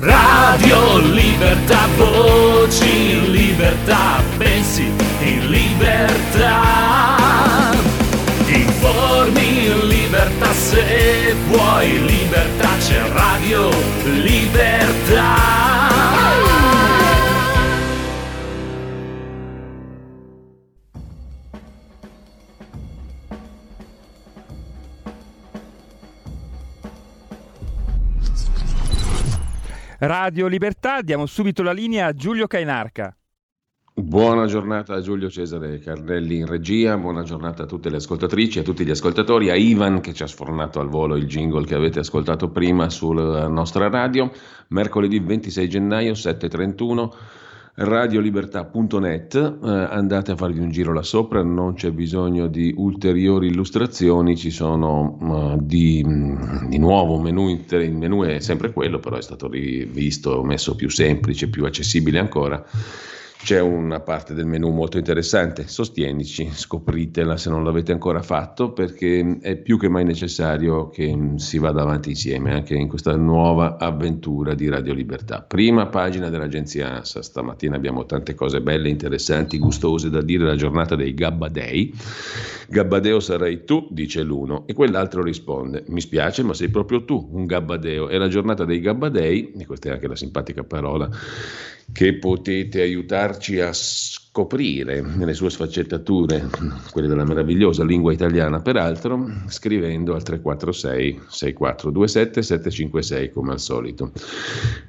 Radio Libertà, voci libertà, pensi in libertà. Informi in libertà se vuoi libertà, c'è Radio Libertà. Radio Libertà, diamo subito la linea a Giulio Cainarca. Buona giornata a Giulio Cesare Carnelli in regia, buona giornata a tutte le ascoltatrici, a tutti gli ascoltatori, a Ivan che ci ha sfornato al volo il jingle che avete ascoltato prima sulla nostra radio, mercoledì 26 gennaio 7.31 radiolibertà.net, eh, andate a farvi un giro là sopra, non c'è bisogno di ulteriori illustrazioni, ci sono uh, di, di, nuovo menu, il menu è sempre quello, però è stato rivisto, messo più semplice, più accessibile ancora c'è una parte del menu molto interessante, sostienici, scopritela se non l'avete ancora fatto perché è più che mai necessario che si vada avanti insieme anche in questa nuova avventura di Radio Libertà. Prima pagina dell'agenzia ANSA, stamattina abbiamo tante cose belle, interessanti, gustose da dire, la giornata dei Gabbadei. Gabbadeo sarai tu, dice l'uno, e quell'altro risponde, mi spiace ma sei proprio tu un Gabbadeo, è la giornata dei Gabbadei, e questa è anche la simpatica parola che potete aiutarci a scoprire nelle sue sfaccettature, quelle della meravigliosa lingua italiana peraltro, scrivendo al 346 6427 756 come al solito.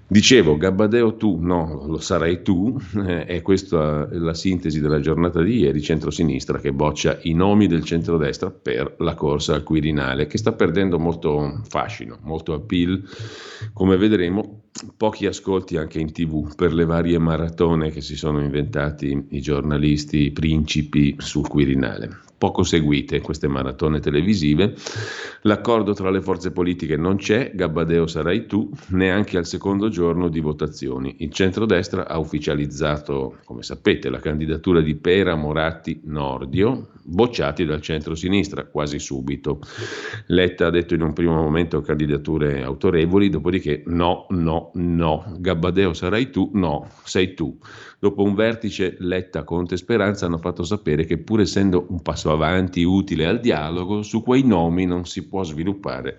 Dicevo, Gabbadeo tu, no, lo sarai tu, eh, è questa la sintesi della giornata di ieri, centrosinistra che boccia i nomi del centrodestra per la corsa al Quirinale, che sta perdendo molto fascino, molto appeal, come vedremo, pochi ascolti anche in tv per le varie maratone che si sono inventati i giornalisti i principi sul Quirinale. Poco seguite queste maratone televisive, l'accordo tra le forze politiche non c'è, Gabbadeo sarai tu, neanche al secondo giorno di votazioni. Il centrodestra ha ufficializzato, come sapete, la candidatura di Pera Moratti Nordio, bocciati dal centro-sinistra quasi subito. Letta ha detto in un primo momento candidature autorevoli, dopodiché no, no, no, Gabbadeo sarai tu, no, sei tu. Dopo un vertice Letta, Conte Speranza hanno fatto sapere che pur essendo un passo avanti utile al dialogo, su quei nomi non si può sviluppare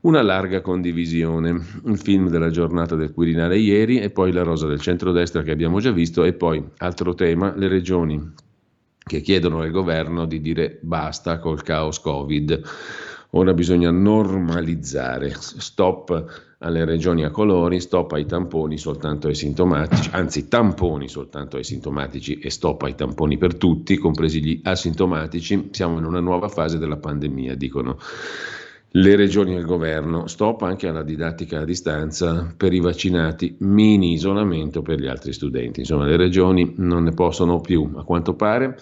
una larga condivisione. Il film della giornata del Quirinale ieri e poi la rosa del centrodestra che abbiamo già visto e poi altro tema, le regioni che chiedono al governo di dire basta col caos Covid. Ora bisogna normalizzare, stop alle regioni a colori, stop ai tamponi soltanto ai sintomatici, anzi tamponi soltanto ai sintomatici e stop ai tamponi per tutti, compresi gli asintomatici. Siamo in una nuova fase della pandemia, dicono le regioni e il governo, stop anche alla didattica a distanza per i vaccinati, mini isolamento per gli altri studenti. Insomma, le regioni non ne possono più, a quanto pare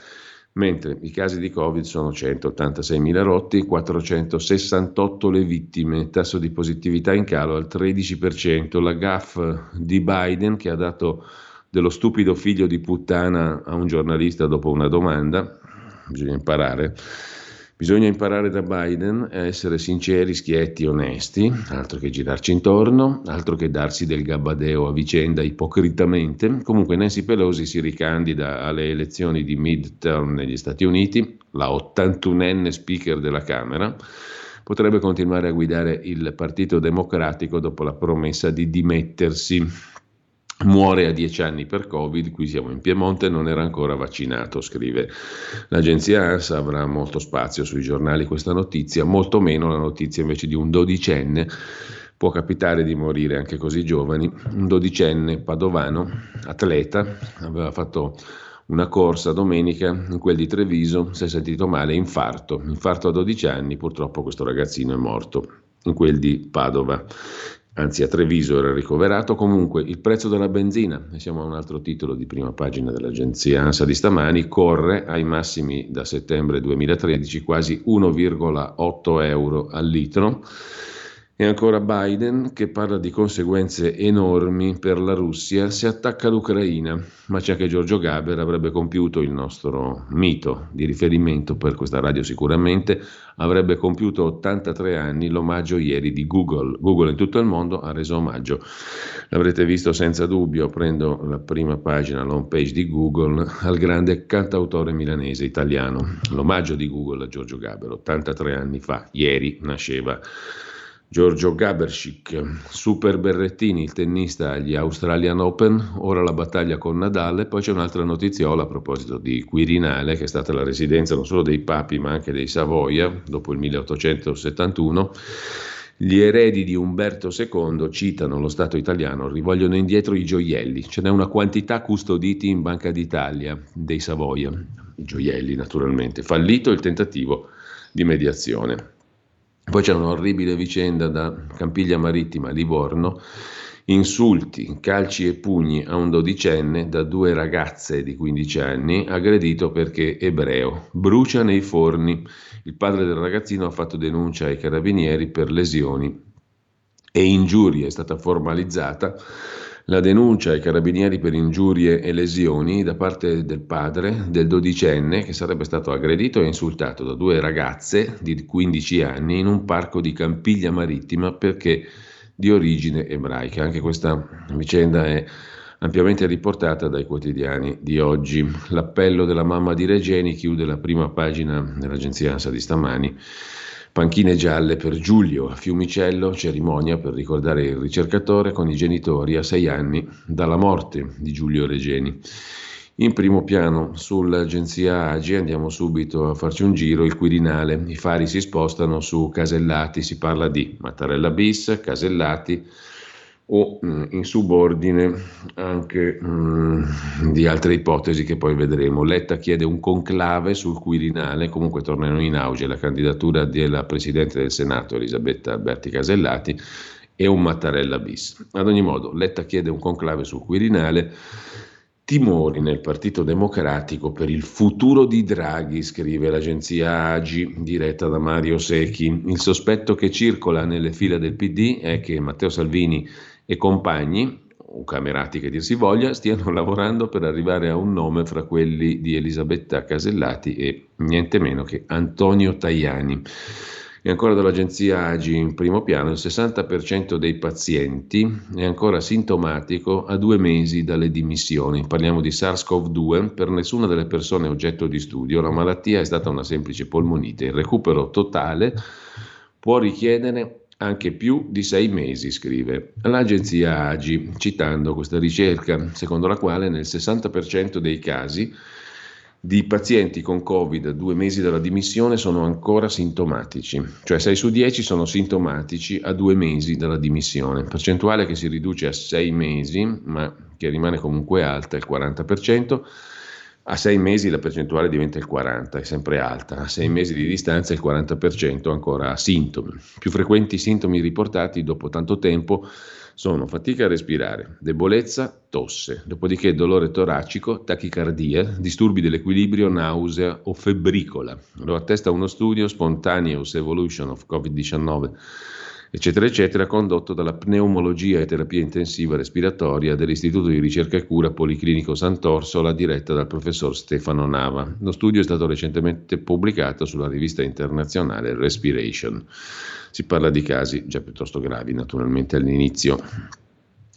mentre i casi di Covid sono 186.000 rotti, 468 le vittime, tasso di positività in calo al 13%, la GAF di Biden che ha dato dello stupido figlio di puttana a un giornalista dopo una domanda, bisogna imparare, Bisogna imparare da Biden a essere sinceri, schietti, onesti, altro che girarci intorno, altro che darsi del gabbadeo a vicenda ipocritamente. Comunque Nancy Pelosi si ricandida alle elezioni di midterm negli Stati Uniti, la 81enne speaker della Camera, potrebbe continuare a guidare il Partito Democratico dopo la promessa di dimettersi Muore a dieci anni per Covid, qui siamo in Piemonte, non era ancora vaccinato, scrive l'agenzia ANSA, avrà molto spazio sui giornali questa notizia, molto meno la notizia invece di un dodicenne, può capitare di morire anche così giovani, un dodicenne padovano, atleta, aveva fatto una corsa domenica in quel di Treviso, si è sentito male, infarto, infarto a 12 anni, purtroppo questo ragazzino è morto in quel di Padova. Anzi a Treviso era ricoverato. Comunque il prezzo della benzina, siamo a un altro titolo di prima pagina dell'agenzia ANSA di stamani, corre ai massimi da settembre 2013, quasi 1,8 euro al litro e ancora Biden che parla di conseguenze enormi per la Russia se attacca l'Ucraina, ma c'è anche Giorgio Gaber, avrebbe compiuto il nostro mito di riferimento per questa radio sicuramente, avrebbe compiuto 83 anni l'omaggio ieri di Google. Google in tutto il mondo ha reso omaggio, l'avrete visto senza dubbio, prendo la prima pagina, l'home page di Google, al grande cantautore milanese italiano. L'omaggio di Google a Giorgio Gaber, 83 anni fa, ieri nasceva. Giorgio Gaberschick, Super Berrettini, il tennista agli Australian Open, ora la battaglia con Nadal, poi c'è un'altra notiziola a proposito di Quirinale, che è stata la residenza non solo dei papi ma anche dei Savoia, dopo il 1871. Gli eredi di Umberto II citano lo Stato italiano, rivogliono indietro i gioielli. Ce n'è una quantità custoditi in Banca d'Italia dei Savoia, i gioielli naturalmente. Fallito il tentativo di mediazione. Poi c'è un'orribile vicenda da Campiglia Marittima, Livorno, insulti, calci e pugni a un dodicenne da due ragazze di 15 anni, aggredito perché ebreo. Brucia nei forni. Il padre del ragazzino ha fatto denuncia ai carabinieri per lesioni e ingiurie, è stata formalizzata la denuncia ai carabinieri per ingiurie e lesioni da parte del padre del dodicenne che sarebbe stato aggredito e insultato da due ragazze di 15 anni in un parco di Campiglia Marittima perché di origine ebraica. Anche questa vicenda è ampiamente riportata dai quotidiani di oggi. L'appello della mamma di Regeni chiude la prima pagina dell'agenzia ANSA di stamani Panchine gialle per Giulio a Fiumicello, cerimonia per ricordare il ricercatore con i genitori a sei anni dalla morte di Giulio Regeni. In primo piano sull'agenzia AGI andiamo subito a farci un giro, il Quirinale, i fari si spostano su Casellati, si parla di Mattarella bis, Casellati, o mh, in subordine anche mh, di altre ipotesi che poi vedremo. Letta chiede un conclave sul Quirinale, comunque tornano in auge la candidatura della Presidente del Senato Elisabetta Alberti Casellati e un Mattarella bis. Ad ogni modo, Letta chiede un conclave sul Quirinale. Timori nel Partito Democratico per il futuro di Draghi, scrive l'agenzia AGI diretta da Mario Secchi. Il sospetto che circola nelle fila del PD è che Matteo Salvini e compagni, o camerati che dir si voglia, stiano lavorando per arrivare a un nome fra quelli di Elisabetta Casellati e niente meno che Antonio Tajani. E ancora dall'agenzia AGI in primo piano, il 60% dei pazienti è ancora sintomatico a due mesi dalle dimissioni. Parliamo di SARS-CoV-2, per nessuna delle persone oggetto di studio la malattia è stata una semplice polmonite. Il recupero totale può richiedere anche più di sei mesi, scrive l'agenzia AGI, citando questa ricerca, secondo la quale nel 60% dei casi di pazienti con Covid due mesi dalla dimissione sono ancora sintomatici, cioè 6 su 10 sono sintomatici a due mesi dalla dimissione, percentuale che si riduce a 6 mesi, ma che rimane comunque alta, il 40%. A sei mesi la percentuale diventa il 40, è sempre alta, a sei mesi di distanza il 40% ancora ha sintomi. Più frequenti sintomi riportati dopo tanto tempo sono fatica a respirare, debolezza, tosse, dopodiché dolore toracico, tachicardia, disturbi dell'equilibrio, nausea o febbricola. Lo attesta uno studio Spontaneous Evolution of COVID-19 eccetera, eccetera, condotto dalla pneumologia e terapia intensiva respiratoria dell'Istituto di ricerca e cura Policlinico Sant'Orsola, diretta dal professor Stefano Nava. Lo studio è stato recentemente pubblicato sulla rivista internazionale Respiration. Si parla di casi già piuttosto gravi, naturalmente all'inizio.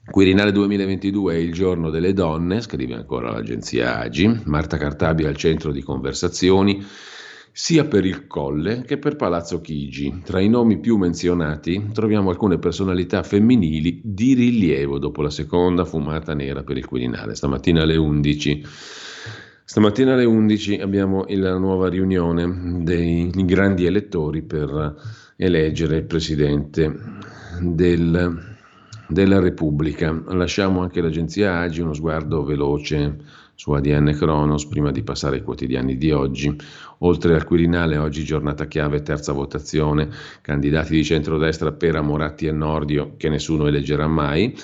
Quirinale 2022 è il giorno delle donne, scrive ancora l'agenzia AGI. Marta Cartabia al centro di conversazioni sia per il Colle che per Palazzo Chigi. Tra i nomi più menzionati troviamo alcune personalità femminili di rilievo dopo la seconda fumata nera per il Quirinale, stamattina alle 11. Stamattina alle 11 abbiamo la nuova riunione dei grandi elettori per eleggere il Presidente del, della Repubblica. Lasciamo anche l'agenzia Agi uno sguardo veloce su ADN Cronos prima di passare ai quotidiani di oggi. Oltre al Quirinale, oggi giornata chiave, terza votazione, candidati di centrodestra per Moratti e Nordio che nessuno eleggerà mai.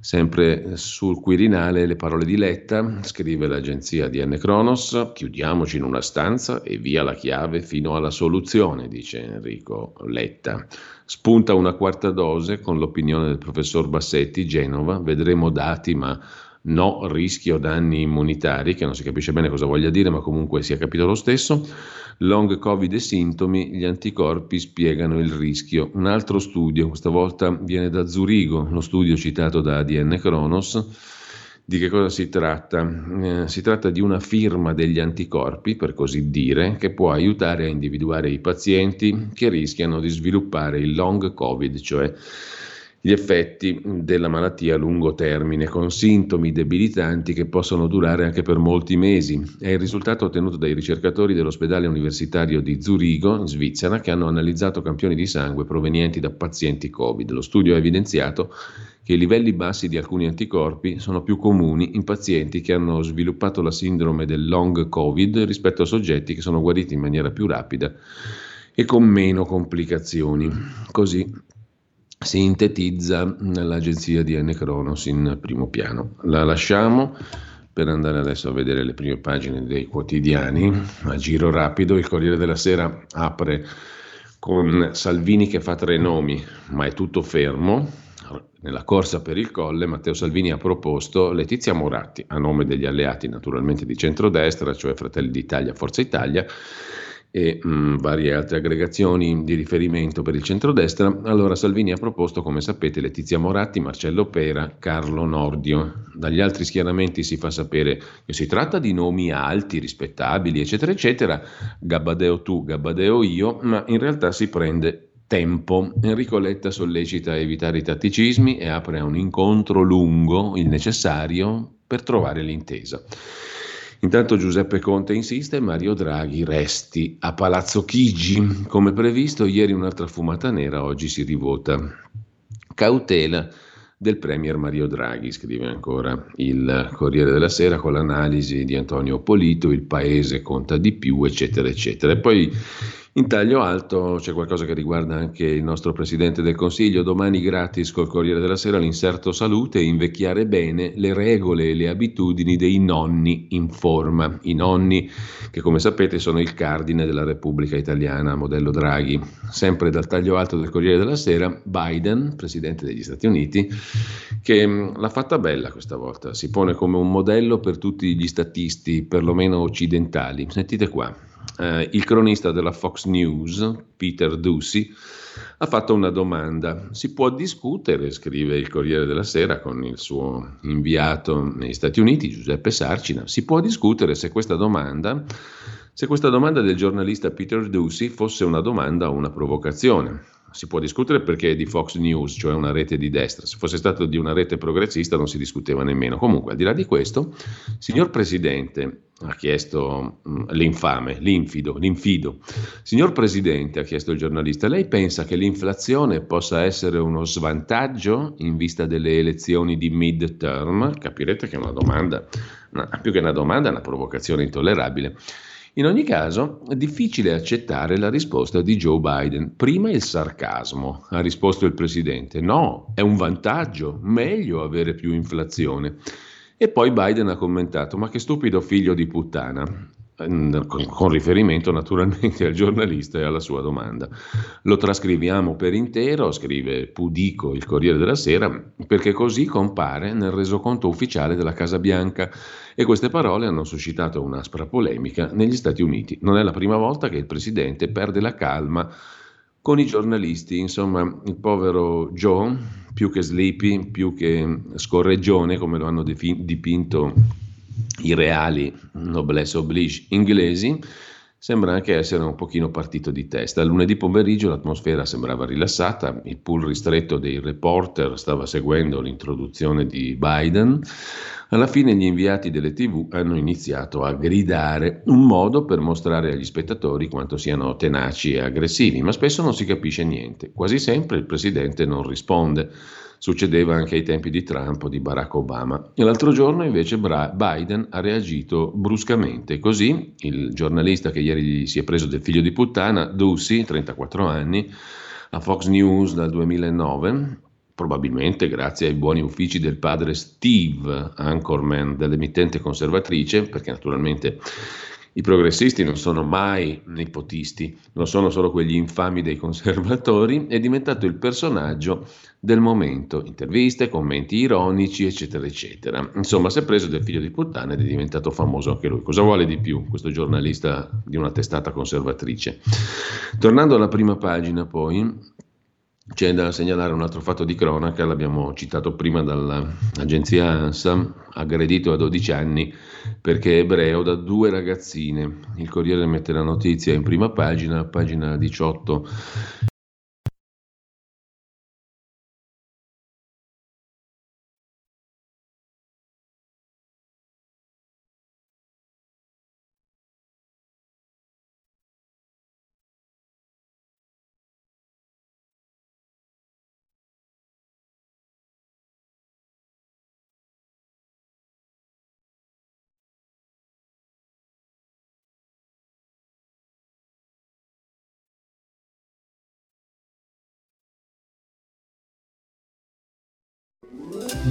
Sempre sul Quirinale le parole di Letta, scrive l'agenzia DN Cronos, chiudiamoci in una stanza e via la chiave fino alla soluzione, dice Enrico Letta. Spunta una quarta dose con l'opinione del professor Bassetti, Genova, vedremo dati ma no rischio danni immunitari, che non si capisce bene cosa voglia dire, ma comunque si è capito lo stesso. Long Covid e sintomi, gli anticorpi spiegano il rischio. Un altro studio, questa volta viene da Zurigo, lo studio citato da ADN Kronos. Di che cosa si tratta? Eh, si tratta di una firma degli anticorpi, per così dire, che può aiutare a individuare i pazienti che rischiano di sviluppare il long Covid, cioè gli effetti della malattia a lungo termine, con sintomi debilitanti che possono durare anche per molti mesi. È il risultato ottenuto dai ricercatori dell'ospedale universitario di Zurigo, in Svizzera, che hanno analizzato campioni di sangue provenienti da pazienti Covid. Lo studio ha evidenziato che i livelli bassi di alcuni anticorpi sono più comuni in pazienti che hanno sviluppato la sindrome del long Covid rispetto a soggetti che sono guariti in maniera più rapida e con meno complicazioni. Così sintetizza nell'agenzia di N. Cronos in primo piano. La lasciamo per andare adesso a vedere le prime pagine dei quotidiani. A giro rapido, il Corriere della Sera apre con Salvini che fa tre nomi, ma è tutto fermo. Nella corsa per il colle, Matteo Salvini ha proposto Letizia Moratti, a nome degli alleati naturalmente di centrodestra, cioè Fratelli d'Italia, Forza Italia, e mh, mm, varie altre aggregazioni di riferimento per il centrodestra, allora Salvini ha proposto, come sapete, Letizia Moratti, Marcello Pera, Carlo Nordio. Dagli altri schieramenti si fa sapere che si tratta di nomi alti, rispettabili, eccetera, eccetera, Gabbadeo tu, Gabbadeo io, ma in realtà si prende tempo. Enrico Letta sollecita a evitare i tatticismi e apre a un incontro lungo, il necessario, per trovare l'intesa. Intanto Giuseppe Conte insiste, Mario Draghi resti a Palazzo Chigi. Come previsto, ieri un'altra fumata nera, oggi si rivota. Cautela del Premier Mario Draghi, scrive ancora il Corriere della Sera con l'analisi di Antonio Polito, il paese conta di più, eccetera, eccetera. E poi in taglio alto c'è qualcosa che riguarda anche il nostro Presidente del Consiglio. Domani gratis col Corriere della Sera l'inserto salute e invecchiare bene le regole e le abitudini dei nonni in forma. I nonni che come sapete sono il cardine della Repubblica Italiana, modello Draghi. Sempre dal taglio alto del Corriere della Sera, Biden, Presidente degli Stati Uniti, che mm, l'ha fatta bella questa volta. Si pone come un modello per tutti gli statisti, perlomeno occidentali. Sentite qua eh, il cronista della Fox News, Peter Ducey, ha fatto una domanda. Si può discutere, scrive il Corriere della Sera con il suo inviato negli Stati Uniti, Giuseppe Sarcina, si può discutere se questa domanda, se questa domanda del giornalista Peter Ducey fosse una domanda o una provocazione si può discutere perché è di Fox News, cioè una rete di destra. Se fosse stato di una rete progressista non si discuteva nemmeno. Comunque, al di là di questo, signor Presidente, ha chiesto mh, mm, l'infame, l'infido, l'infido. Signor Presidente, ha chiesto il giornalista, lei pensa che l'inflazione possa essere uno svantaggio in vista delle elezioni di mid-term? Capirete che è una domanda, una, più che una domanda, è una provocazione intollerabile. In ogni caso, è difficile accettare la risposta di Joe Biden. Prima il sarcasmo, ha risposto il presidente. No, è un vantaggio, meglio avere più inflazione. E poi Biden ha commentato, ma che stupido figlio di puttana con riferimento naturalmente al giornalista e alla sua domanda. Lo trascriviamo per intero, scrive Pudico, il Corriere della Sera, perché così compare nel resoconto ufficiale della Casa Bianca e queste parole hanno suscitato un'aspra polemica negli Stati Uniti. Non è la prima volta che il presidente perde la calma con i giornalisti, insomma il povero Joe, più che sleepy, più che scorreggione, come lo hanno dipinto i reali noblesse oblige inglesi, sembra anche essere un pochino partito di testa. Lunedì pomeriggio l'atmosfera sembrava rilassata, il pool ristretto dei reporter stava seguendo l'introduzione di Biden. Alla fine gli inviati delle tv hanno iniziato a gridare, un modo per mostrare agli spettatori quanto siano tenaci e aggressivi, ma spesso non si capisce niente. Quasi sempre il presidente non risponde. Succedeva anche ai tempi di Trump o di Barack Obama. E l'altro giorno invece Biden ha reagito bruscamente, così il giornalista che ieri si è preso del figlio di puttana, Ducey, 34 anni, a Fox News dal 2009, probabilmente grazie ai buoni uffici del padre Steve, anchorman dell'emittente conservatrice, perché naturalmente i progressisti non sono mai nepotisti, non sono solo quegli infami dei conservatori, è diventato il personaggio del momento, interviste, commenti ironici, eccetera, eccetera. Insomma, si è preso del figlio di puttana ed è diventato famoso anche lui. Cosa vuole di più questo giornalista di una testata conservatrice? Tornando alla prima pagina, poi, c'è da segnalare un altro fatto di cronaca, l'abbiamo citato prima dall'agenzia ANSA, aggredito a 12 anni perché è ebreo da due ragazzine. Il Corriere mette la notizia in prima pagina, pagina 18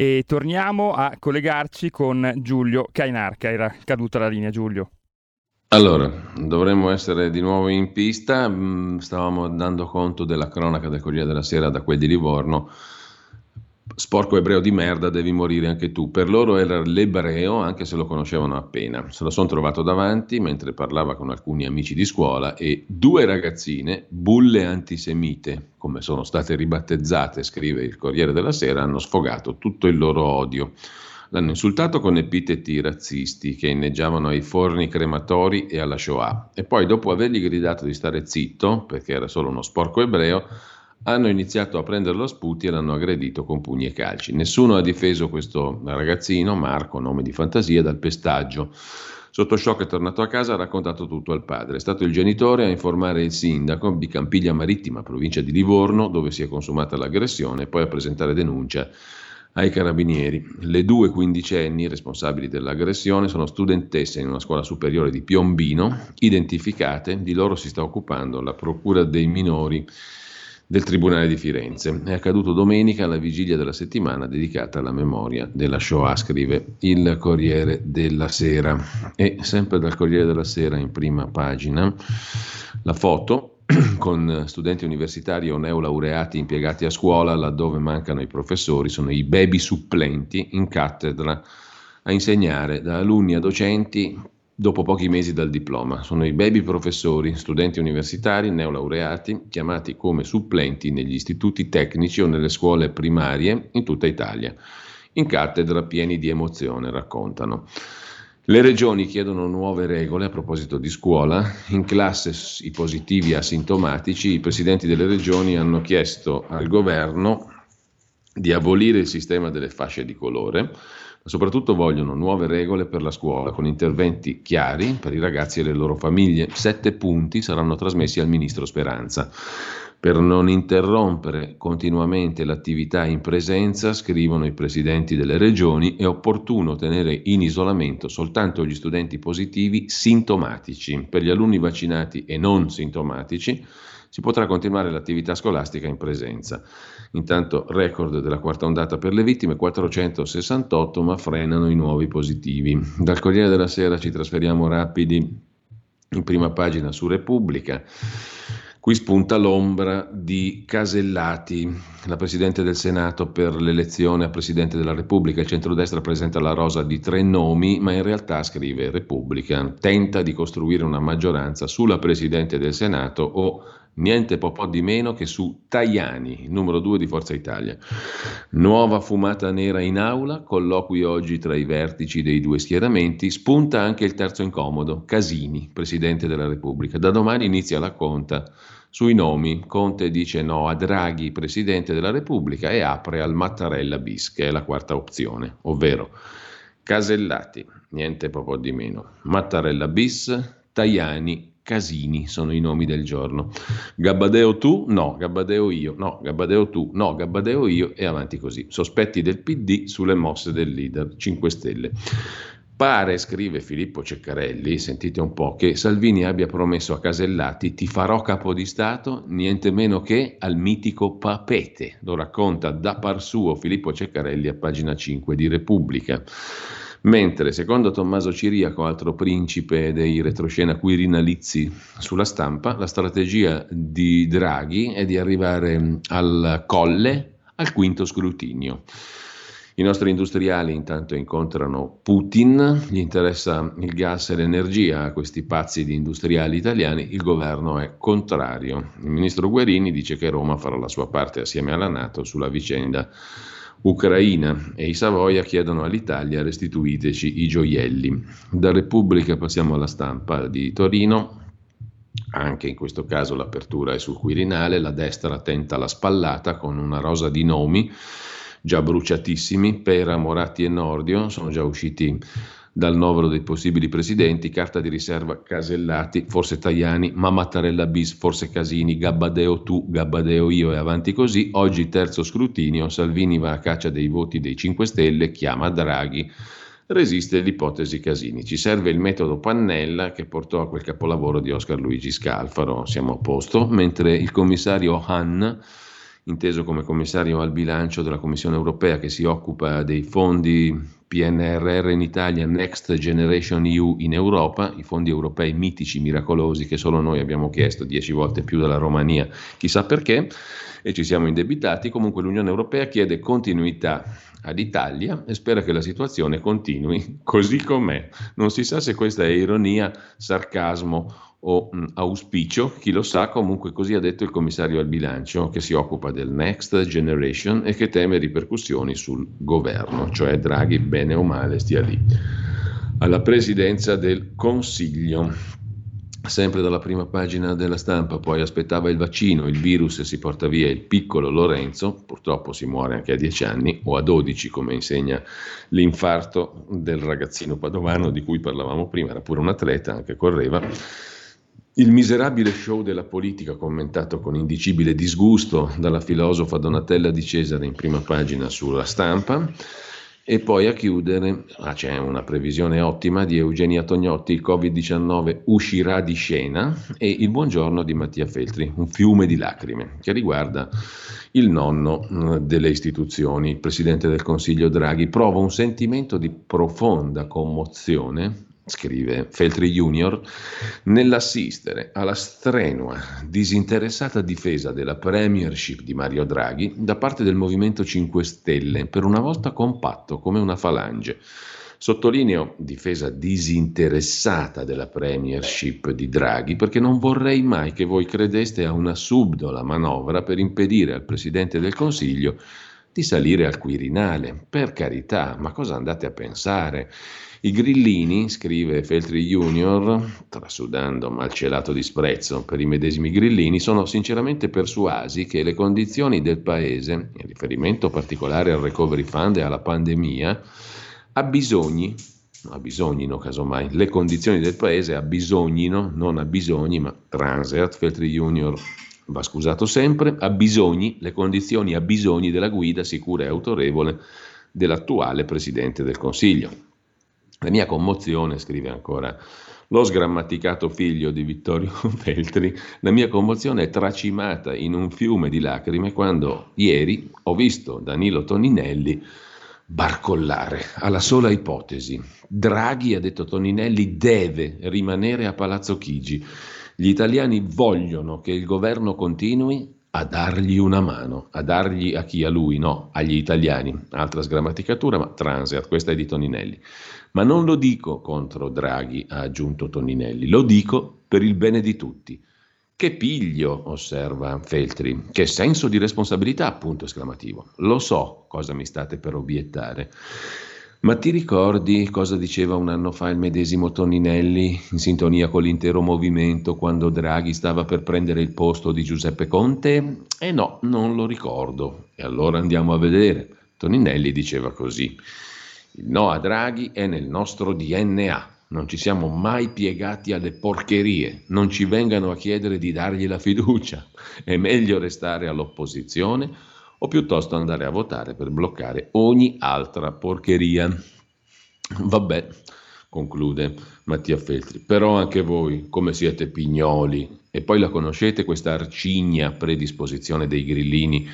E torniamo a collegarci con Giulio Cainarca. Era caduta la linea, Giulio. Allora, dovremmo essere di nuovo in pista. Mm, stavamo dando conto della cronaca del Corriere della Sera da quel di Livorno sporco ebreo di merda, devi morire anche tu. Per loro era l'ebreo, anche se lo conoscevano appena. Se lo sono trovato davanti mentre parlava con alcuni amici di scuola e due ragazzine, bulle antisemite, come sono state ribattezzate, scrive il Corriere della Sera, hanno sfogato tutto il loro odio. L'hanno insultato con epiteti razzisti che inneggiavano ai forni crematori e alla Shoah. E poi, dopo avergli gridato di stare zitto, perché era solo uno sporco ebreo, hanno iniziato a prenderlo a sputi e l'hanno aggredito con pugni e calci. Nessuno ha difeso questo ragazzino, Marco, nome di fantasia, dal pestaggio. Sotto shock è tornato a casa e ha raccontato tutto al padre. È stato il genitore a informare il sindaco di Campiglia Marittima, provincia di Livorno, dove si è consumata l'aggressione, e poi a presentare denuncia ai carabinieri. Le due quindicenni responsabili dell'aggressione sono studentesse in una scuola superiore di Piombino, identificate, di loro si sta occupando la Procura dei minori del Tribunale di Firenze. È accaduto domenica alla vigilia della settimana dedicata alla memoria della Shoah, scrive il Corriere della Sera. E sempre dal Corriere della Sera in prima pagina la foto con studenti universitari o neolaureati impiegati a scuola laddove mancano i professori, sono i baby supplenti in cattedra a insegnare da alunni a docenti dopo pochi mesi dal diploma. Sono i baby professori, studenti universitari, neolaureati, chiamati come supplenti negli istituti tecnici o nelle scuole primarie in tutta Italia. In cattedra pieni di emozione, raccontano. Le regioni chiedono nuove regole a proposito di scuola. In classe i positivi asintomatici, i presidenti delle regioni hanno chiesto al governo di abolire il sistema delle fasce di colore ma soprattutto vogliono nuove regole per la scuola con interventi chiari per i ragazzi e le loro famiglie. Sette punti saranno trasmessi al ministro Speranza. Per non interrompere continuamente l'attività in presenza, scrivono i presidenti delle regioni, è opportuno tenere in isolamento soltanto gli studenti positivi sintomatici. Per gli alunni vaccinati e non sintomatici si potrà continuare l'attività scolastica in presenza. Intanto record della quarta ondata per le vittime, 468, ma frenano i nuovi positivi. Dal Corriere della Sera ci trasferiamo rapidi in prima pagina su Repubblica. Qui spunta l'ombra di Casellati, la Presidente del Senato per l'elezione a Presidente della Repubblica. Il centrodestra presenta la rosa di tre nomi, ma in realtà, scrive Repubblica, tenta di costruire una maggioranza sulla Presidente del Senato o niente po' po' di meno che su Tajani, numero due di Forza Italia. Nuova fumata nera in aula, colloqui oggi tra i vertici dei due schieramenti, spunta anche il terzo incomodo, Casini, Presidente della Repubblica. Da domani inizia la conta sui nomi. Conte dice no a Draghi, Presidente della Repubblica, e apre al Mattarella bis, che è la quarta opzione, ovvero Casellati, niente po' di meno, Mattarella bis, Tajani, Casini sono i nomi del giorno. Gabbadeo tu? No. Gabbadeo io? No. Gabbadeo tu? No. Gabbadeo io? E avanti così. Sospetti del PD sulle mosse del leader 5 Stelle. Pare, scrive Filippo Ceccarelli, sentite un po', che Salvini abbia promesso a Casellati ti farò capo di Stato, niente meno che al mitico Papete. Lo racconta da par suo Filippo Ceccarelli a pagina 5 di Repubblica. Mentre, secondo Tommaso Ciriaco, altro principe dei retroscena quirinalizi sulla stampa, la strategia di Draghi è di arrivare al colle al quinto scrutinio. I nostri industriali intanto incontrano Putin, gli interessa il gas e l'energia a questi pazzi di industriali italiani, il governo è contrario. Il ministro Guerini dice che Roma farà la sua parte assieme alla Nato sulla vicenda Ucraina e i Savoia chiedono all'Italia restituiteci i gioielli. Da Repubblica passiamo alla stampa di Torino. Anche in questo caso l'apertura è sul Quirinale, la destra tenta la spallata con una rosa di nomi già bruciatissimi, Pera, Moratti e Nordio, sono già usciti dal novero dei possibili presidenti, carta di riserva Casellati, forse Tajani, ma Mattarella bis, forse Casini, Gabbadeo tu, Gabbadeo io e avanti così. Oggi terzo scrutinio, Salvini va a caccia dei voti dei 5 Stelle, chiama Draghi. Resiste l'ipotesi Casini. Ci serve il metodo Pannella che portò a quel capolavoro di Oscar Luigi Scalfaro. Siamo a posto. Mentre il commissario Hahn inteso come commissario al bilancio della Commissione europea che si occupa dei fondi PNRR in Italia, Next Generation EU in Europa, i fondi europei mitici, miracolosi che solo noi abbiamo chiesto dieci volte più della Romania, chissà perché, e ci siamo indebitati. Comunque l'Unione Europea chiede continuità all'Italia e spera che la situazione continui così com'è. Non si sa se questa è ironia, sarcasmo o mh, auspicio, chi lo sa, comunque così ha detto il commissario al bilancio che si occupa del Next Generation e che teme ripercussioni sul governo, cioè Draghi bene o male stia lì. Alla presidenza del Consiglio, sempre dalla prima pagina della stampa, poi aspettava il vaccino, il virus si porta via il piccolo Lorenzo, purtroppo si muore anche a 10 anni o a 12 come insegna l'infarto del ragazzino padovano di cui parlavamo prima, era pure un atleta, anche correva il miserabile show della politica commentato con indicibile disgusto dalla filosofa Donatella Di Cesare in prima pagina sulla stampa. E poi a chiudere, ah, c'è una previsione ottima di Eugenia Tognotti, il Covid-19 uscirà di scena e il buongiorno di Mattia Feltri, un fiume di lacrime, che riguarda il nonno mm, delle istituzioni, il Presidente del Consiglio Draghi. Prova un sentimento di profonda commozione scrive Feltri Junior, nell'assistere alla strenua, disinteressata difesa della premiership di Mario Draghi da parte del Movimento 5 Stelle, per una volta compatto come una falange. Sottolineo difesa disinteressata della premiership di Draghi perché non vorrei mai che voi credeste a una subdola manovra per impedire al Presidente del Consiglio di salire al Quirinale. Per carità, ma cosa andate a pensare? I grillini, scrive Feltri Junior, trasudando malcelato disprezzo per i medesimi grillini, sono sinceramente persuasi che le condizioni del Paese, in riferimento particolare al recovery fund e alla pandemia, abbisognino, abbisognino casomai, le condizioni del Paese abbisognino, non abbisogni, ma Transeat, Feltri Junior va scusato sempre, abbisogni, le condizioni abbisogni della guida sicura e autorevole dell'attuale Presidente del Consiglio. La mia commozione, scrive ancora lo sgrammaticato figlio di Vittorio Feltri, la mia commozione è tracimata in un fiume di lacrime quando ieri ho visto Danilo Toninelli barcollare alla sola ipotesi. Draghi, ha detto Toninelli, deve rimanere a Palazzo Chigi. Gli italiani vogliono che il governo continui a dargli una mano, a dargli a chi? A lui, no, agli italiani. Altra sgrammaticatura, ma transeat, questa è di Toninelli. Ma non lo dico contro Draghi, ha aggiunto Toninelli, lo dico per il bene di tutti. Che piglio, osserva Feltri. Che senso di responsabilità, punto esclamativo. Lo so cosa mi state per obiettare. Ma ti ricordi cosa diceva un anno fa il medesimo Toninelli in sintonia con l'intero movimento quando Draghi stava per prendere il posto di Giuseppe Conte? Eh no, non lo ricordo. E allora andiamo a vedere. Toninelli diceva così. Il no a Draghi è nel nostro DNA. Non ci siamo mai piegati alle porcherie. Non ci vengano a chiedere di dargli la fiducia. È meglio restare all'opposizione o piuttosto andare a votare per bloccare ogni altra porcheria. Vabbè, conclude Mattia Feltri, però anche voi, come siete pignoli, e poi la conoscete questa arcigna predisposizione dei grillini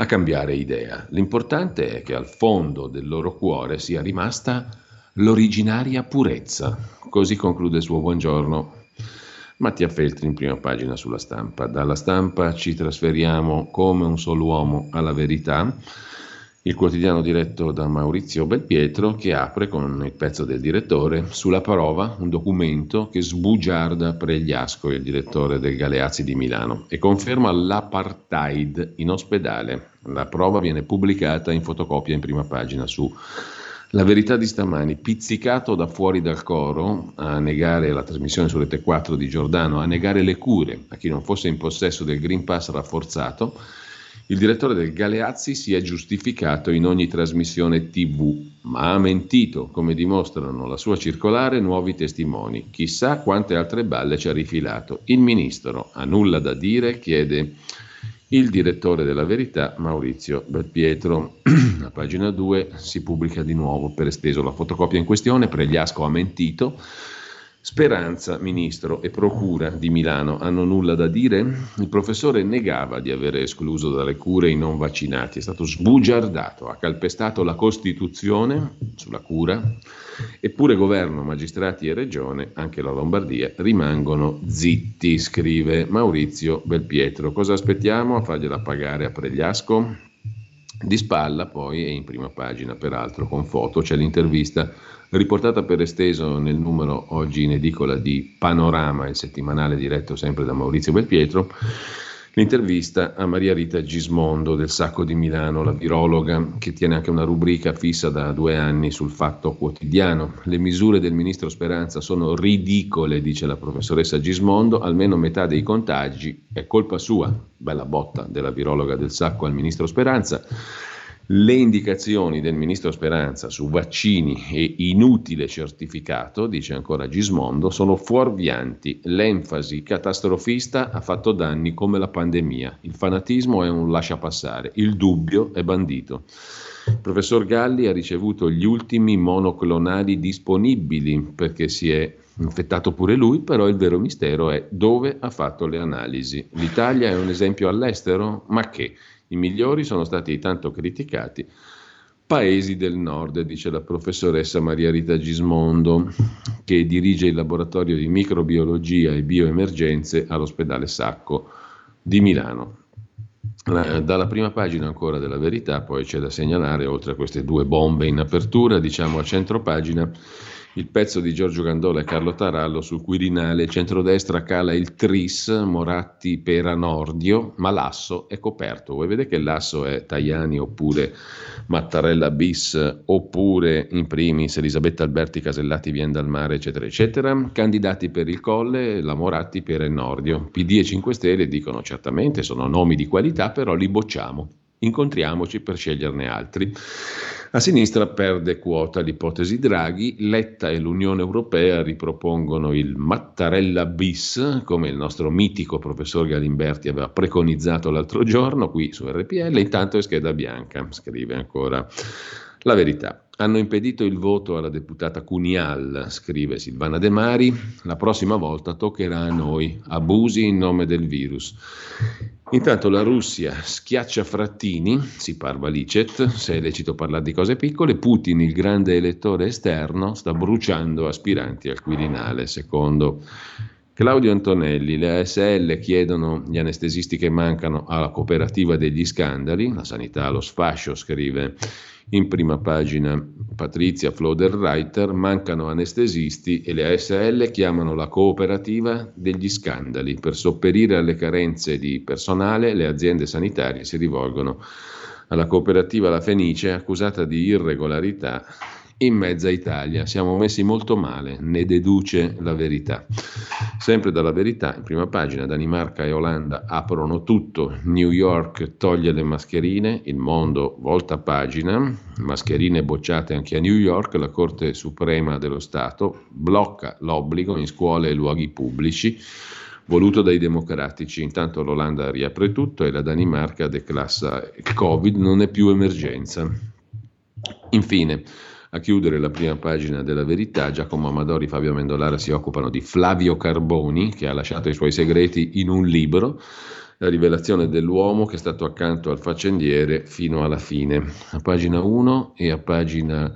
a cambiare idea. L'importante è che al fondo del loro cuore sia rimasta l'originaria purezza. Così conclude il suo buongiorno Mattia Feltri in prima pagina sulla stampa. Dalla stampa ci trasferiamo come un solo uomo alla verità, il quotidiano diretto da Maurizio Belpietro che apre con il pezzo del direttore sulla prova un documento che sbugiarda Pregliasco, il direttore del Galeazzi di Milano, e conferma l'apartheid in ospedale. La prova viene pubblicata in fotocopia in prima pagina su la verità di stamani, pizzicato da fuori dal coro a negare la trasmissione su Rete 4 di Giordano, a negare le cure a chi non fosse in possesso del Green Pass rafforzato, il direttore del Galeazzi si è giustificato in ogni trasmissione TV, ma ha mentito, come dimostrano la sua circolare nuovi testimoni. Chissà quante altre balle ci ha rifilato. Il ministro ha nulla da dire, chiede il direttore della Verità, Maurizio Belpietro. A pagina 2 si pubblica di nuovo per esteso la fotocopia in questione, Pregliasco ha mentito, Speranza, ministro e procura di Milano hanno nulla da dire? Il professore negava di aver escluso dalle cure i non vaccinati, è stato sbugiardato, ha calpestato la Costituzione sulla cura, eppure governo, magistrati e regione, anche la Lombardia, rimangono zitti, scrive Maurizio Belpietro. Cosa aspettiamo a fargliela pagare a Pregliasco? Di spalla poi, e in prima pagina peraltro con foto, c'è l'intervista riportata per esteso nel numero oggi in edicola di Panorama, il settimanale diretto sempre da Maurizio Belpietro, l'intervista a Maria Rita Gismondo del Sacco di Milano, la virologa, che tiene anche una rubrica fissa da due anni sul fatto quotidiano. Le misure del ministro Speranza sono ridicole, dice la professoressa Gismondo, almeno metà dei contagi è colpa sua, bella botta della virologa del Sacco al ministro Speranza. Le indicazioni del ministro Speranza su vaccini e inutile certificato, dice ancora Gismondo, sono fuorvianti. L'enfasi catastrofista ha fatto danni come la pandemia. Il fanatismo è un lasciapassare, il dubbio è bandito. Il professor Galli ha ricevuto gli ultimi monoclonali disponibili perché si è infettato pure lui, però il vero mistero è dove ha fatto le analisi. L'Italia è un esempio all'estero? Ma che? I migliori sono stati i tanto criticati paesi del nord, dice la professoressa Maria Rita Gismondo, che dirige il laboratorio di microbiologia e bioemergenze all'ospedale Sacco di Milano. Dalla prima pagina ancora della verità, poi c'è da segnalare, oltre a queste due bombe in apertura, diciamo a centro pagina, il pezzo di Giorgio Gandola e Carlo Tarallo sul Quirinale, centrodestra cala il tris, Moratti per Anordio, ma l'asso è coperto. Voi vedete che l'asso è Tajani oppure Mattarella bis oppure in primis Elisabetta Alberti Casellati viene dal mare eccetera eccetera. Candidati per il Colle, la Moratti per Enordio. PD e 5 Stelle dicono certamente sono nomi di qualità però li bocciamo. Incontriamoci per sceglierne altri. A sinistra perde quota l'ipotesi Draghi, Letta e l'Unione Europea ripropongono il Mattarella bis, come il nostro mitico professor Galimberti aveva preconizzato l'altro giorno qui su RPL, intanto è scheda bianca, scrive ancora la verità. Hanno impedito il voto alla deputata Cunial, scrive Silvana De Mari. La prossima volta toccherà a noi. Abusi in nome del virus. Intanto la Russia schiaccia Frattini, si parla licet, se è lecito parlare di cose piccole, Putin, il grande elettore esterno, sta bruciando aspiranti al Quirinale, secondo Claudio Antonelli, le ASL chiedono gli anestesisti che mancano alla cooperativa degli scandali, la sanità lo sfascio, scrive in prima pagina Patrizia Floderreiter, mancano anestesisti e le ASL chiamano la cooperativa degli scandali. Per sopperire alle carenze di personale le aziende sanitarie si rivolgono alla cooperativa La Fenice accusata di irregolarità in mezza Italia. Siamo messi molto male, ne deduce la verità. Sempre dalla verità, in prima pagina, Danimarca e Olanda aprono tutto, New York toglie le mascherine, il mondo volta pagina, mascherine bocciate anche a New York, la Corte Suprema dello Stato blocca l'obbligo in scuole e luoghi pubblici voluto dai democratici. Intanto l'Olanda riapre tutto e la Danimarca declassa il Covid non è più emergenza. Infine, a chiudere la prima pagina della verità, Giacomo Amadori e Fabio Mendolara si occupano di Flavio Carboni, che ha lasciato i suoi segreti in un libro, la rivelazione dell'uomo che è stato accanto al faccendiere fino alla fine. A pagina 1 e a pagina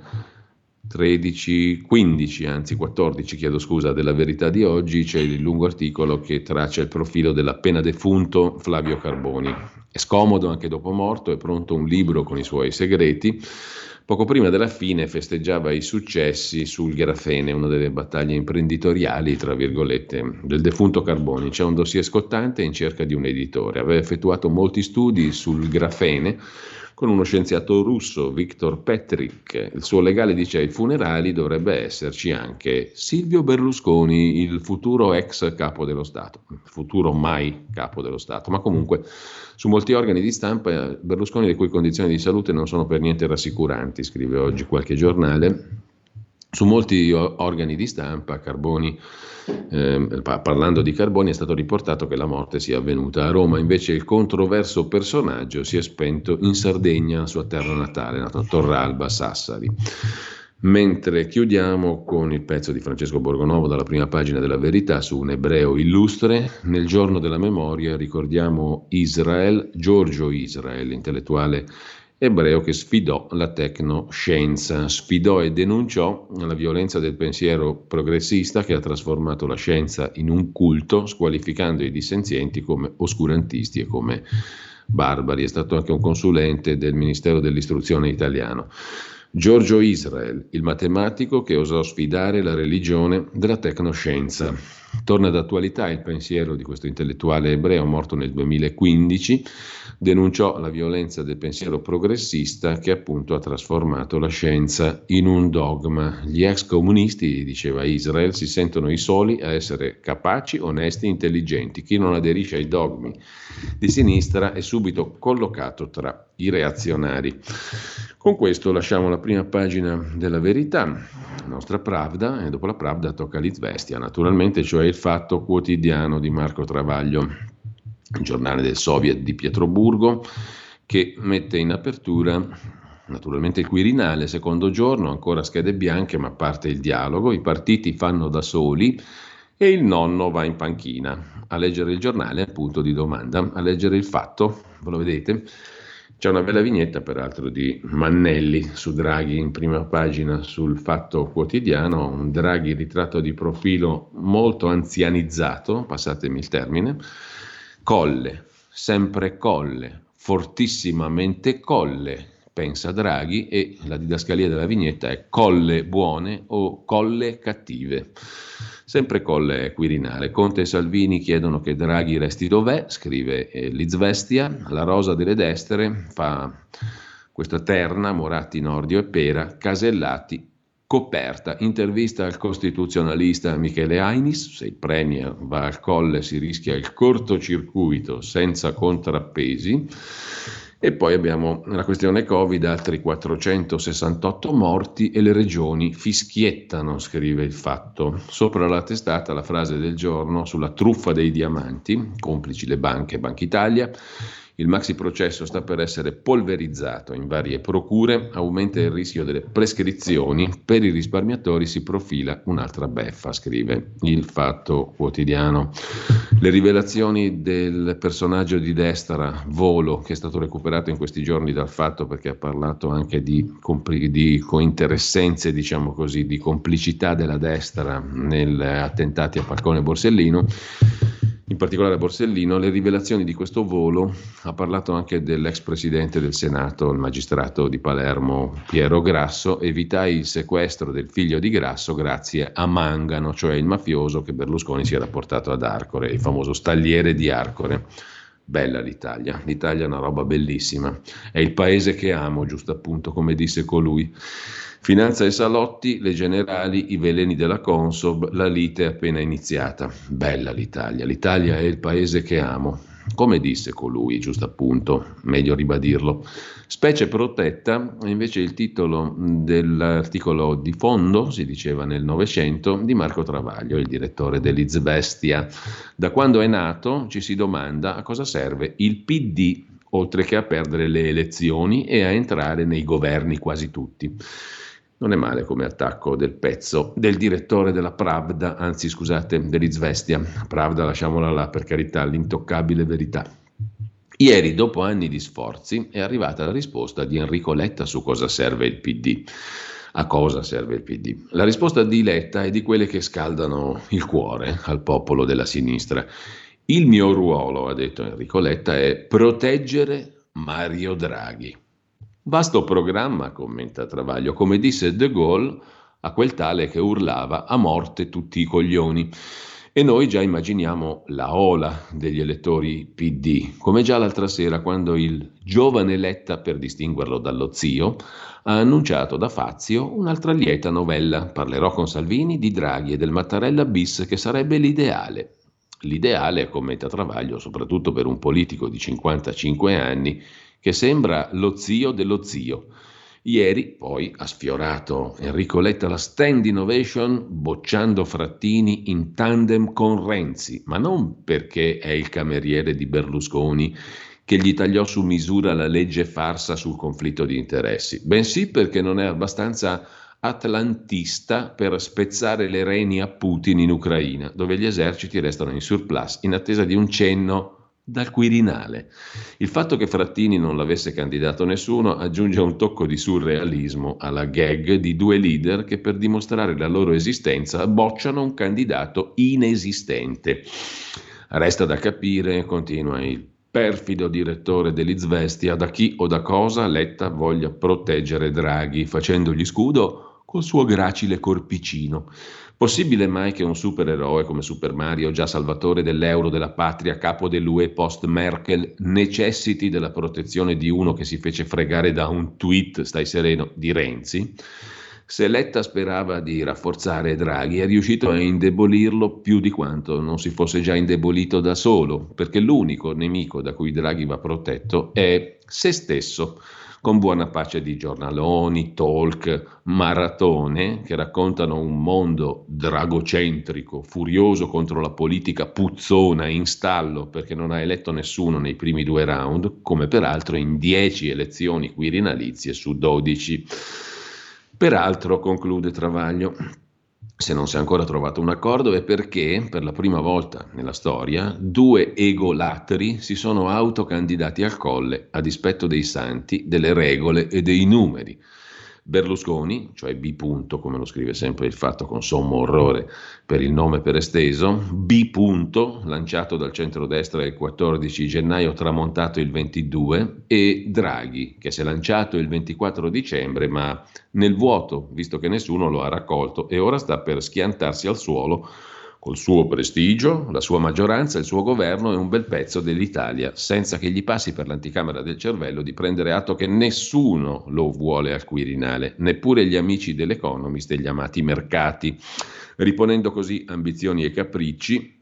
13, 15, anzi 14, chiedo scusa, della verità di oggi c'è il lungo articolo che traccia il profilo dell'appena defunto Flavio Carboni. È scomodo anche dopo morto, è pronto un libro con i suoi segreti Poco prima della fine festeggiava i successi sul grafene, una delle battaglie imprenditoriali, tra virgolette, del defunto Carboni. C'è un dossier scottante in cerca di un editore. Aveva effettuato molti studi sul grafene con uno scienziato russo, Viktor Petrik. Il suo legale dice ai funerali dovrebbe esserci anche Silvio Berlusconi, il futuro ex capo dello Stato, futuro mai capo dello Stato, ma comunque su molti organi di stampa Berlusconi le cui condizioni di salute non sono per niente rassicuranti, scrive oggi qualche giornale. Su molti organi di stampa Carboni eh, parlando di Carboni è stato riportato che la morte sia avvenuta a Roma, invece il controverso personaggio si è spento in Sardegna, sua terra natale, nato a Torralba, Sassari. Mentre chiudiamo con il pezzo di Francesco Borgonovo dalla prima pagina della Verità su un ebreo illustre, nel giorno della memoria ricordiamo Israel, Giorgio Israel, intellettuale ebreo che sfidò la tecnoscienza, sfidò e denunciò la violenza del pensiero progressista che ha trasformato la scienza in un culto, squalificando i dissenzienti come oscurantisti e come barbari. È stato anche un consulente del Ministero dell'Istruzione italiano. Giorgio Israel, il matematico che osò sfidare la religione della tecnoscienza. Torna d'attualità il pensiero di questo intellettuale ebreo morto nel 2015 denunciò la violenza del pensiero progressista che appunto ha trasformato la scienza in un dogma. Gli ex comunisti, diceva Israel, si sentono i soli a essere capaci, onesti, intelligenti. Chi non aderisce ai dogmi di sinistra è subito collocato tra i reazionari. Con questo lasciamo la prima pagina della verità, la nostra Pravda, e dopo la Pravda tocca l'Izvestia, naturalmente, cioè il fatto quotidiano di Marco Travaglio il giornale del Soviet di Pietroburgo, che mette in apertura naturalmente il Quirinale, secondo giorno, ancora schede bianche, ma parte il dialogo, i partiti fanno da soli e il nonno va in panchina a leggere il giornale, punto di domanda, a leggere il fatto, ve lo vedete? C'è una bella vignetta peraltro di Mannelli su Draghi in prima pagina sul Fatto Quotidiano, un Draghi ritratto di profilo molto anzianizzato, passatemi il termine, Colle, sempre colle, fortissimamente colle, pensa Draghi, e la didascalia della vignetta è colle buone o colle cattive. Sempre colle è Quirinale. Conte e Salvini chiedono che Draghi resti dov'è, scrive eh, Lizvestia, la rosa delle destre fa questa terna, Moratti, Nordio e Pera, Casellati coperta. Intervista al costituzionalista Michele Ainis, se il Premier va al colle si rischia il cortocircuito senza contrappesi. E poi abbiamo la questione Covid, altri 468 morti e le regioni fischiettano, scrive il fatto. Sopra la testata la frase del giorno sulla truffa dei diamanti, complici le banche, Banca Italia. Il maxi processo sta per essere polverizzato in varie procure, aumenta il rischio delle prescrizioni, per i risparmiatori si profila un'altra beffa, scrive il Fatto Quotidiano. Le rivelazioni del personaggio di destra, Volo, che è stato recuperato in questi giorni dal Fatto perché ha parlato anche di, di cointeressenze, diciamo così, di complicità della destra negli attentati a Falcone e Borsellino, in particolare a Borsellino, le rivelazioni di questo volo ha parlato anche dell'ex presidente del Senato, il magistrato di Palermo Piero Grasso, evitai il sequestro del figlio di Grasso grazie a Mangano, cioè il mafioso che Berlusconi si era portato ad Arcore, il famoso stagliere di Arcore. Bella l'Italia, l'Italia è una roba bellissima, è il paese che amo, giusto appunto come disse colui. Finanza e salotti, le generali, i veleni della Consob, la lite appena iniziata. Bella l'Italia, l'Italia è il paese che amo. Come disse colui, giusto appunto, meglio ribadirlo. Specie protetta è invece il titolo dell'articolo di fondo, si diceva nel Novecento, di Marco Travaglio, il direttore dell'Izvestia. Da quando è nato ci si domanda a cosa serve il PD, oltre che a perdere le elezioni e a entrare nei governi quasi tutti. Non è male come attacco del pezzo del direttore della Pravda, anzi scusate, dell'Izvestia. Pravda lasciamola là per carità, l'intoccabile verità. Ieri, dopo anni di sforzi, è arrivata la risposta di Enrico Letta su cosa serve il PD. A cosa serve il PD? La risposta di Letta è di quelle che scaldano il cuore al popolo della sinistra. Il mio ruolo, ha detto Enrico Letta, è proteggere Mario Draghi. Vasto programma, commenta Travaglio, come disse De Gaulle a quel tale che urlava a morte tutti i coglioni. E noi già immaginiamo la ola degli elettori PD, come già l'altra sera quando il giovane Letta, per distinguerlo dallo zio, ha annunciato da Fazio un'altra lieta novella. Parlerò con Salvini di Draghi e del Mattarella bis, che sarebbe l'ideale. L'ideale, commenta Travaglio, soprattutto per un politico di 55 anni, che sembra lo zio dello zio. Ieri poi ha sfiorato Enrico Letta la stand innovation bocciando Frattini in tandem con Renzi, ma non perché è il cameriere di Berlusconi che gli tagliò su misura la legge farsa sul conflitto di interessi, bensì perché non è abbastanza atlantista per spezzare le reni a Putin in Ucraina, dove gli eserciti restano in surplus in attesa di un cenno dal Quirinale. Il fatto che Frattini non l'avesse candidato nessuno aggiunge un tocco di surrealismo alla gag di due leader che per dimostrare la loro esistenza bocciano un candidato inesistente. Resta da capire, continua il perfido direttore dell'Izvestia, da chi o da cosa Letta voglia proteggere Draghi, facendogli scudo col suo gracile corpicino. Possibile mai che un supereroe come Super Mario, già salvatore dell'euro della patria, capo dell'UE post Merkel, necessiti della protezione di uno che si fece fregare da un tweet, stai sereno, di Renzi? Se Letta sperava di rafforzare Draghi, è riuscito a indebolirlo più di quanto non si fosse già indebolito da solo, perché l'unico nemico da cui Draghi va protetto è se stesso con buona pace di giornaloni, talk, maratone che raccontano un mondo dragocentrico, furioso contro la politica puzzona in stallo perché non ha eletto nessuno nei primi due round, come peraltro in 10 elezioni quirinalizie su 12. Peraltro, conclude Travaglio, se non si è ancora trovato un accordo, è perché per la prima volta nella storia due egolatri si sono autocandidati al colle a dispetto dei santi, delle regole e dei numeri. Berlusconi, cioè B. Punto, come lo scrive sempre il fatto con sommo orrore per il nome per esteso, B. Punto, lanciato dal centrodestra il 14 gennaio, tramontato il 22, e Draghi, che si è lanciato il 24 dicembre, ma nel vuoto, visto che nessuno lo ha raccolto e ora sta per schiantarsi al suolo col suo prestigio, la sua maggioranza, il suo governo e un bel pezzo dell'Italia, senza che gli passi per l'anticamera del cervello di prendere atto che nessuno lo vuole al Quirinale, neppure gli amici dell'Economist e gli amati mercati, riponendo così ambizioni e capricci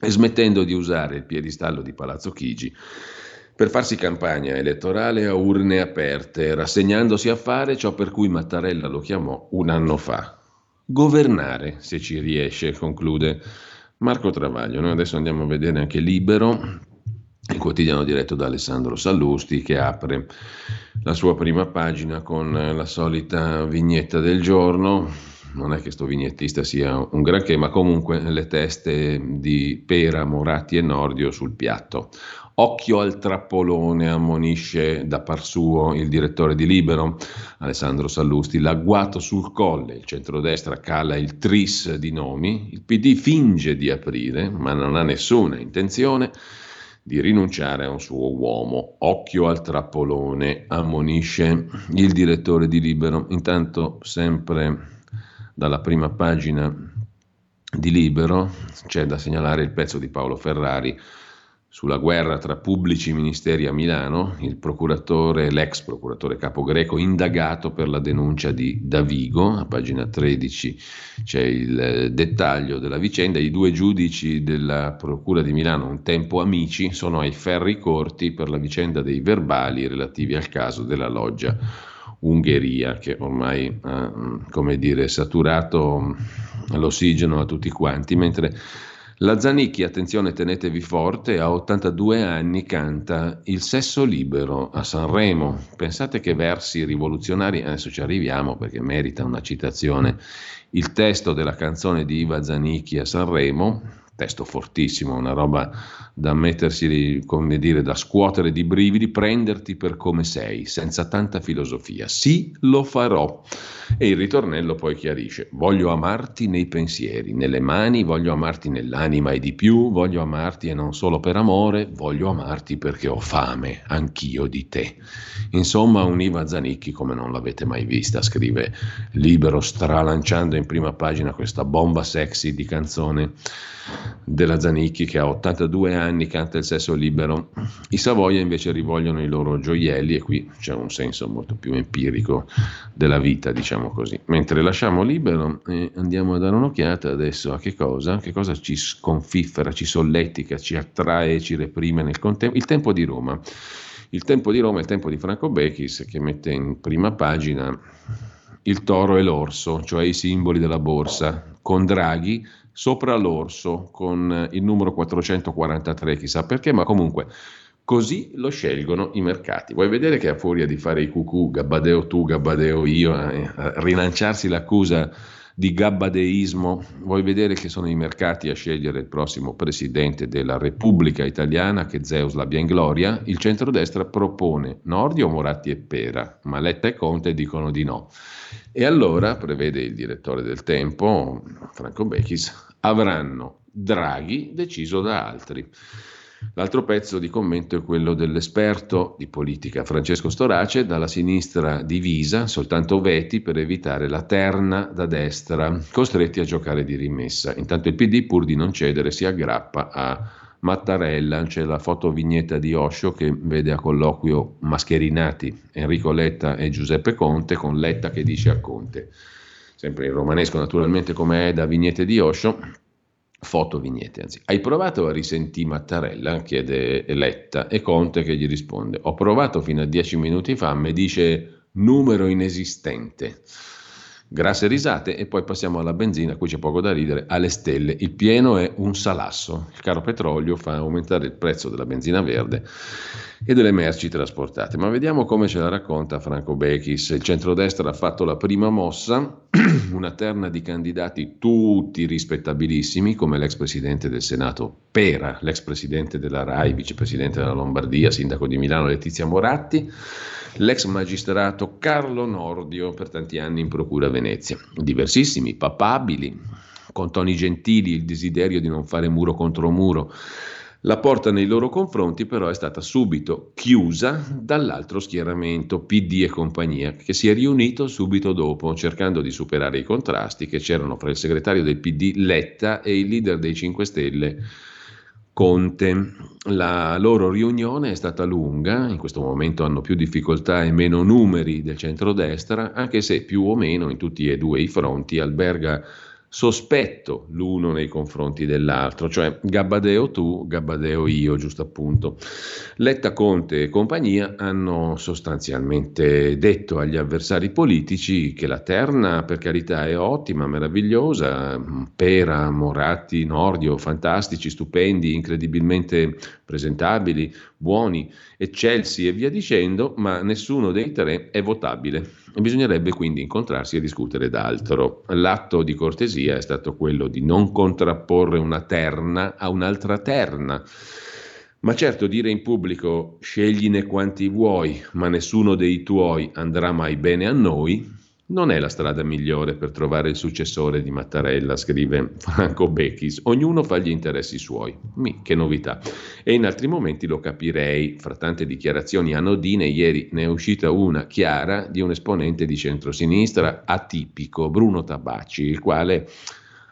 e smettendo di usare il piedistallo di Palazzo Chigi per farsi campagna elettorale a urne aperte, rassegnandosi a fare ciò per cui Mattarella lo chiamò un anno fa, governare, se ci riesce, conclude Marco Travaglio. Noi adesso andiamo a vedere anche Libero, il quotidiano diretto da Alessandro Sallusti che apre la sua prima pagina con la solita vignetta del giorno. Non è che questo vignettista sia un granché, ma comunque le teste di Pera, Moratti e Nordio sul piatto. Occhio al trappolone, ammonisce da par suo il direttore di Libero, Alessandro Sallusti, l'agguato sul colle, il centrodestra cala il tris di nomi, il PD finge di aprire, ma non ha nessuna intenzione di rinunciare a un suo uomo. Occhio al trappolone, ammonisce il direttore di Libero. Intanto, sempre dalla prima pagina di Libero, c'è da segnalare il pezzo di Paolo Ferrari sulla guerra tra pubblici ministeri a Milano, il procuratore, l'ex procuratore capo greco indagato per la denuncia di Davigo, a pagina 13 c'è il eh, dettaglio della vicenda, i due giudici della procura di Milano, un tempo amici, sono ai ferri corti per la vicenda dei verbali relativi al caso della loggia Ungheria che ormai ha, come dire, saturato l'ossigeno a tutti quanti, mentre la Zanicchi, attenzione, tenetevi forte, a 82 anni canta Il sesso libero a Sanremo. Pensate che versi rivoluzionari, adesso ci arriviamo perché merita una citazione. Il testo della canzone di Iva Zanicchi a Sanremo testo fortissimo, una roba da mettersi, come dire, da scuotere di brividi, prenderti per come sei, senza tanta filosofia. Sì, lo farò. E il ritornello poi chiarisce, voglio amarti nei pensieri, nelle mani, voglio amarti nell'anima e di più, voglio amarti e non solo per amore, voglio amarti perché ho fame, anch'io di te. Insomma, univa Zanicchi come non l'avete mai vista, scrive Libero, stralanciando in prima pagina questa bomba sexy di canzone della Zanicchi che a 82 anni canta il sesso libero. I Savoia invece rivogliono i loro gioielli e qui c'è un senso molto più empirico della vita, diciamo così. Mentre lasciamo libero e andiamo a dare un'occhiata adesso a che cosa, che cosa ci sconfiffera, ci solletica, ci attrae, ci reprime nel contempo. Il tempo di Roma. Il tempo di Roma è il tempo di Franco Bechis che mette in prima pagina il toro e l'orso, cioè i simboli della borsa, con Draghi sopra l'orso con il numero 443, chissà perché, ma comunque così lo scelgono i mercati. Vuoi vedere che a furia di fare i cucù, gabbadeo tu, gabbadeo io, eh, rilanciarsi l'accusa di gabbadeismo, vuoi vedere che sono i mercati a scegliere il prossimo presidente della Repubblica Italiana, che Zeus l'abbia in gloria, il centrodestra propone Nordio, Moratti e Pera, ma Letta e Conte dicono di no. E allora, prevede il direttore del Tempo, Franco Bechis, avranno Draghi deciso da altri. L'altro pezzo di commento è quello dell'esperto di politica Francesco Storace, dalla sinistra divisa, soltanto veti per evitare la terna da destra, costretti a giocare di rimessa. Intanto il PD, pur di non cedere, si aggrappa a Mattarella, c'è la fotovignetta di Osho che vede a colloquio mascherinati Enrico Letta e Giuseppe Conte, con Letta che dice a Conte sempre in romanesco naturalmente come è da vignette di Osho, foto vignette anzi. Hai provato a risentire Mattarella? chiede Letta e Conte che gli risponde ho provato fino a dieci minuti fa, mi dice numero inesistente. Grasse risate e poi passiamo alla benzina, qui c'è poco da ridere, alle stelle. Il pieno è un salasso, il caro petrolio fa aumentare il prezzo della benzina verde e delle merci trasportate. Ma vediamo come ce la racconta Franco Bechis. Il centrodestra ha fatto la prima mossa, una terna di candidati tutti rispettabilissimi, come l'ex presidente del Senato Pera, l'ex presidente della RAI, vicepresidente della Lombardia, sindaco di Milano Letizia Moratti, l'ex magistrato Carlo Nordio, per tanti anni in Procura Venezia. Diversissimi, papabili, con toni gentili, il desiderio di non fare muro contro muro la porta nei loro confronti però è stata subito chiusa dall'altro schieramento, PD e compagnia, che si è riunito subito dopo, cercando di superare i contrasti che c'erano fra il segretario del PD Letta e il leader dei 5 Stelle Conte. La loro riunione è stata lunga, in questo momento hanno più difficoltà e meno numeri del centrodestra, anche se più o meno in tutti e due i fronti alberga sospetto l'uno nei confronti dell'altro, cioè Gabbadeo tu, Gabbadeo io, giusto appunto. Letta, Conte e compagnia hanno sostanzialmente detto agli avversari politici che la terna, per carità, è ottima, meravigliosa, Pera, Moratti, Nordio, fantastici, stupendi, incredibilmente presentabili, buoni, eccelsi e via dicendo, ma nessuno dei tre è votabile. Bisognerebbe quindi incontrarsi e discutere d'altro. L'atto di cortesia è stato quello di non contrapporre una terna a un'altra terna. Ma certo dire in pubblico scegliene quanti vuoi, ma nessuno dei tuoi andrà mai bene a noi, non è la strada migliore per trovare il successore di Mattarella, scrive Franco Bechis. Ognuno fa gli interessi suoi. Mi, che novità. E in altri momenti lo capirei. Fra tante dichiarazioni anodine, ieri ne è uscita una chiara di un esponente di centrosinistra atipico, Bruno Tabacci, il quale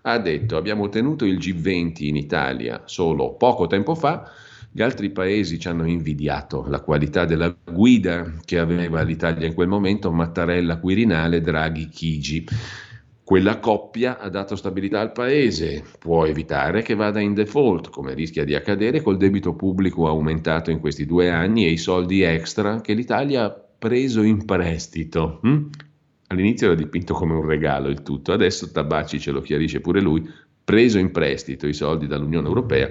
ha detto abbiamo ottenuto il G20 in Italia solo poco tempo fa gli altri paesi ci hanno invidiato la qualità della guida che aveva l'Italia in quel momento, Mattarella, Quirinale, Draghi, Chigi. Quella coppia ha dato stabilità al paese, può evitare che vada in default, come rischia di accadere col debito pubblico aumentato in questi due anni e i soldi extra che l'Italia ha preso in prestito. Hm? All'inizio era dipinto come un regalo il tutto, adesso Tabacci ce lo chiarisce pure lui, preso in prestito i soldi dall'Unione Europea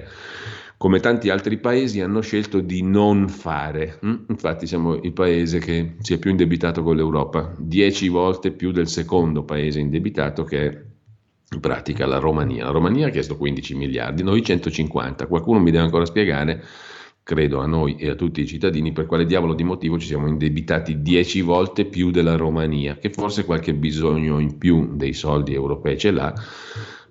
come tanti altri paesi, hanno scelto di non fare. Mm? Infatti siamo il paese che si è più indebitato con l'Europa, dieci volte più del secondo paese indebitato che è in pratica la Romania. La Romania ha chiesto 15 miliardi, noi 150. Qualcuno mi deve ancora spiegare, credo a noi e a tutti i cittadini, per quale diavolo di motivo ci siamo indebitati dieci volte più della Romania, che forse qualche bisogno in più dei soldi europei ce l'ha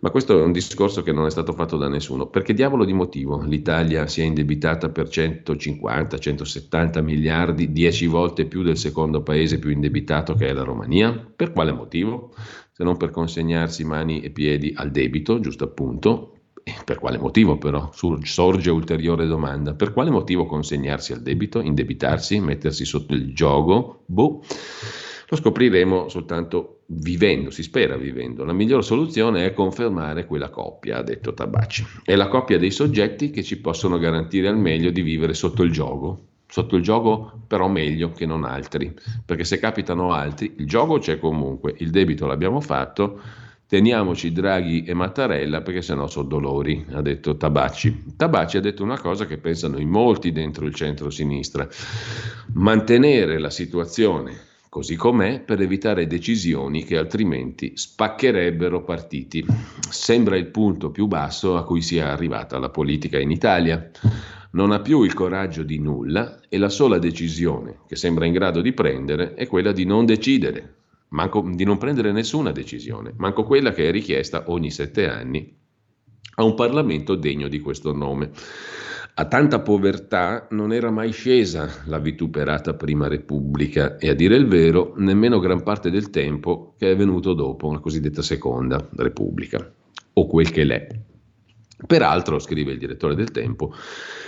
ma questo è un discorso che non è stato fatto da nessuno. Perché diavolo di motivo l'Italia si è indebitata per 150-170 miliardi, 10 volte più del secondo paese più indebitato che è la Romania? Per quale motivo? Se non per consegnarsi mani e piedi al debito, giusto appunto, per quale motivo però? Sorge ulteriore domanda. Per quale motivo consegnarsi al debito, indebitarsi, mettersi sotto il gioco? Boh. Lo scopriremo soltanto vivendo, si spera vivendo. La miglior soluzione è confermare quella coppia, ha detto Tabacci. È la coppia dei soggetti che ci possono garantire al meglio di vivere sotto il gioco. Sotto il gioco però meglio che non altri, perché se capitano altri, il gioco c'è comunque, il debito l'abbiamo fatto, teniamoci Draghi e Mattarella perché sennò sono dolori, ha detto Tabacci. Tabacci ha detto una cosa che pensano in molti dentro il centro-sinistra, mantenere la situazione così com'è per evitare decisioni che altrimenti spaccherebbero partiti. Sembra il punto più basso a cui sia arrivata la politica in Italia. Non ha più il coraggio di nulla e la sola decisione che sembra in grado di prendere è quella di non decidere, manco, di non prendere nessuna decisione, manco quella che è richiesta ogni sette anni a un Parlamento degno di questo nome. A tanta povertà non era mai scesa la vituperata Prima Repubblica e a dire il vero nemmeno gran parte del tempo che è venuto dopo la cosiddetta Seconda Repubblica, o quel che l'è. Peraltro, scrive il direttore del Tempo,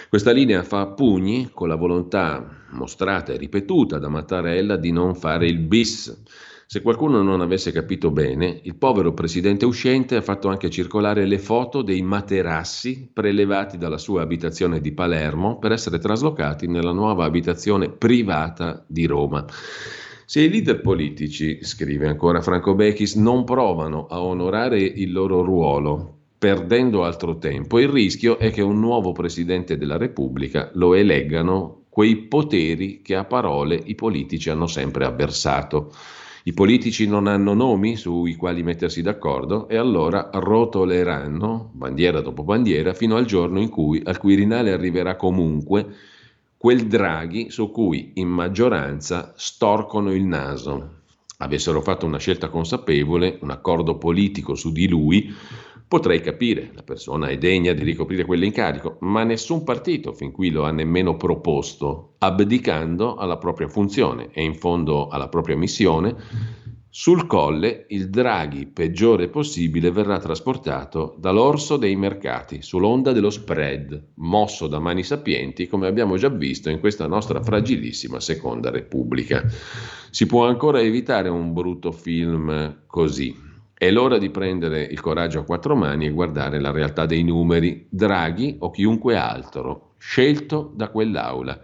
questa linea fa pugni con la volontà mostrata e ripetuta da Mattarella di non fare il bis se qualcuno non avesse capito bene, il povero presidente uscente ha fatto anche circolare le foto dei materassi prelevati dalla sua abitazione di Palermo per essere traslocati nella nuova abitazione privata di Roma. Se i leader politici, scrive ancora Franco Bechis, non provano a onorare il loro ruolo, perdendo altro tempo, il rischio è che un nuovo Presidente della Repubblica lo eleggano quei poteri che a parole i politici hanno sempre avversato. I politici non hanno nomi sui quali mettersi d'accordo e allora rotoleranno, bandiera dopo bandiera, fino al giorno in cui al Quirinale arriverà comunque quel Draghi su cui in maggioranza storcono il naso. Avessero fatto una scelta consapevole, un accordo politico su di lui, Potrei capire, la persona è degna di ricoprire quell'incarico, ma nessun partito fin qui lo ha nemmeno proposto, abdicando alla propria funzione e in fondo alla propria missione. Sul colle il Draghi peggiore possibile verrà trasportato dall'orso dei mercati, sull'onda dello spread, mosso da mani sapienti, come abbiamo già visto in questa nostra fragilissima Seconda Repubblica. Si può ancora evitare un brutto film così, È l'ora di prendere il coraggio a quattro mani e guardare la realtà dei numeri, Draghi o chiunque altro, scelto da quell'aula.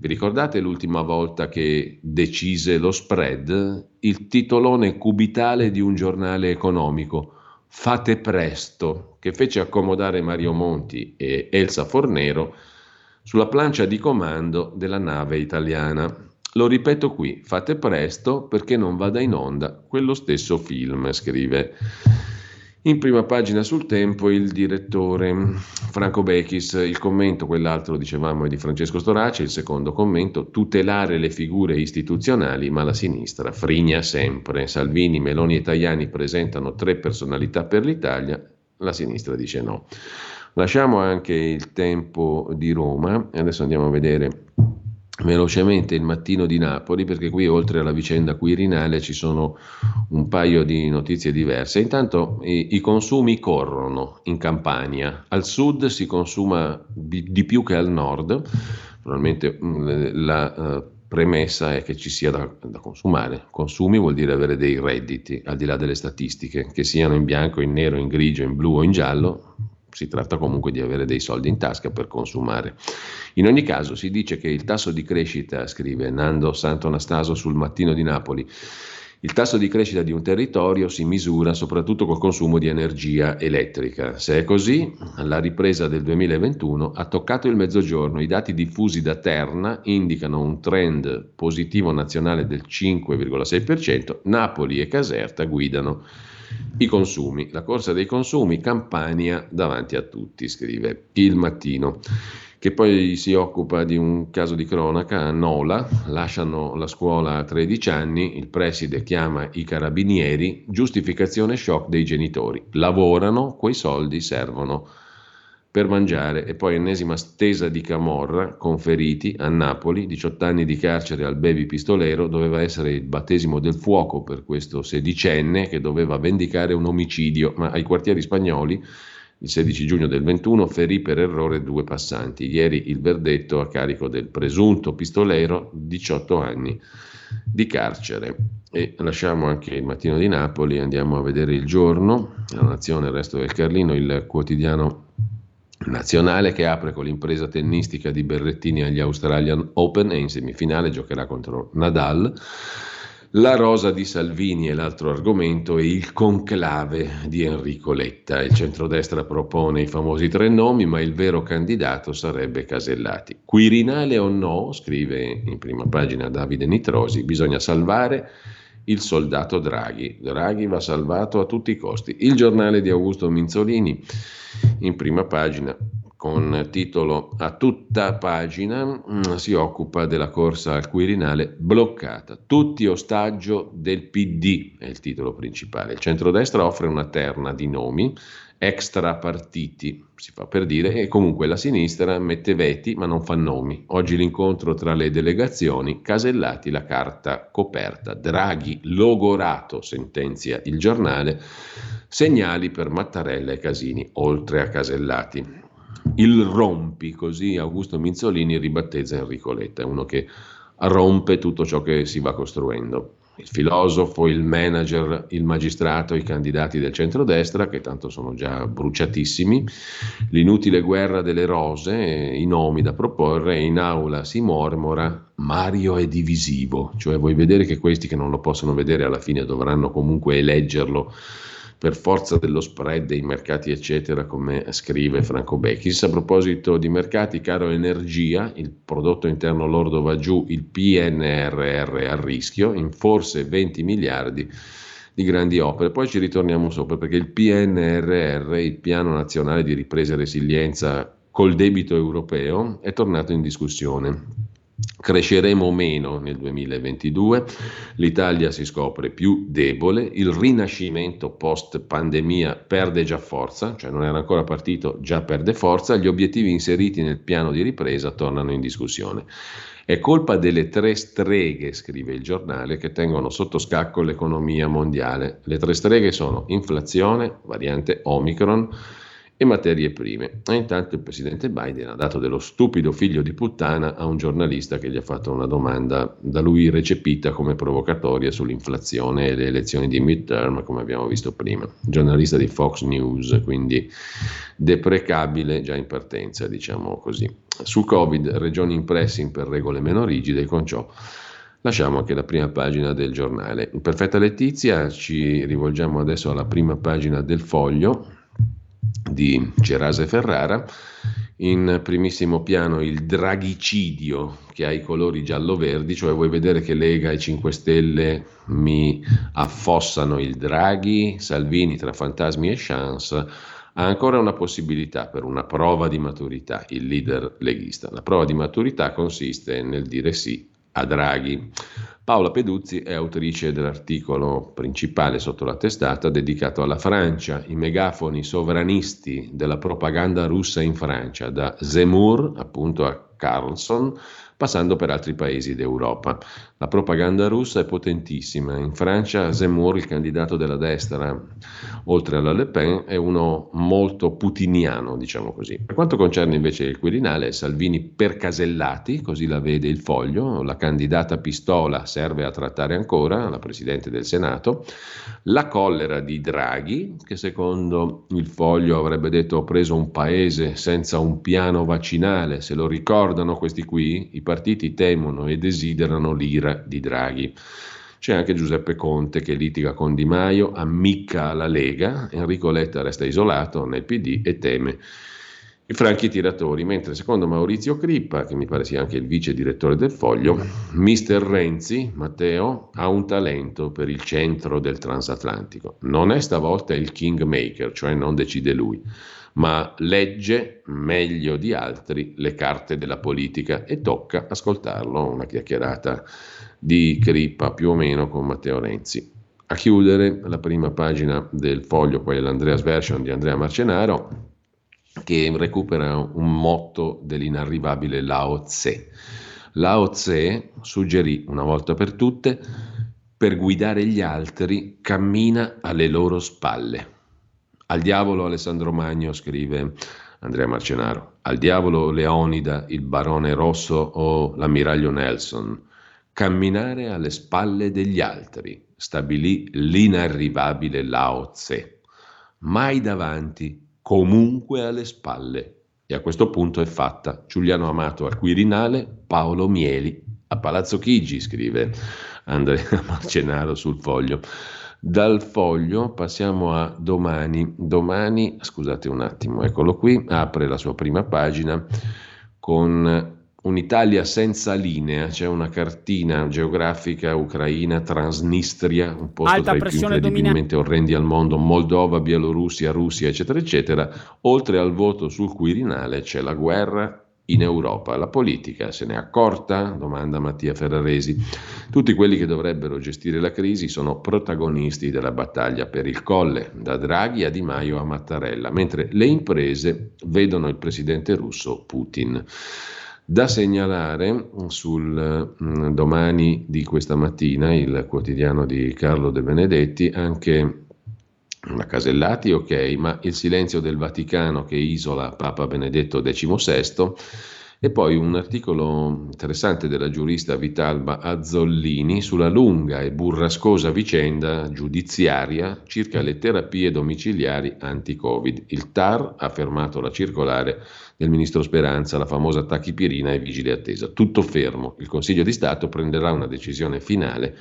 Vi ricordate l'ultima volta che decise lo spread? Il titolone cubitale di un giornale economico, Fate presto, che fece accomodare Mario Monti e Elsa Fornero sulla plancia di comando della nave italiana. Lo ripeto qui, fate presto perché non vada in onda quello stesso film, scrive. In prima pagina sul tempo il direttore Franco Bechis, il commento, quell'altro dicevamo è di Francesco Storaci, il secondo commento, tutelare le figure istituzionali ma la sinistra frigna sempre. Salvini, Meloni e Tajani presentano tre personalità per l'Italia, la sinistra dice no. Lasciamo anche il tempo di Roma e adesso andiamo a vedere velocemente il mattino di Napoli perché qui oltre alla vicenda Quirinale ci sono un paio di notizie diverse. Intanto i, i consumi corrono in Campania, al sud si consuma di, di più che al nord, probabilmente mm, la uh, premessa è che ci sia da, da, consumare. Consumi vuol dire avere dei redditi, al di là delle statistiche, che siano in bianco, in nero, in grigio, in blu o in giallo, si tratta comunque di avere dei soldi in tasca per consumare. In ogni caso si dice che il tasso di crescita, scrive Nando Santo Anastaso sul Mattino di Napoli, il tasso di crescita di un territorio si misura soprattutto col consumo di energia elettrica. Se è così, la ripresa del 2021 ha toccato il mezzogiorno. I dati diffusi da Terna indicano un trend positivo nazionale del 5,6%. Napoli e Caserta guidano i consumi, la corsa dei consumi, Campania davanti a tutti, scrive il mattino che poi si occupa di un caso di cronaca a Nola, lasciano la scuola a 13 anni, il preside chiama i carabinieri, giustificazione shock dei genitori, lavorano, quei soldi servono per mangiare e poi ennesima stesa di Camorra conferiti a Napoli, 18 anni di carcere al baby pistolero, doveva essere il battesimo del fuoco per questo sedicenne che doveva vendicare un omicidio, ma ai quartieri spagnoli il 16 giugno del 21 ferì per errore due passanti. Ieri il verdetto a carico del presunto pistolero, 18 anni di carcere. E lasciamo anche il mattino di Napoli, andiamo a vedere il giorno, la Nazione, il resto del Carlino, il quotidiano nazionale che apre con l'impresa tennistica di Berrettini agli Australian Open e in semifinale giocherà contro Nadal. La rosa di Salvini è l'altro argomento e il conclave di Enrico Letta. Il centrodestra propone i famosi tre nomi, ma il vero candidato sarebbe Casellati. Quirinale o no, scrive in prima pagina Davide Nitrosi, bisogna salvare il soldato Draghi. Draghi va salvato a tutti i costi. Il giornale di Augusto Minzolini in prima pagina con titolo a tutta pagina mm, si occupa della corsa al Quirinale bloccata. Tutti ostaggio del PD è il titolo principale. Il centrodestra offre una terna di nomi extra partiti, si fa per dire, e comunque la sinistra mette veti ma non fa nomi. Oggi l'incontro tra le delegazioni, Casellati la carta coperta, Draghi logorato, sentenzia il giornale, segnali per Mattarella e Casini, oltre a Casellati. Il rompi, così Augusto Minzolini ribattezza Enrico Letta, uno che rompe tutto ciò che si va costruendo. Il filosofo, il manager, il magistrato, i candidati del centrodestra, che tanto sono già bruciatissimi, l'inutile guerra delle rose, i nomi da proporre, in aula si mormora, Mario è divisivo, cioè vuoi vedere che questi che non lo possono vedere alla fine dovranno comunque eleggerlo per forza dello spread dei mercati, eccetera, come scrive Franco Becchis. A proposito di mercati, caro energia, il prodotto interno lordo va giù, il PNRR a rischio, in forse 20 miliardi di grandi opere. Poi ci ritorniamo sopra perché il PNRR, il Piano Nazionale di Ripresa e Resilienza col debito europeo, è tornato in discussione. Cresceremo meno nel 2022, l'Italia si scopre più debole, il rinascimento post pandemia perde già forza, cioè non era ancora partito, già perde forza, gli obiettivi inseriti nel piano di ripresa tornano in discussione. È colpa delle tre streghe, scrive il giornale, che tengono sotto scacco l'economia mondiale. Le tre streghe sono inflazione, variante Omicron, e materie prime. E intanto il presidente Biden ha dato dello stupido figlio di puttana a un giornalista che gli ha fatto una domanda da lui recepita come provocatoria sull'inflazione e le elezioni di midterm, come abbiamo visto prima. Giornalista di Fox News, quindi deprecabile già in partenza, diciamo così. Sul Covid, regioni in pressing per regole meno rigide, con ciò lasciamo anche la prima pagina del giornale. In perfetta letizia ci rivolgiamo adesso alla prima pagina del foglio di Cerase Ferrara. In primissimo piano il draghicidio che ha i colori giallo-verdi, cioè vuoi vedere che Lega e 5 Stelle mi affossano il Draghi, Salvini tra fantasmi e chance, ha ancora una possibilità per una prova di maturità, il leader leghista. La prova di maturità consiste nel dire sì a Draghi. Paola Peduzzi è autrice dell'articolo principale sotto la testata dedicato alla Francia, i megafoni sovranisti della propaganda russa in Francia, da Zemmour appunto a Carlson, passando per altri paesi d'Europa. La propaganda russa è potentissima. In Francia Zemmour, il candidato della destra, oltre alla Le Pen, è uno molto putiniano, diciamo così. Per quanto concerne invece il Quirinale, Salvini percasellati, così la vede il foglio, la candidata pistola serve a trattare ancora, la Presidente del Senato, la collera di Draghi, che secondo il foglio avrebbe detto ho preso un paese senza un piano vaccinale, se lo ricordano questi qui, i partiti temono e desiderano l'ira di Draghi. C'è anche Giuseppe Conte che litiga con Di Maio, ammicca la Lega, Enrico Letta resta isolato nel PD e teme i franchi tiratori, mentre secondo Maurizio Crippa, che mi pare sia anche il vice direttore del Foglio, Mister Renzi, Matteo, ha un talento per il centro del transatlantico. Non è stavolta il kingmaker, cioè non decide lui ma legge meglio di altri le carte della politica e tocca ascoltarlo, una chiacchierata di Crippa più o meno con Matteo Renzi. A chiudere la prima pagina del foglio, poi l'Andreas Version di Andrea Marcenaro, che recupera un motto dell'inarrivabile Lao Tse. Lao Tse suggerì una volta per tutte, per guidare gli altri cammina alle loro spalle. Al diavolo Alessandro Magno, scrive Andrea Marcenaro. Al diavolo Leonida, il barone Rosso o l'ammiraglio Nelson. Camminare alle spalle degli altri, stabilì l'inarrivabile Lao Tse. Mai davanti, comunque alle spalle. E a questo punto è fatta. Giuliano Amato al Quirinale, Paolo Mieli a Palazzo Chigi, scrive Andrea Marcenaro sul foglio. Dal foglio passiamo a domani. Domani, scusate un attimo, eccolo qui, apre la sua prima pagina con un'Italia senza linea, c'è una cartina geografica ucraina, Transnistria, un posto Alta tra i più incredibilmente domina- orrendi al mondo, Moldova, Bielorussia, Russia, eccetera, eccetera. Oltre al voto sul Quirinale c'è la guerra in Europa. La politica se ne è accorta? domanda Mattia Ferraresi. Tutti quelli che dovrebbero gestire la crisi sono protagonisti della battaglia per il colle, da Draghi a Di Maio a Mattarella, mentre le imprese vedono il presidente russo Putin. Da segnalare sul mm, domani di questa mattina, il quotidiano di Carlo De Benedetti, anche una Casellati, ok, ma il silenzio del Vaticano che isola Papa Benedetto XVI e poi un articolo interessante della giurista Vitalba Azzollini sulla lunga e burrascosa vicenda giudiziaria circa le terapie domiciliari anti-Covid. Il TAR ha fermato la circolare del ministro Speranza, la famosa tachipirina e vigile attesa. Tutto fermo. Il Consiglio di Stato prenderà una decisione finale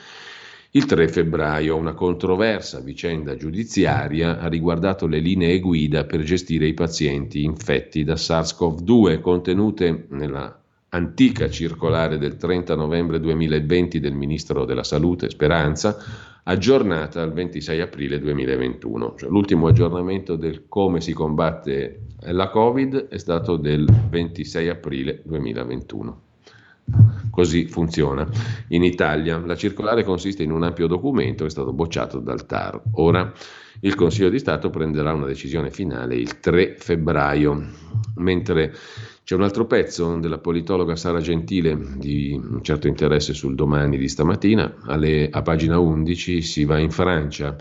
il 3 febbraio una controversa vicenda giudiziaria ha riguardato le linee guida per gestire i pazienti infetti da SARS-CoV-2 contenute nella antica circolare del 30 novembre 2020 del Ministro della Salute Speranza, aggiornata al 26 aprile 2021. Cioè, l'ultimo aggiornamento del come si combatte la Covid è stato del 26 aprile 2021. Così funziona. In Italia la circolare consiste in un ampio documento che è stato bocciato dal TAR. Ora il Consiglio di Stato prenderà una decisione finale il 3 febbraio, mentre c'è un altro pezzo della politologa Sara Gentile di un certo interesse sul domani di stamattina, alle, a pagina 11 si va in Francia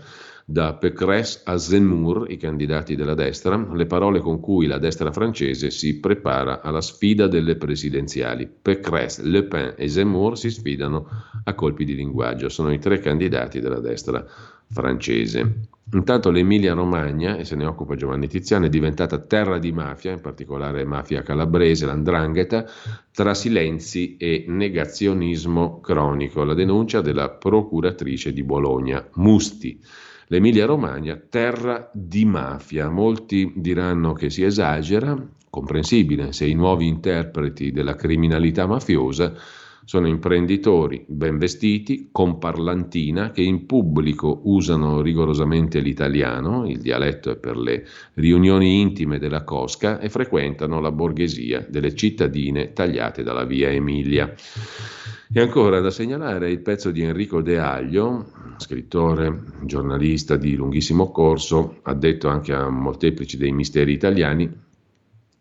da Pécresse a Zemmour, i candidati della destra, le parole con cui la destra francese si prepara alla sfida delle presidenziali. Pécresse, Le Pen e Zemmour si sfidano a colpi di linguaggio, sono i tre candidati della destra francese. Intanto l'Emilia-Romagna, e se ne occupa Giovanni Tiziano, è diventata terra di mafia, in particolare mafia calabrese, l'andrangheta, tra silenzi e negazionismo cronico. La denuncia della procuratrice di Bologna, Musti. L'Emilia-Romagna, terra di mafia. Molti diranno che si esagera, comprensibile se i nuovi interpreti della criminalità mafiosa sono imprenditori ben vestiti, con parlantina, che in pubblico usano rigorosamente l'italiano, il dialetto è per le riunioni intime della Cosca, e frequentano la borghesia delle cittadine tagliate dalla via Emilia. E ancora da segnalare il pezzo di Enrico De Aglio, scrittore, giornalista di lunghissimo corso, addetto anche a molteplici dei misteri italiani,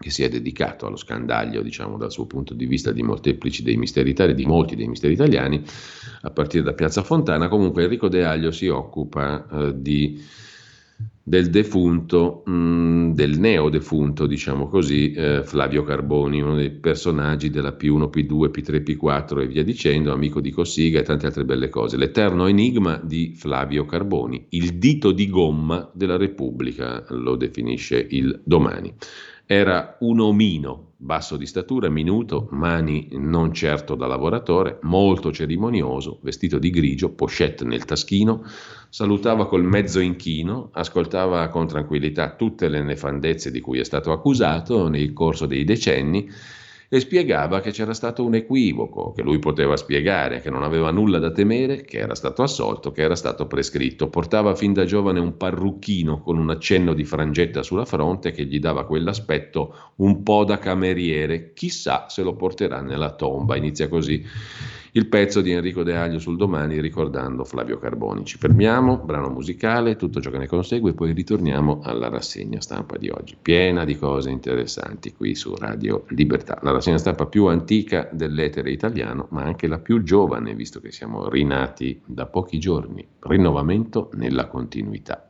che si è dedicato allo scandaglio, diciamo, dal suo punto di vista di molteplici dei misteri italiani, di molti dei misteri italiani, a partire da Piazza Fontana. Comunque Enrico De Aglio si occupa eh, di, del defunto, mh, mm, del neodefunto, diciamo così, eh, Flavio Carboni, uno dei personaggi della P1, P2, P3, P4 e via dicendo, amico di Cossiga e tante altre belle cose. L'eterno enigma di Flavio Carboni, il dito di gomma della Repubblica, lo definisce il domani. Era un omino, basso di statura, minuto, mani non certo da lavoratore, molto cerimonioso, vestito di grigio, pochette nel taschino, salutava col mezzo inchino, ascoltava con tranquillità tutte le nefandezze di cui è stato accusato nel corso dei decenni e spiegava che c'era stato un equivoco, che lui poteva spiegare, che non aveva nulla da temere, che era stato assolto, che era stato prescritto. Portava fin da giovane un parrucchino con un accenno di frangetta sulla fronte che gli dava quell'aspetto un po' da cameriere. Chissà se lo porterà nella tomba. Inizia così il pezzo di Enrico De Aglio sul domani ricordando Flavio Carboni. Ci fermiamo, brano musicale, tutto ciò che ne consegue, e poi ritorniamo alla rassegna stampa di oggi, piena di cose interessanti qui su Radio Libertà. La rassegna stampa più antica dell'etere italiano, ma anche la più giovane, visto che siamo rinati da pochi giorni. Rinnovamento nella continuità.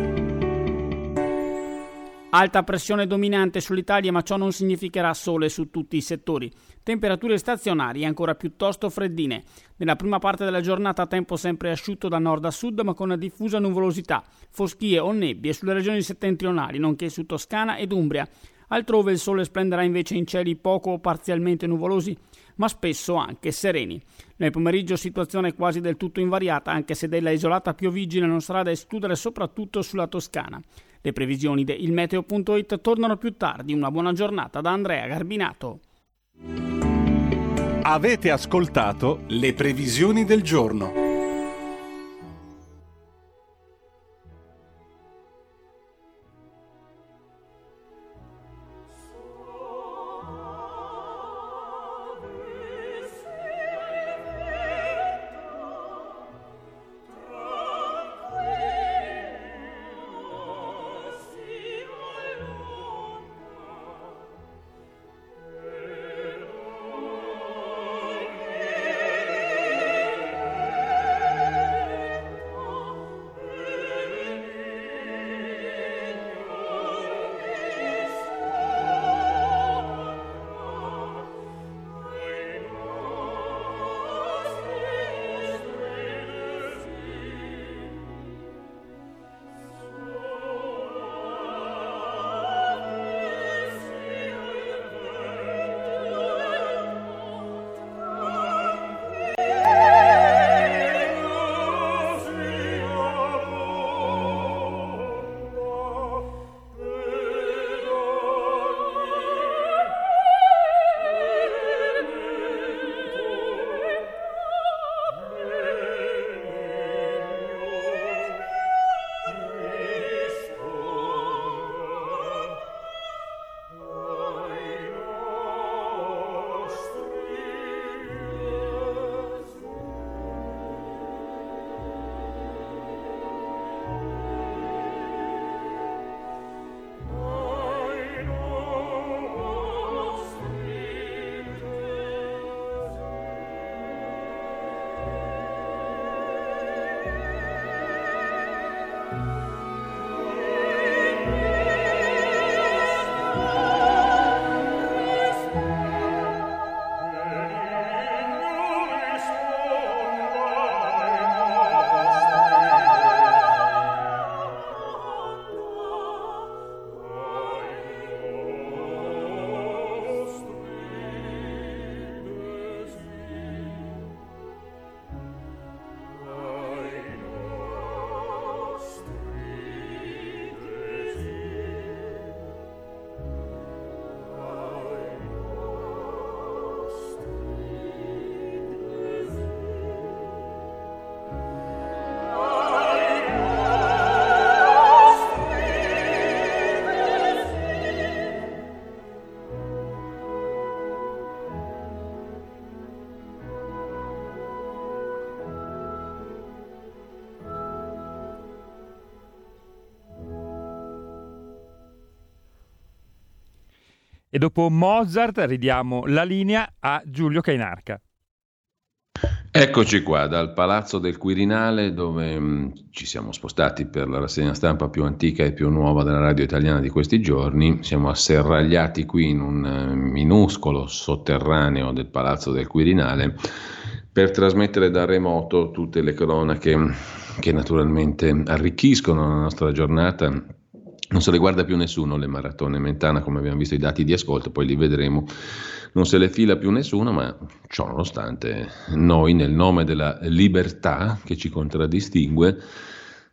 Alta pressione dominante sull'Italia, ma ciò non significherà sole su tutti i settori. Temperature stazionarie ancora piuttosto freddine. Nella prima parte della giornata tempo sempre asciutto da nord a sud, ma con una diffusa nuvolosità, foschie o nebbie sulle regioni settentrionali, nonché su Toscana ed Umbria. Altrove il sole splenderà invece in cieli poco o parzialmente nuvolosi, ma spesso anche sereni. Nel pomeriggio situazione quasi del tutto invariata, anche se della isolata pioviggine non sarà da escludere soprattutto sulla Toscana. Le previsioni di ilmeteo.it tornano più tardi. Una buona giornata da Andrea Garbinato. Avete ascoltato le previsioni del giorno. E dopo Mozart ridiamo la linea a Giulio Cainarca. Eccoci qua dal Palazzo del Quirinale dove mh, mm, ci siamo spostati per la rassegna stampa più antica e più nuova della radio italiana di questi giorni. Siamo asserragliati qui in un uh, minuscolo sotterraneo del Palazzo del Quirinale per trasmettere da remoto tutte le cronache che naturalmente arricchiscono la nostra giornata. Non se le guarda più nessuno le maratone Mentana, come abbiamo visto i dati di ascolto, poi li vedremo non se le fila più nessuno, ma ciò nonostante noi nel nome della libertà che ci contraddistingue,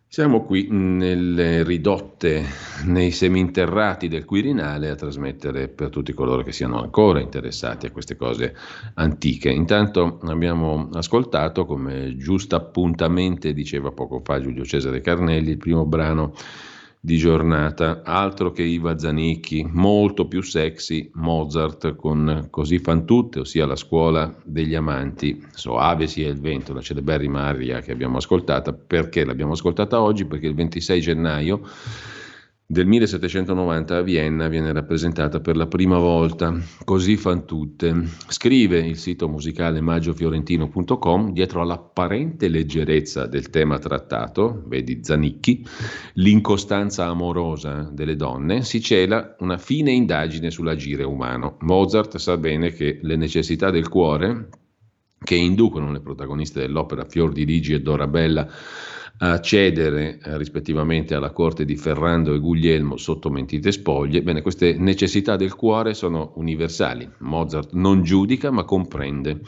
siamo qui nelle ridotte, nei seminterrati del Quirinale a trasmettere per tutti coloro che siano ancora interessati a queste cose antiche. Intanto abbiamo ascoltato, come giusto appuntamente diceva poco fa Giulio Cesare Carnelli, il primo brano di giornata, altro che Iva Zanicchi, molto più sexy Mozart con Così fan tutte, ossia la scuola degli amanti, Soave sia il vento, la celeberrima aria che abbiamo ascoltata, perché l'abbiamo ascoltata oggi? Perché il 26 gennaio del 1790 a Vienna viene rappresentata per la prima volta, così fan tutte. Scrive il sito musicale magiofiorentino.com, dietro all'apparente leggerezza del tema trattato, vedi Zanicchi, l'incostanza amorosa delle donne, si cela una fine indagine sull'agire umano. Mozart sa bene che le necessità del cuore, che inducono le protagoniste dell'opera Fior di Ligi e Dorabella a cedere eh, rispettivamente alla corte di Ferrando e Guglielmo sotto mentite spoglie, bene, queste necessità del cuore sono universali. Mozart non giudica ma comprende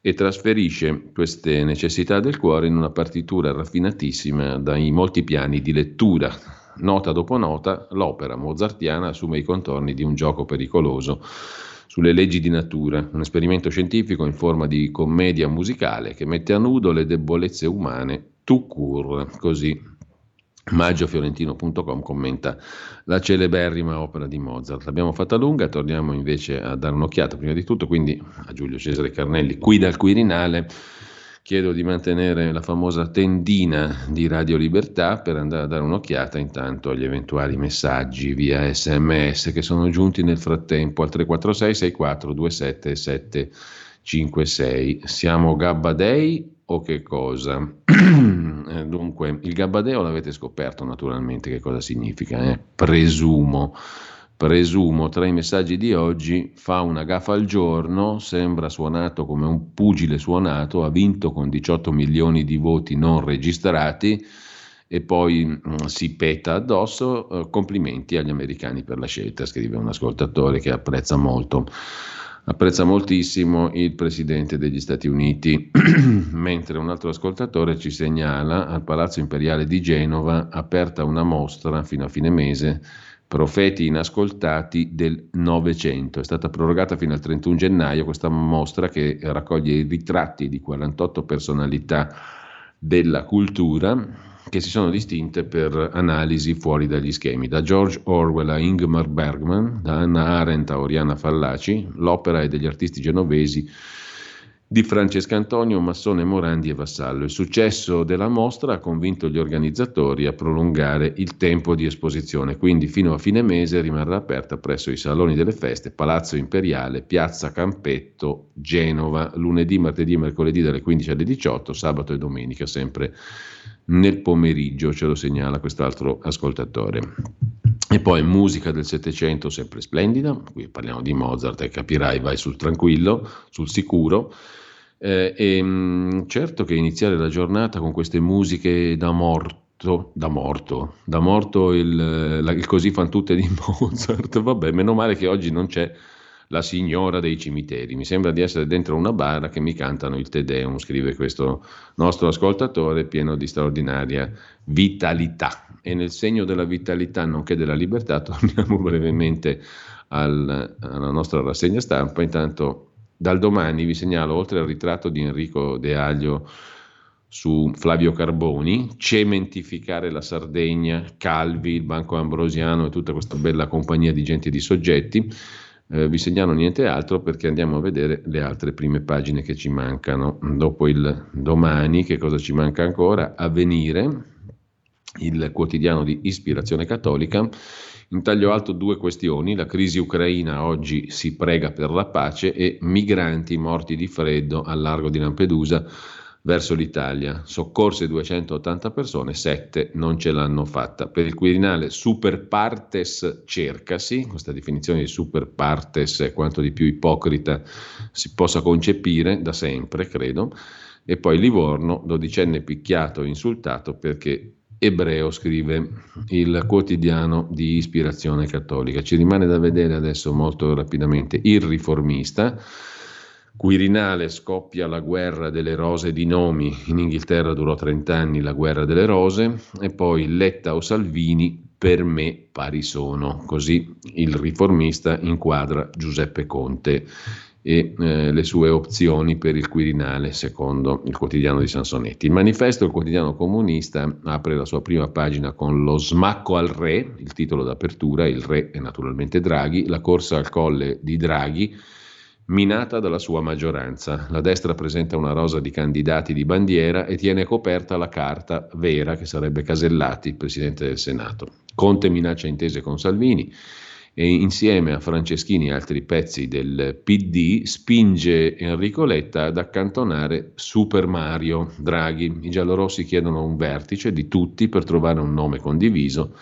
e trasferisce queste necessità del cuore in una partitura raffinatissima dai molti piani di lettura. Nota dopo nota, l'opera mozartiana assume i contorni di un gioco pericoloso sulle leggi di natura, un esperimento scientifico in forma di commedia musicale che mette a nudo le debolezze umane tout court, così maggiafiorentino.com commenta la celeberrima opera di Mozart. L'abbiamo fatta lunga, torniamo invece a dare un'occhiata prima di tutto, quindi a Giulio Cesare Carnelli, qui dal Quirinale. Chiedo di mantenere la famosa tendina di Radio Libertà per andare a dare un'occhiata intanto agli eventuali messaggi via sms che sono giunti nel frattempo al 346 64 27 756. Siamo Gabba Day o che cosa? Eh, dunque, il gabbadeo l'avete scoperto naturalmente che cosa significa, eh? presumo. Presumo, tra i messaggi di oggi, fa una gaffa al giorno, sembra suonato come un pugile suonato, ha vinto con 18 milioni di voti non registrati e poi mh, mm, si peta addosso. Eh, complimenti agli americani per la scelta, scrive un ascoltatore che apprezza molto apprezza moltissimo il Presidente degli Stati Uniti, mentre un altro ascoltatore ci segnala al Palazzo Imperiale di Genova aperta una mostra fino a fine mese Profeti inascoltati del Novecento. È stata prorogata fino al 31 gennaio questa mostra che raccoglie i ritratti di 48 personalità della cultura che si sono distinte per analisi fuori dagli schemi. Da George Orwell a Ingmar Bergman, da Anna Arendt a Oriana Fallaci, l'opera è degli artisti genovesi di Francesco Antonio, Massone Morandi e Vassallo. Il successo della mostra ha convinto gli organizzatori a prolungare il tempo di esposizione, quindi fino a fine mese rimarrà aperta presso i saloni delle feste, Palazzo Imperiale, Piazza Campetto, Genova, lunedì, martedì e mercoledì dalle 15 alle 18, sabato e domenica sempre nel pomeriggio, ce lo segnala quest'altro ascoltatore. E poi musica del Settecento sempre splendida, qui parliamo di Mozart e capirai, vai sul tranquillo, sul sicuro. Eh, e, mh, certo che iniziare la giornata con queste musiche da morto, da morto, da morto il, la, il così fan tutte di Mozart, vabbè, meno male che oggi non c'è la signora dei cimiteri. Mi sembra di essere dentro una bara che mi cantano il Te Deum, scrive questo nostro ascoltatore pieno di straordinaria vitalità. E nel segno della vitalità, nonché della libertà, torniamo brevemente al, alla nostra rassegna stampa. Intanto dal domani vi segnalo, oltre al ritratto di Enrico De Aglio su Flavio Carboni, cementificare la Sardegna, Calvi, il Banco Ambrosiano e tutta questa bella compagnia di gente e di soggetti, eh, vi segnalo niente altro perché andiamo a vedere le altre prime pagine che ci mancano. Dopo il domani, che cosa ci manca ancora? Avvenire, il quotidiano di ispirazione cattolica. In taglio alto due questioni, la crisi ucraina oggi si prega per la pace e migranti morti di freddo al largo di Lampedusa verso l'Italia. Soccorse 280 persone, 7 non ce l'hanno fatta. Per il Quirinale super partes cercasi, questa definizione di super partes è quanto di più ipocrita si possa concepire da sempre, credo. E poi Livorno, dodicenne picchiato e insultato perché ebreo, scrive il quotidiano di ispirazione cattolica. Ci rimane da vedere adesso molto rapidamente il riformista Quirinale scoppia la guerra delle rose di nomi, in Inghilterra durò 30 anni la guerra delle rose e poi Letta o Salvini per me pari sono, così il riformista inquadra Giuseppe Conte e eh, le sue opzioni per il Quirinale, secondo il quotidiano di Sansonetti. Il manifesto, il quotidiano comunista, apre la sua prima pagina con lo smacco al re, il titolo d'apertura, il re è naturalmente Draghi, la corsa al colle di Draghi, minata dalla sua maggioranza. La destra presenta una rosa di candidati di bandiera e tiene coperta la carta vera che sarebbe Casellati, presidente del Senato. Conte minaccia intese con Salvini e insieme a Franceschini e altri pezzi del PD spinge Enrico Letta ad accantonare Super Mario Draghi. I giallorossi chiedono un vertice di tutti per trovare un nome condiviso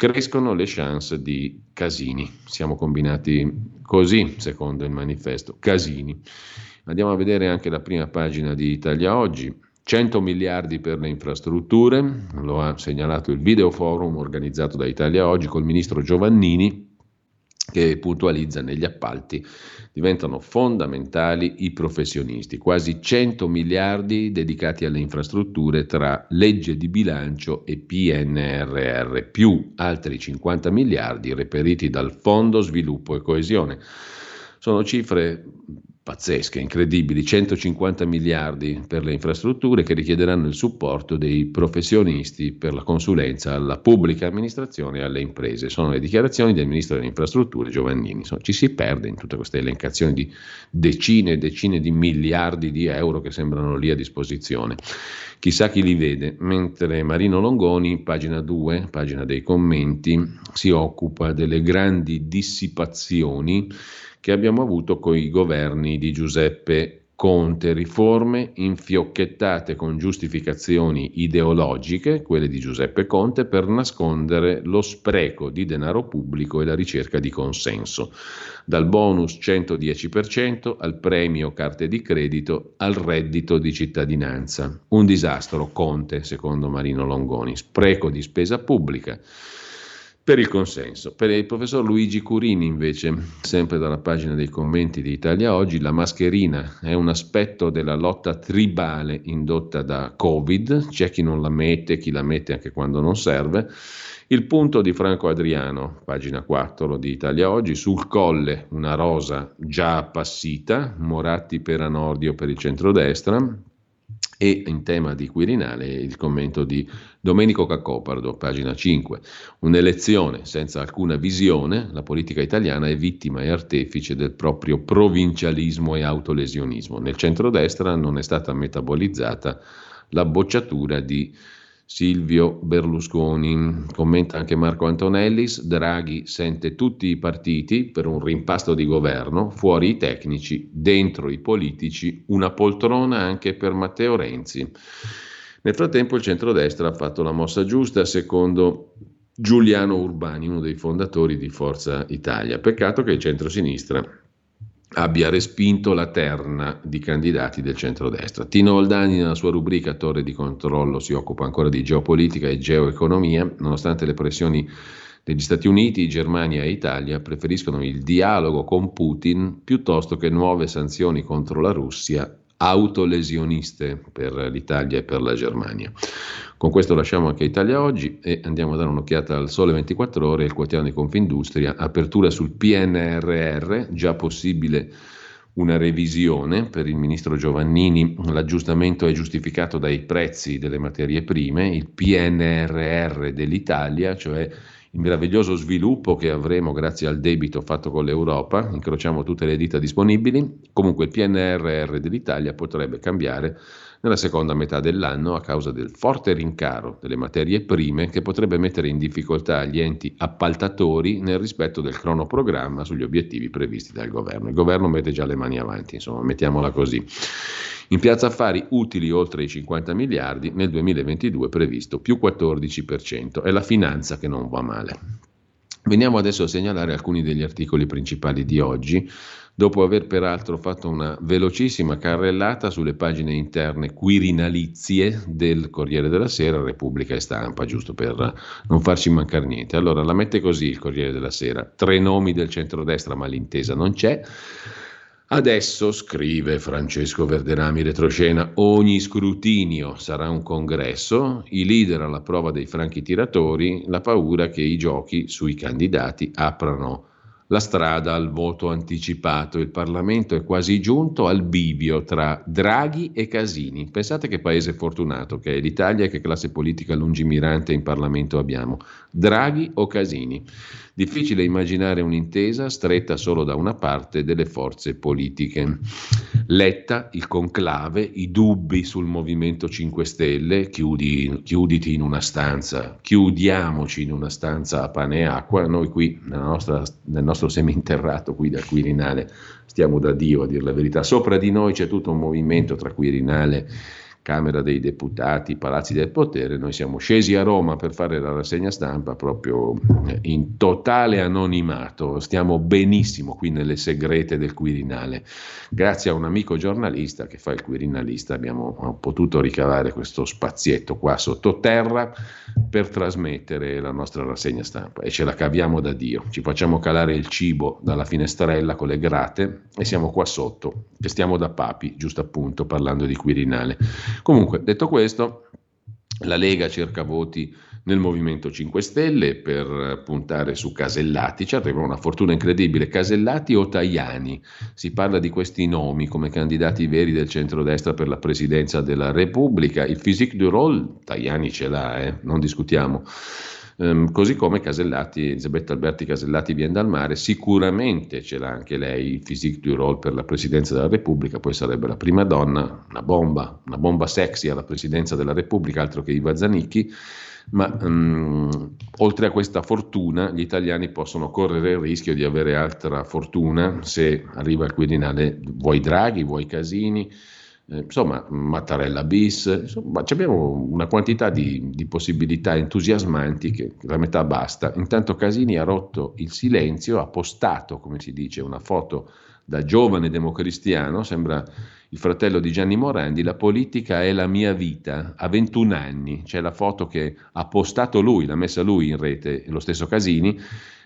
crescono le chance di Casini. Siamo combinati così, secondo il manifesto. Casini. Andiamo a vedere anche la prima pagina di Italia Oggi. 100 miliardi per le infrastrutture, lo ha segnalato il video forum organizzato da Italia Oggi col ministro Giovannini che puntualizza negli appalti diventano fondamentali i professionisti, quasi 100 miliardi dedicati alle infrastrutture tra legge di bilancio e PNRR, più altri 50 miliardi reperiti dal Fondo Sviluppo e Coesione. Sono cifre pazzesche, incredibili, 150 miliardi per le infrastrutture che richiederanno il supporto dei professionisti per la consulenza alla pubblica amministrazione e alle imprese. Sono le dichiarazioni del ministro delle infrastrutture Giovannini. Ci si perde in tutte queste elencazioni di decine e decine di miliardi di euro che sembrano lì a disposizione. Chissà chi li vede, mentre Marino Longoni, pagina 2, pagina dei commenti, si occupa delle grandi dissipazioni che abbiamo avuto con i governi di Giuseppe Conte, riforme infiocchettate con giustificazioni ideologiche, quelle di Giuseppe Conte, per nascondere lo spreco di denaro pubblico e la ricerca di consenso. Dal bonus 110% al premio carte di credito al reddito di cittadinanza. Un disastro, Conte, secondo Marino Longoni, spreco di spesa pubblica per il consenso. Per il professor Luigi Curini, invece, sempre dalla pagina dei commenti di Italia Oggi, la mascherina è un aspetto della lotta tribale indotta da Covid, c'è chi non la mette, chi la mette anche quando non serve. Il punto di Franco Adriano, pagina 4 di Italia Oggi, sul colle una rosa già appassita, Moratti per Anordio per il centrodestra, e in tema di Quirinale il commento di Domenico Caccopardo, pagina 5. Un'elezione senza alcuna visione, la politica italiana è vittima e artefice del proprio provincialismo e autolesionismo. Nel centrodestra non è stata metabolizzata la bocciatura di Silvio Berlusconi. Commenta anche Marco Antonellis, Draghi sente tutti i partiti per un rimpasto di governo, fuori i tecnici, dentro i politici, una poltrona anche per Matteo Renzi. Nel frattempo il centrodestra ha fatto la mossa giusta, secondo Giuliano Urbani, uno dei fondatori di Forza Italia. Peccato che il centrosinistra abbia respinto la terna di candidati del centrodestra. Tino Oldani nella sua rubrica Torre di controllo si occupa ancora di geopolitica e geoeconomia, nonostante le pressioni degli Stati Uniti, Germania e Italia preferiscono il dialogo con Putin piuttosto che nuove sanzioni contro la Russia autolesioniste per l'Italia e per la Germania. Con questo lasciamo anche Italia oggi e andiamo a dare un'occhiata al Sole 24 ore, il quotidiano di Confindustria, apertura sul PNRR, già possibile una revisione per il ministro Giovannini, l'aggiustamento è giustificato dai prezzi delle materie prime, il PNRR dell'Italia, cioè il meraviglioso sviluppo che avremo grazie al debito fatto con l'Europa, incrociamo tutte le dita disponibili, comunque il PNRR dell'Italia potrebbe cambiare nella seconda metà dell'anno a causa del forte rincaro delle materie prime che potrebbe mettere in difficoltà gli enti appaltatori nel rispetto del cronoprogramma sugli obiettivi previsti dal governo. Il governo mette già le mani avanti, insomma, mettiamola così. In piazza affari utili oltre i 50 miliardi, nel 2022 previsto più 14%. È la finanza che non va male. Veniamo adesso a segnalare alcuni degli articoli principali di oggi, dopo aver peraltro fatto una velocissima carrellata sulle pagine interne quirinalizie del Corriere della Sera, Repubblica e Stampa, giusto per non farci mancare niente. Allora la mette così il Corriere della Sera, tre nomi del centrodestra ma l'intesa non c'è. Adesso, scrive Francesco Verderami retroscena, ogni scrutinio sarà un congresso, i leader alla prova dei franchi tiratori, la paura che i giochi sui candidati aprano la strada al voto anticipato. Il Parlamento è quasi giunto al bivio tra Draghi e Casini. Pensate che paese fortunato che è l'Italia e che classe politica lungimirante in Parlamento abbiamo. Draghi o Casini? Difficile immaginare un'intesa stretta solo da una parte delle forze politiche. Letta, il conclave, i dubbi sul Movimento 5 Stelle, chiudi, chiuditi in una stanza, chiudiamoci in una stanza a pane e acqua, noi qui nostra, nel nostro seminterrato qui dal Quirinale stiamo da Dio a dire la verità, sopra di noi c'è tutto un movimento tra Quirinale Camera dei Deputati, Palazzi del Potere, noi siamo scesi a Roma per fare la rassegna stampa proprio eh, in totale anonimato, stiamo benissimo qui nelle segrete del Quirinale. Grazie a un amico giornalista che fa il Quirinalista abbiamo potuto ricavare questo spazietto qua sottoterra per trasmettere la nostra rassegna stampa e ce la caviamo da Dio, ci facciamo calare il cibo dalla finestrella con le grate e siamo qua sotto, che stiamo da papi, giusto appunto parlando di Quirinale. Comunque, detto questo, la Lega cerca voti nel Movimento 5 Stelle per puntare su Casellati, ci arriva una fortuna incredibile, Casellati o Tajani, si parla di questi nomi come candidati veri del centrodestra per la presidenza della Repubblica, il physique du rôle Tajani ce l'ha, eh? non discutiamo, Um, così come Casellati, Elisabetta Alberti Casellati viene dal mare, sicuramente ce l'ha anche lei il physique du rôle per la presidenza della Repubblica, poi sarebbe la prima donna, una bomba, una bomba sexy alla presidenza della Repubblica, altro che Iva Zanicchi, ma um, oltre a questa fortuna gli italiani possono correre il rischio di avere altra fortuna se arriva il Quirinale, vuoi Draghi, vuoi Casini, insomma, Mattarella bis, insomma, abbiamo una quantità di, di, possibilità entusiasmanti che la metà basta. Intanto Casini ha rotto il silenzio, ha postato, come si dice, una foto da giovane democristiano, sembra il fratello di Gianni Morandi, la politica è la mia vita, a 21 anni, c'è la foto che ha postato lui, l'ha messa lui in rete, lo stesso Casini,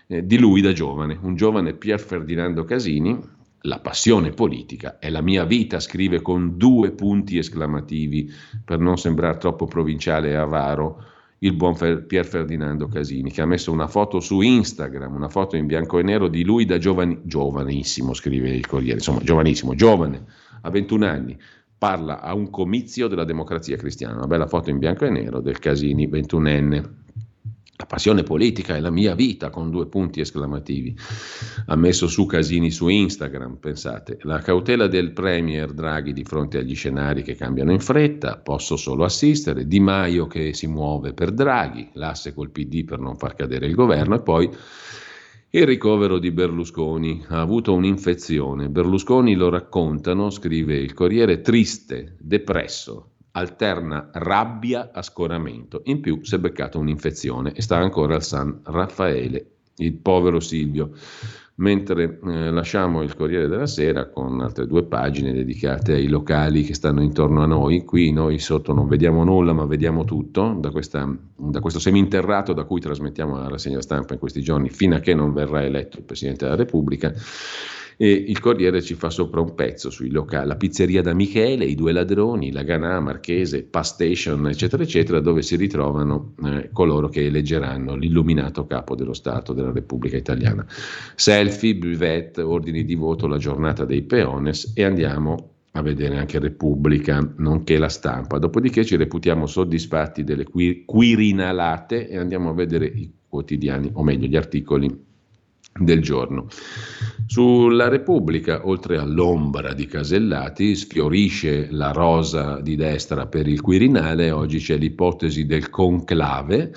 eh, di lui da giovane, un giovane Pier Ferdinando Casini, la passione politica è la mia vita, scrive con due punti esclamativi per non sembrare troppo provinciale e avaro il buon Pier Ferdinando Casini, che ha messo una foto su Instagram, una foto in bianco e nero di lui da giovani, giovanissimo, scrive il Corriere, insomma, giovanissimo, giovane, a 21 anni, parla a un comizio della democrazia cristiana, una bella foto in bianco e nero del Casini, 21enne. La passione politica è la mia vita con due punti esclamativi. Ha messo su Casini su Instagram, pensate. La cautela del Premier Draghi di fronte agli scenari che cambiano in fretta, posso solo assistere. Di Maio che si muove per Draghi, l'asse col PD per non far cadere il governo e poi il ricovero di Berlusconi ha avuto un'infezione. Berlusconi lo raccontano, scrive il Corriere, triste, depresso, alterna rabbia a scoramento. In più si è beccato un'infezione e sta ancora al San Raffaele, il povero Silvio. Mentre eh, lasciamo il Corriere della Sera con altre due pagine dedicate ai locali che stanno intorno a noi, qui noi sotto non vediamo nulla ma vediamo tutto, da, questa, da questo seminterrato da cui trasmettiamo la rassegna stampa in questi giorni, fino a che non verrà eletto il Presidente della Repubblica e il Corriere ci fa sopra un pezzo sui locali, la pizzeria da Michele, i due ladroni, la Ganà, Marchese, Pass Station, eccetera, eccetera, dove si ritrovano eh, coloro che eleggeranno l'illuminato capo dello Stato della Repubblica Italiana. Selfie, buvette, ordini di voto, la giornata dei peones e andiamo a vedere anche Repubblica, nonché la stampa. Dopodiché ci reputiamo soddisfatti delle qui- quirinalate e andiamo a vedere i quotidiani, o meglio gli articoli del giorno. Sulla Repubblica, oltre all'ombra di Casellati, sfiorisce la rosa di destra per il Quirinale, oggi c'è l'ipotesi del conclave,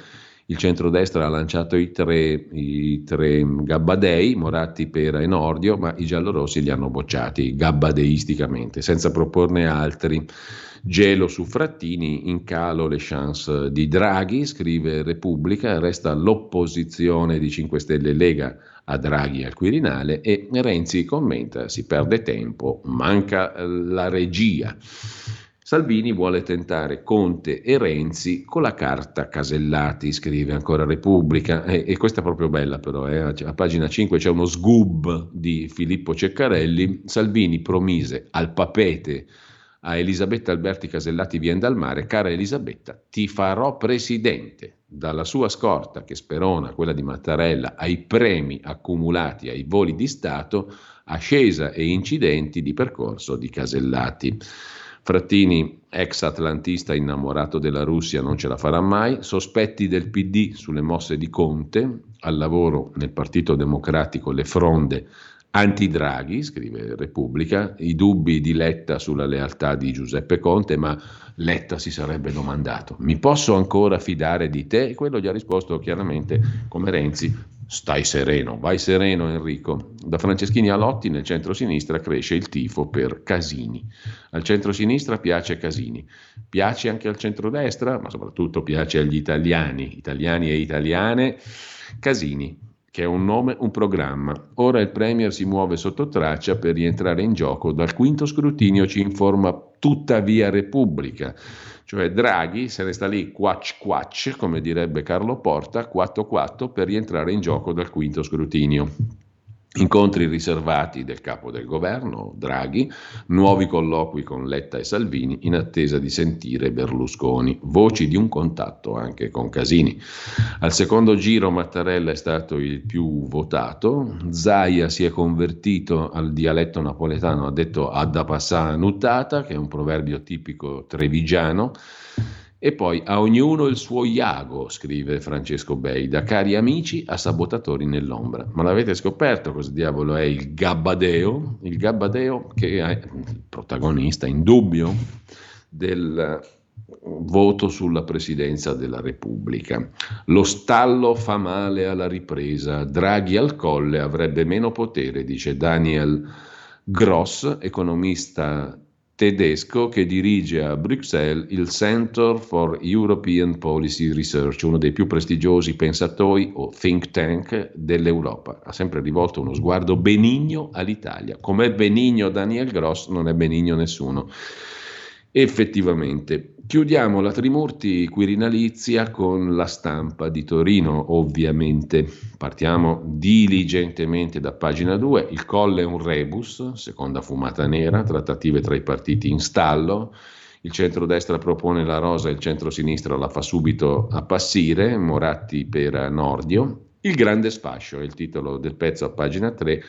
il centrodestra ha lanciato i tre, i tre gabbadei, Moratti, Pera e Nordio, ma i giallorossi li hanno bocciati gabbadeisticamente, senza proporne altri. Gelo su Frattini, in calo le chance di Draghi, scrive Repubblica, resta l'opposizione di 5 Stelle Lega a Draghi al Quirinale e Renzi commenta, si perde tempo, manca la regia. Salvini vuole tentare Conte e Renzi con la carta Casellati, scrive ancora Repubblica, e, e questa è proprio bella però, eh? a pagina 5 c'è uno sgub di Filippo Ceccarelli, Salvini promise al papete a Elisabetta Alberti Casellati vien dal mare, cara Elisabetta, ti farò presidente dalla sua scorta che sperona quella di Mattarella ai premi accumulati ai voli di Stato, ascesa e incidenti di percorso di Casellati. Frattini, ex atlantista innamorato della Russia, non ce la farà mai. Sospetti del PD sulle mosse di Conte, al lavoro nel Partito Democratico le fronde anti-Draghi, scrive Repubblica, i dubbi di Letta sulla lealtà di Giuseppe Conte, ma Letta si sarebbe domandato, mi posso ancora fidare di te? E quello gli ha risposto chiaramente, come Renzi, Stai sereno, vai sereno Enrico. Da Franceschini a Lotti nel centro-sinistra cresce il tifo per Casini. Al centro-sinistra piace Casini, piace anche al centro-destra, ma soprattutto piace agli italiani, italiani e italiane, Casini, che è un nome, un programma. Ora il Premier si muove sotto traccia per rientrare in gioco. Dal quinto scrutinio ci informa tuttavia Repubblica. Cioè Draghi se ne sta lì quac quac, come direbbe Carlo Porta, 4-4 per rientrare in gioco dal quinto scrutinio. Incontri riservati del capo del governo, Draghi, nuovi colloqui con Letta e Salvini in attesa di sentire Berlusconi, voci di un contatto anche con Casini. Al secondo giro Mattarella è stato il più votato, Zaia si è convertito al dialetto napoletano, ha detto adda passà nuttata, che è un proverbio tipico trevigiano, e poi a ognuno il suo iago, scrive Francesco Bei, da cari amici a sabotatori nell'ombra. Ma l'avete scoperto cosa diavolo è il Gabbadeo? Il Gabbadeo che è il protagonista indubbio del voto sulla presidenza della Repubblica. Lo stallo fa male alla ripresa, Draghi al colle avrebbe meno potere, dice Daniel Gross, economista tedesco che dirige a Bruxelles il Center for European Policy Research, uno dei più prestigiosi pensatori o think tank dell'Europa. Ha sempre rivolto uno sguardo benigno all'Italia. Com'è benigno Daniel Gross, non è benigno nessuno. Effettivamente, chiudiamo la Trimurti Quirinalizia con la stampa di Torino, ovviamente. Partiamo diligentemente da pagina 2, il colle è un rebus, seconda fumata nera, trattative tra i partiti in stallo, il centrodestra propone la rosa, il centrosinistra la fa subito appassire, Moratti per Nordio. Il grande sfascio è il titolo del pezzo a pagina 3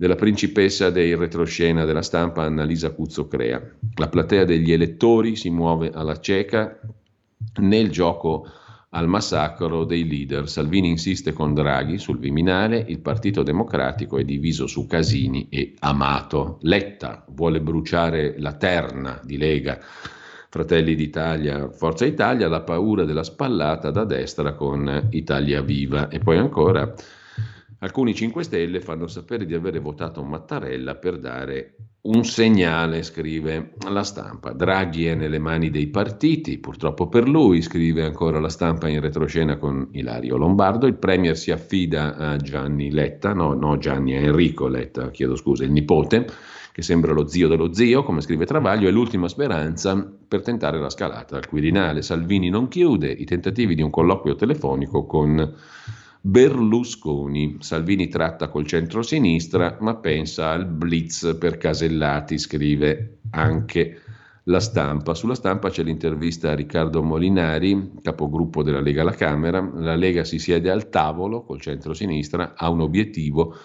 della principessa del retroscena della stampa Annalisa Crea. La platea degli elettori si muove alla cieca nel gioco al massacro dei leader. Salvini insiste con Draghi sul Viminale, il Partito Democratico è diviso su Casini e Amato. Letta vuole bruciare la terna di Lega. Fratelli d'Italia, Forza Italia, la paura della spallata da destra con Italia Viva. E poi ancora Alcuni 5 Stelle fanno sapere di avere votato Mattarella per dare un segnale, scrive la stampa. Draghi è nelle mani dei partiti, purtroppo per lui, scrive ancora la stampa in retroscena con Ilario Lombardo. Il Premier si affida a Gianni Letta, no, no Gianni, a Enrico Letta, chiedo scusa, il nipote, che sembra lo zio dello zio, come scrive Travaglio, è l'ultima speranza per tentare la scalata al Quirinale. Salvini non chiude i tentativi di un colloquio telefonico con Berlusconi. Salvini tratta col centro-sinistra, ma pensa al blitz per Casellati, scrive anche la stampa. Sulla stampa c'è l'intervista a Riccardo Molinari, capogruppo della Lega alla Camera. La Lega si siede al tavolo col centro-sinistra, ha un obiettivo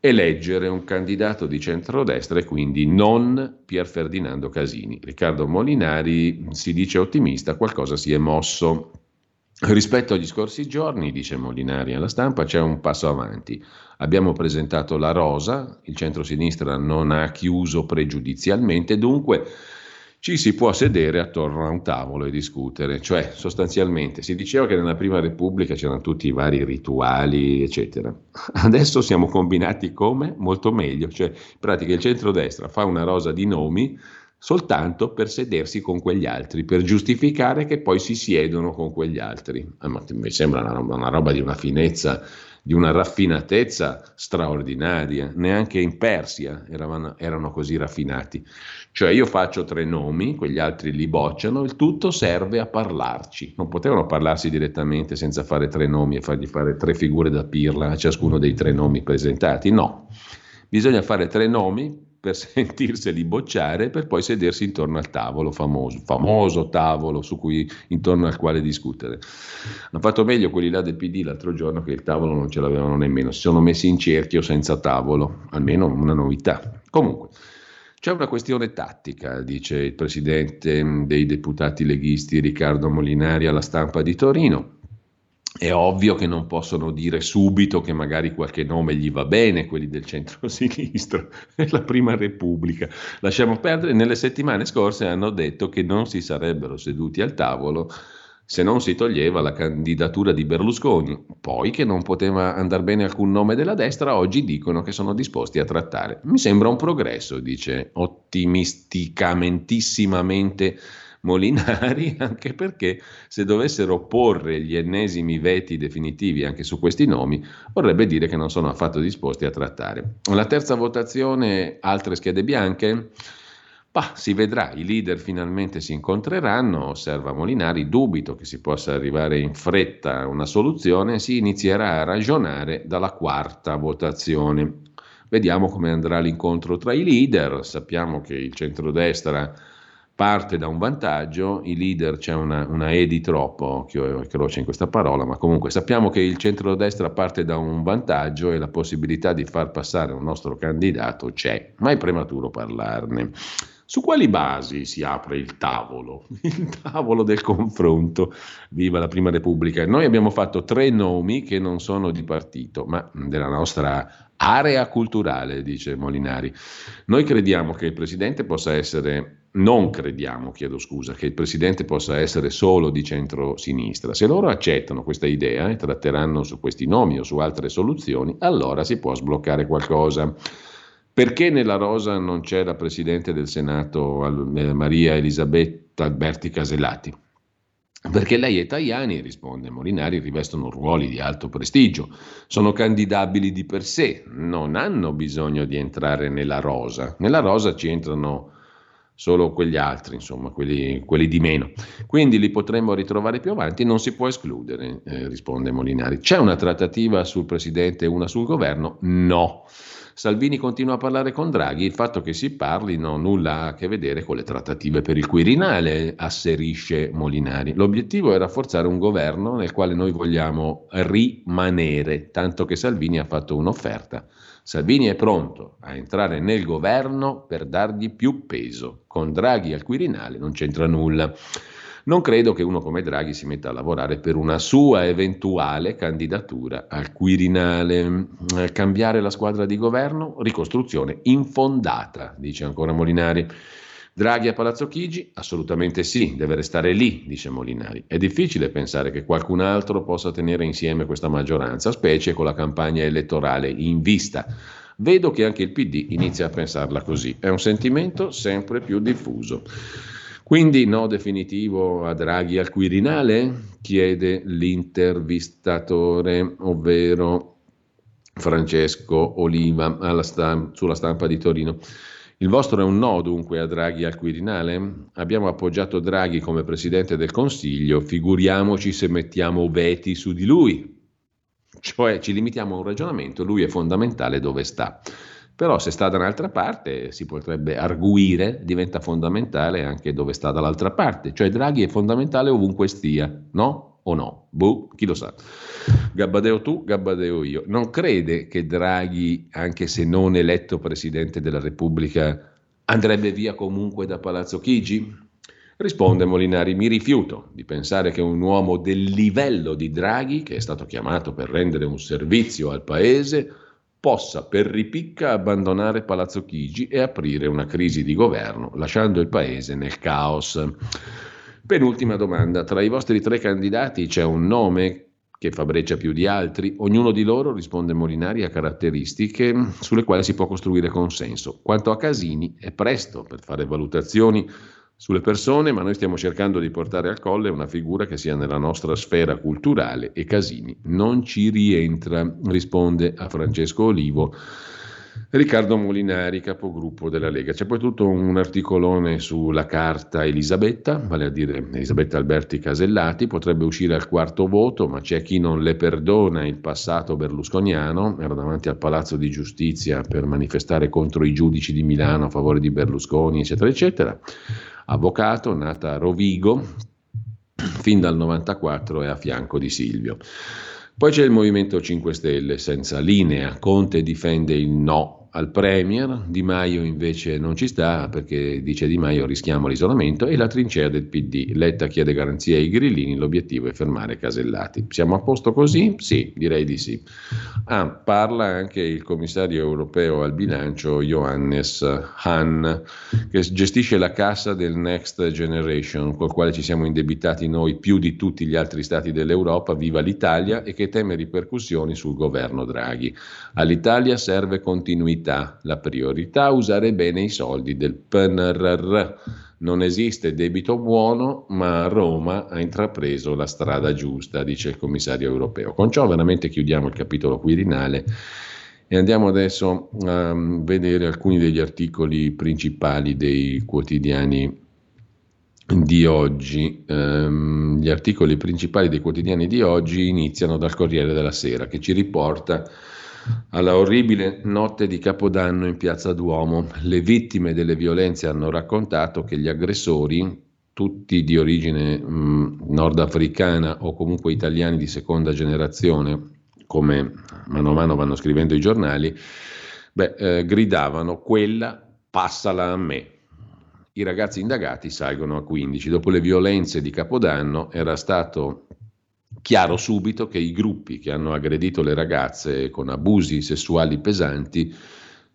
eleggere un candidato di centrodestra e quindi non Pier Ferdinando Casini. Riccardo Molinari si dice ottimista, qualcosa si è mosso. Rispetto agli scorsi giorni, dice Molinari alla stampa, c'è un passo avanti. Abbiamo presentato la rosa, il centro-sinistra non ha chiuso pregiudizialmente, dunque ci si può sedere attorno a un tavolo e discutere, cioè sostanzialmente si diceva che nella Prima Repubblica c'erano tutti i vari rituali, eccetera. Adesso siamo combinati come? Molto meglio, cioè in pratica il centrodestra fa una rosa di nomi soltanto per sedersi con quegli altri, per giustificare che poi si siedono con quegli altri. Eh, ma mi sembra una roba, una roba di una finezza di una raffinatezza straordinaria, neanche in Persia erano, erano, così raffinati. Cioè io faccio tre nomi, quegli altri li bocciano, il tutto serve a parlarci. Non potevano parlarsi direttamente senza fare tre nomi e fargli fare tre figure da pirla a ciascuno dei tre nomi presentati, no. Bisogna fare tre nomi per sentirseli bocciare per poi sedersi intorno al tavolo famoso, famoso tavolo cui, intorno al quale discutere. Hanno fatto meglio quelli là del PD l'altro giorno che il tavolo non ce l'avevano nemmeno, si sono messi in cerchio senza tavolo, almeno una novità. Comunque, c'è una questione tattica, dice il presidente dei deputati leghisti Riccardo Molinari alla stampa di Torino. È ovvio che non possono dire subito che magari qualche nome gli va bene, quelli del centro-sinistra, la prima repubblica. Lasciamo perdere, nelle settimane scorse hanno detto che non si sarebbero seduti al tavolo se non si toglieva la candidatura di Berlusconi. Poi che non poteva andare bene alcun nome della destra, oggi dicono che sono disposti a trattare. Mi sembra un progresso, dice ottimisticamentissimamente Molinari, anche perché se dovessero porre gli ennesimi veti definitivi anche su questi nomi, vorrebbe dire che non sono affatto disposti a trattare. La terza votazione, altre schede bianche. Bah, si vedrà, i leader finalmente si incontreranno, osserva Molinari, dubito che si possa arrivare in fretta a una soluzione, si inizierà a ragionare dalla quarta votazione. Vediamo come andrà l'incontro tra i leader, sappiamo che il centrodestra parte da un vantaggio, i leader c'è una, una E di troppo, che croce in questa parola, ma comunque sappiamo che il centrodestra parte da un vantaggio e la possibilità di far passare un nostro candidato c'è, ma è prematuro parlarne. Su quali basi si apre il tavolo? Il tavolo del confronto. Viva la Prima Repubblica. Noi abbiamo fatto tre nomi che non sono di partito, ma della nostra area culturale, dice Molinari. Noi crediamo che il Presidente possa essere non crediamo, chiedo scusa, che il Presidente possa essere solo di centro-sinistra. Se loro accettano questa idea e tratteranno su questi nomi o su altre soluzioni, allora si può sbloccare qualcosa. Perché nella rosa non c'è la Presidente del Senato eh, Maria Elisabetta Alberti Casellati? Perché lei e Tajani, risponde Molinari, rivestono ruoli di alto prestigio, sono candidabili di per sé, non hanno bisogno di entrare nella rosa. Nella rosa ci entrano solo quegli altri, insomma, quelli, quelli, di meno. Quindi li potremmo ritrovare più avanti, non si può escludere, eh, risponde Molinari. C'è una trattativa sul Presidente e una sul governo? No. Salvini continua a parlare con Draghi, il fatto che si parli non ha nulla a che vedere con le trattative per il Quirinale, asserisce Molinari. L'obiettivo è rafforzare un governo nel quale noi vogliamo rimanere, tanto che Salvini ha fatto un'offerta Salvini è pronto a entrare nel governo per dargli più peso. Con Draghi al Quirinale non c'entra nulla. Non credo che uno come Draghi si metta a lavorare per una sua eventuale candidatura al Quirinale. Cambiare la squadra di governo? Ricostruzione infondata, dice ancora Molinari. Draghi a Palazzo Chigi? Assolutamente sì, deve restare lì, dice Molinari. È difficile pensare che qualcun altro possa tenere insieme questa maggioranza, specie con la campagna elettorale in vista. Vedo che anche il PD inizia a pensarla così. È un sentimento sempre più diffuso. Quindi no definitivo a Draghi al Quirinale? chiede l'intervistatore, ovvero Francesco Oliva stamp- sulla stampa di Torino. Il vostro è un no dunque a Draghi al Quirinale? Abbiamo appoggiato Draghi come Presidente del Consiglio, figuriamoci se mettiamo veti su di lui. Cioè ci limitiamo a un ragionamento, lui è fondamentale dove sta. Però se sta da un'altra parte si potrebbe arguire, diventa fondamentale anche dove sta dall'altra parte. Cioè Draghi è fondamentale ovunque stia, no? O no? Boh, chi lo sa. Gabbadeo tu, Gabbadeo io. Non crede che Draghi, anche se non eletto Presidente della Repubblica, andrebbe via comunque da Palazzo Chigi? Risponde Molinari, mi rifiuto di pensare che un uomo del livello di Draghi, che è stato chiamato per rendere un servizio al Paese, possa per ripicca abbandonare Palazzo Chigi e aprire una crisi di governo, lasciando il Paese nel caos. Penultima domanda, tra i vostri tre candidati c'è un nome che fabbrica più di altri, ognuno di loro, risponde Molinari, ha caratteristiche sulle quali si può costruire consenso. Quanto a Casini, è presto per fare valutazioni sulle persone, ma noi stiamo cercando di portare al colle una figura che sia nella nostra sfera culturale e Casini non ci rientra, risponde a Francesco Olivo. Riccardo Molinari, capogruppo della Lega. C'è poi tutto un articolone sulla carta Elisabetta, vale a dire Elisabetta Alberti Casellati, potrebbe uscire al quarto voto, ma c'è chi non le perdona il passato berlusconiano, era davanti al Palazzo di Giustizia per manifestare contro i giudici di Milano a favore di Berlusconi, eccetera, eccetera avvocato, nata a Rovigo, fin dal 94 è a fianco di Silvio. Poi c'è il Movimento 5 Stelle, senza linea, Conte difende il no al Premier, Di Maio invece non ci sta perché dice Di Maio rischiamo l'isolamento e la trincea del PD. Letta chiede garanzie ai grillini, l'obiettivo è fermare Casellati. Siamo a posto così? Sì, direi di sì. Ah, parla anche il commissario europeo al bilancio Johannes Hahn che gestisce la cassa del Next Generation col quale ci siamo indebitati noi più di tutti gli altri stati dell'Europa, viva l'Italia e che teme ripercussioni sul governo Draghi. All'Italia serve continuità priorità. La priorità è usare bene i soldi del PNRR. Non esiste debito buono, ma Roma ha intrapreso la strada giusta, dice il commissario europeo. Con ciò veramente chiudiamo il capitolo Quirinale e andiamo adesso a vedere alcuni degli articoli principali dei quotidiani di oggi. Um, gli articoli principali dei quotidiani di oggi iniziano dal Corriere della Sera che ci riporta alla orribile notte di Capodanno in piazza Duomo. Le vittime delle violenze hanno raccontato che gli aggressori, tutti di origine mh, nordafricana o comunque italiani di seconda generazione, come mano a mano vanno scrivendo i giornali, beh, eh, gridavano quella passala a me. I ragazzi indagati salgono a 15. Dopo le violenze di Capodanno era stato chiaro subito che i gruppi che hanno aggredito le ragazze con abusi sessuali pesanti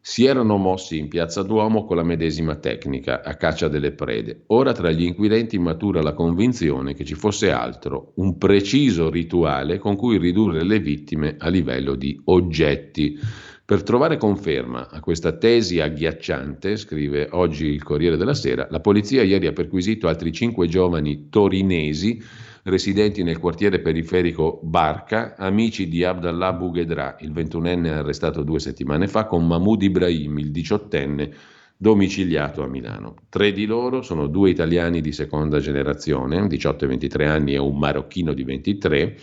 si erano mossi in piazza Duomo con la medesima tecnica, a caccia delle prede. Ora tra gli inquirenti matura la convinzione che ci fosse altro, un preciso rituale con cui ridurre le vittime a livello di oggetti. Per trovare conferma a questa tesi agghiacciante, scrive oggi il Corriere della Sera, la polizia ieri ha perquisito altri cinque giovani torinesi residenti nel quartiere periferico Barca, amici di Abdallah Boughedra, il 21enne arrestato due settimane fa, con Mahmoud Ibrahim, il 18enne domiciliato a Milano. Tre di loro sono due italiani di seconda generazione, 18 e 23 anni e un marocchino di 23,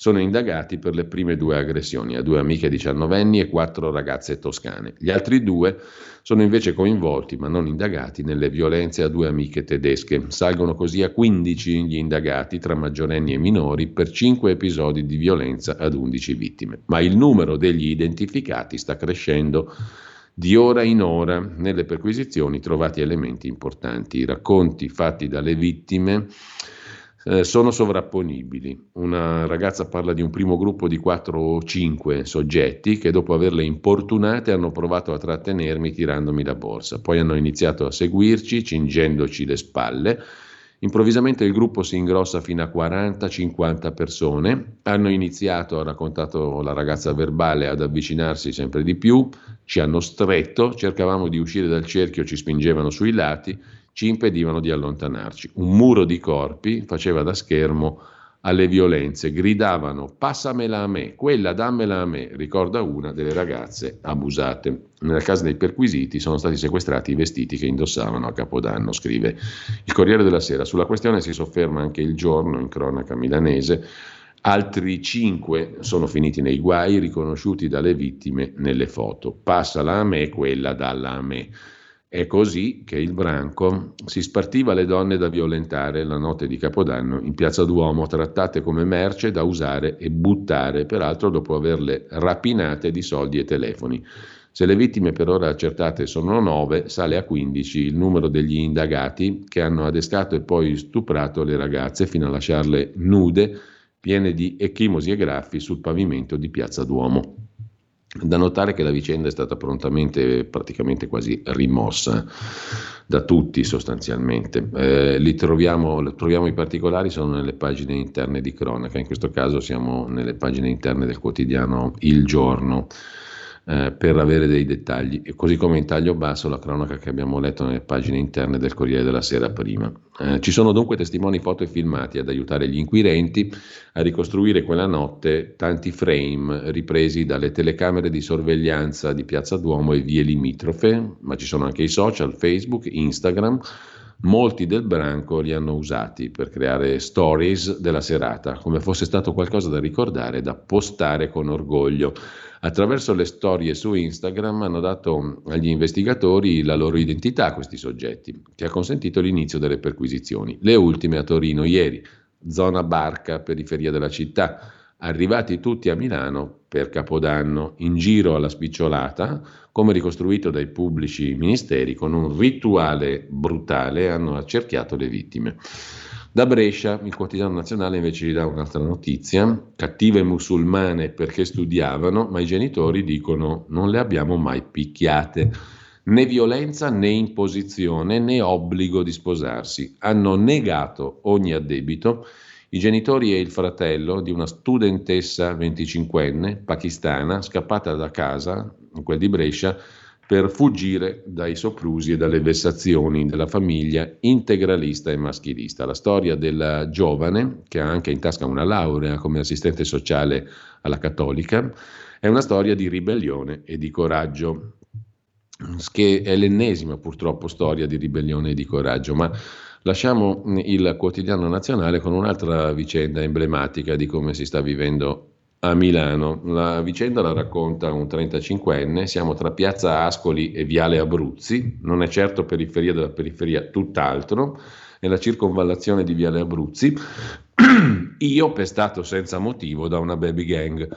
sono indagati per le prime due aggressioni a due amiche diciannovenni e quattro ragazze toscane. Gli altri due sono invece coinvolti, ma non indagati, nelle violenze a due amiche tedesche. Salgono così a 15 gli indagati tra maggiorenni e minori per 5 episodi di violenza ad 11 vittime. Ma il numero degli identificati sta crescendo di ora in ora. Nelle perquisizioni trovati elementi importanti. I racconti fatti dalle vittime eh, sono sovrapponibili. Una ragazza parla di un primo gruppo di 4 o 5 soggetti che dopo averle importunate hanno provato a trattenermi tirandomi la borsa. Poi hanno iniziato a seguirci cingendoci le spalle. Improvvisamente il gruppo si ingrossa fino a 40-50 persone. Hanno iniziato, ha raccontato la ragazza verbale, ad avvicinarsi sempre di più. Ci hanno stretto, cercavamo di uscire dal cerchio, ci spingevano sui lati ci impedivano di allontanarci. Un muro di corpi faceva da schermo alle violenze, gridavano passamela a me, quella dammela a me, ricorda una delle ragazze abusate. Nella casa dei perquisiti sono stati sequestrati i vestiti che indossavano a Capodanno, scrive il Corriere della Sera. Sulla questione si sofferma anche il giorno in cronaca milanese. Altri cinque sono finiti nei guai, riconosciuti dalle vittime nelle foto. Passala a me, quella dalla a me. È così che il branco si spartiva le donne da violentare la notte di Capodanno in piazza Duomo, trattate come merce da usare e buttare, peraltro dopo averle rapinate di soldi e telefoni. Se le vittime per ora accertate sono 9, sale a 15 il numero degli indagati che hanno adescato e poi stuprato le ragazze fino a lasciarle nude, piene di ecchimosi e graffi sul pavimento di Piazza Duomo. Da notare che la vicenda è stata prontamente, praticamente quasi rimossa da tutti sostanzialmente. Eh, li troviamo, troviamo, i particolari, sono nelle pagine interne di cronaca, in questo caso siamo nelle pagine interne del quotidiano Il Giorno eh, per avere dei dettagli, così come in taglio basso la cronaca che abbiamo letto nelle pagine interne del Corriere della Sera prima. Eh, ci sono dunque testimoni foto e filmati ad aiutare gli inquirenti a ricostruire quella notte tanti frame ripresi dalle telecamere di sorveglianza di Piazza Duomo e vie limitrofe, ma ci sono anche i social, Facebook, Instagram. Molti del branco li hanno usati per creare stories della serata, come fosse stato qualcosa da ricordare, da postare con orgoglio. Attraverso le storie su Instagram hanno dato agli investigatori la loro identità a questi soggetti, che ha consentito l'inizio delle perquisizioni. Le ultime a Torino ieri, zona Barca, periferia della città, arrivati tutti a Milano per Capodanno, in giro alla spicciolata, come ricostruito dai pubblici ministeri, con un rituale brutale hanno accerchiato le vittime. Da Brescia, il quotidiano nazionale invece gli dà un'altra notizia, cattive musulmane perché studiavano, ma i genitori dicono non le abbiamo mai picchiate. Né violenza né imposizione né obbligo di sposarsi. Hanno negato ogni addebito i genitori e il fratello di una studentessa 25enne pakistana scappata da casa, quel di Brescia, per fuggire dai soprusi e dalle vessazioni della famiglia integralista e maschilista. La storia della giovane, che ha anche in tasca una laurea come assistente sociale alla cattolica, è una storia di ribellione e di coraggio, che è l'ennesima purtroppo storia di ribellione e di coraggio, ma lasciamo il quotidiano nazionale con un'altra vicenda emblematica di come si sta vivendo a Milano. La vicenda la racconta un 35enne, siamo tra Piazza Ascoli e Viale Abruzzi, non è certo periferia della periferia, tutt'altro, è la circonvallazione di Viale Abruzzi. Io pestato senza motivo da una baby gang.